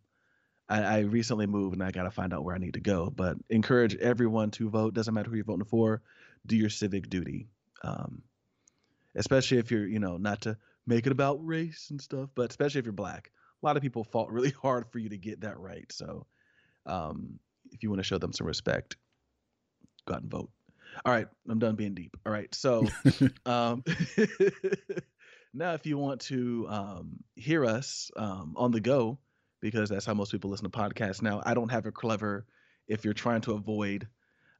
I, I recently moved and I got to find out where I need to go. But encourage everyone to vote. Doesn't matter who you're voting for. Do your civic duty. Um, especially if you're, you know, not to make it about race and stuff, but especially if you're black. A lot of people fought really hard for you to get that right. So, um, if you want to show them some respect, go out and vote. All right, I'm done being deep. All right, so um, now, if you want to um, hear us um, on the go, because that's how most people listen to podcasts now, I don't have a clever. If you're trying to avoid,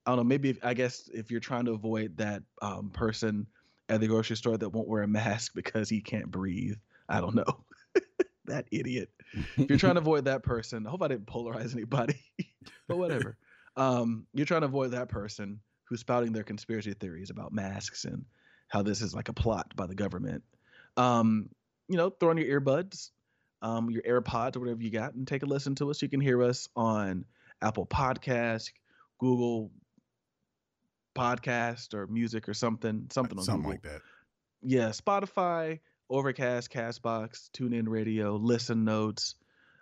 I don't know, maybe if, I guess if you're trying to avoid that um, person at the grocery store that won't wear a mask because he can't breathe, I don't know. that idiot. If you're trying to avoid that person, I hope I didn't polarize anybody, but whatever. Um, you're trying to avoid that person who's spouting their conspiracy theories about masks and how this is like a plot by the government. Um, you know, throw on your earbuds, um, your AirPods or whatever you got, and take a listen to us. You can hear us on Apple Podcast, Google Podcast, or music or something, something on something Google like that yeah, Spotify, Overcast, Castbox, TuneIn Radio, Listen Notes,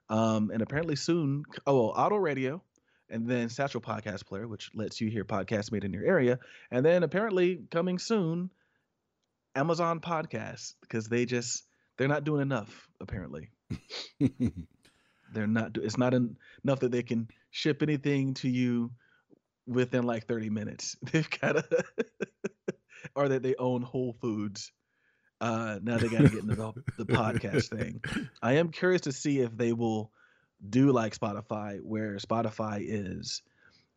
um, and apparently soon, oh, well, Auto Radio, and then Satchel Podcast Player, which lets you hear podcasts made in your area, and then apparently coming soon, Amazon Podcasts, because they just they're not doing enough. Apparently, they're not. It's not en- enough that they can ship anything to you within like 30 minutes. They've got to, or that they own Whole Foods. Uh, now they got to get into the, the podcast thing. I am curious to see if they will do like Spotify, where Spotify is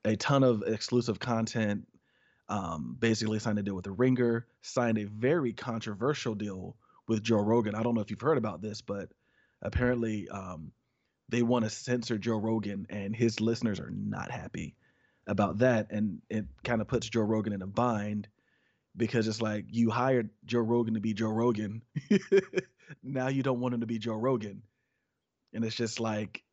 a ton of exclusive content. Um, basically signed a deal with the Ringer, signed a very controversial deal with Joe Rogan. I don't know if you've heard about this, but apparently um, they want to censor Joe Rogan, and his listeners are not happy about that, and it kind of puts Joe Rogan in a bind because it's like you hired Joe Rogan to be Joe Rogan, now you don't want him to be Joe Rogan, and it's just like,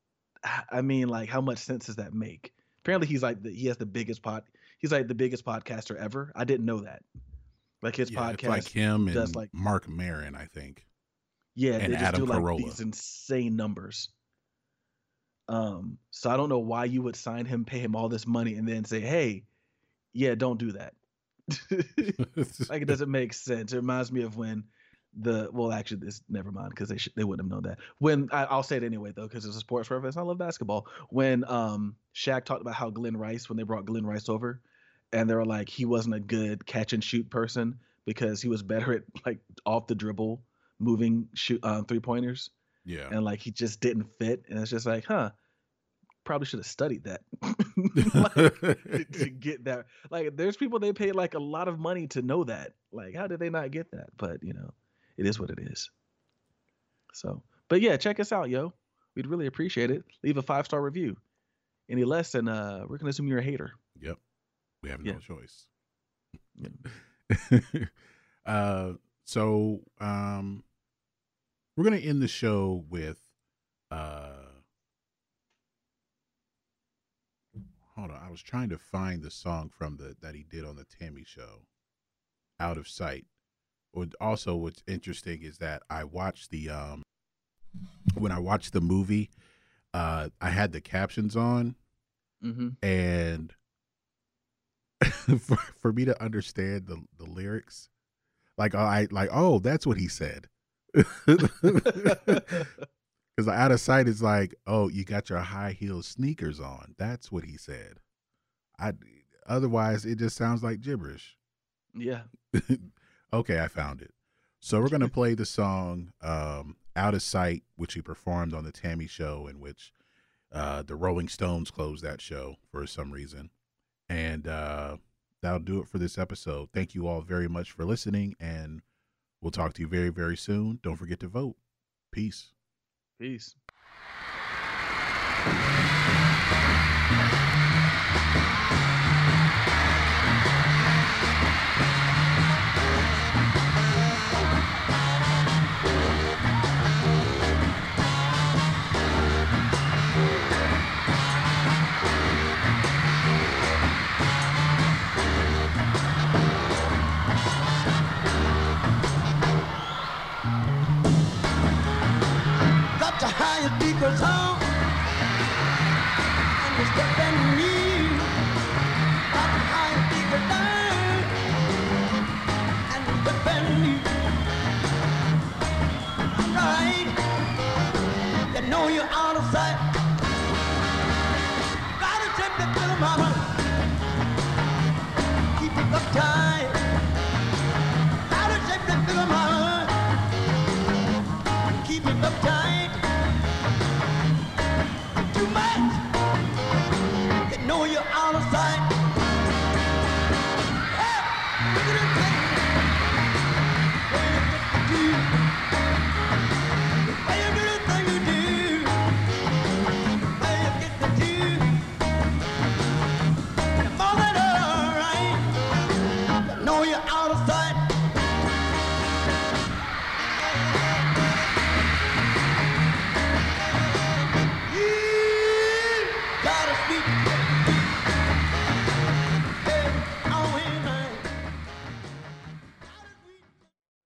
I mean, like how much sense does that make? Apparently, he's like the, he has the biggest pod. He's like the biggest podcaster ever. I didn't know that. Like his Yeah, podcast, like him and does like Marc Maron, I think. yeah, and they just Adam do like Carolla. these insane numbers. Um, so I don't know why you would sign him, pay him all this money, and then say, "Hey, yeah, don't do that." like it doesn't make sense. It reminds me of when the well, actually, this never mind because they should they wouldn't have known that. When I, I'll say it anyway though because it's a sports reference. I love basketball. When um Shaq talked about how Glen Rice when they brought Glen Rice over, and they were like he wasn't a good catch and shoot person because he was better at like off the dribble moving shoot um, three pointers yeah. and like he just didn't fit and it's just like huh probably should have studied that like, to, to get that like there's people they pay like a lot of money to know that like how did they not get that but you know it is what it is so but yeah check us out yo we'd really appreciate it leave a five star review any less than uh we're gonna assume you're a hater Yep. We have Yeah. no choice. Yeah. uh so um we're gonna end the show with uh hold on. I was trying to find the song from the that he did on the T.A.M.I show. Out of sight. Also what's interesting is that I watched the um when I watched the movie, uh I had the captions on Mm-hmm. and for, for me to understand the the lyrics, like I like oh that's what he said. Because out of sight is like, oh, you got your high heel sneakers on. That's what he said. I otherwise it just sounds like gibberish. Yeah. Okay, I found it. So we're gonna play the song um, "Out of Sight," which he performed on the T.A.M.I Show, in which uh, the Rolling Stones closed that show for some reason, and uh, that'll do it for this episode. Thank you all very much for listening, and we'll talk to you very very soon. Don't forget to vote. Peace. Peace.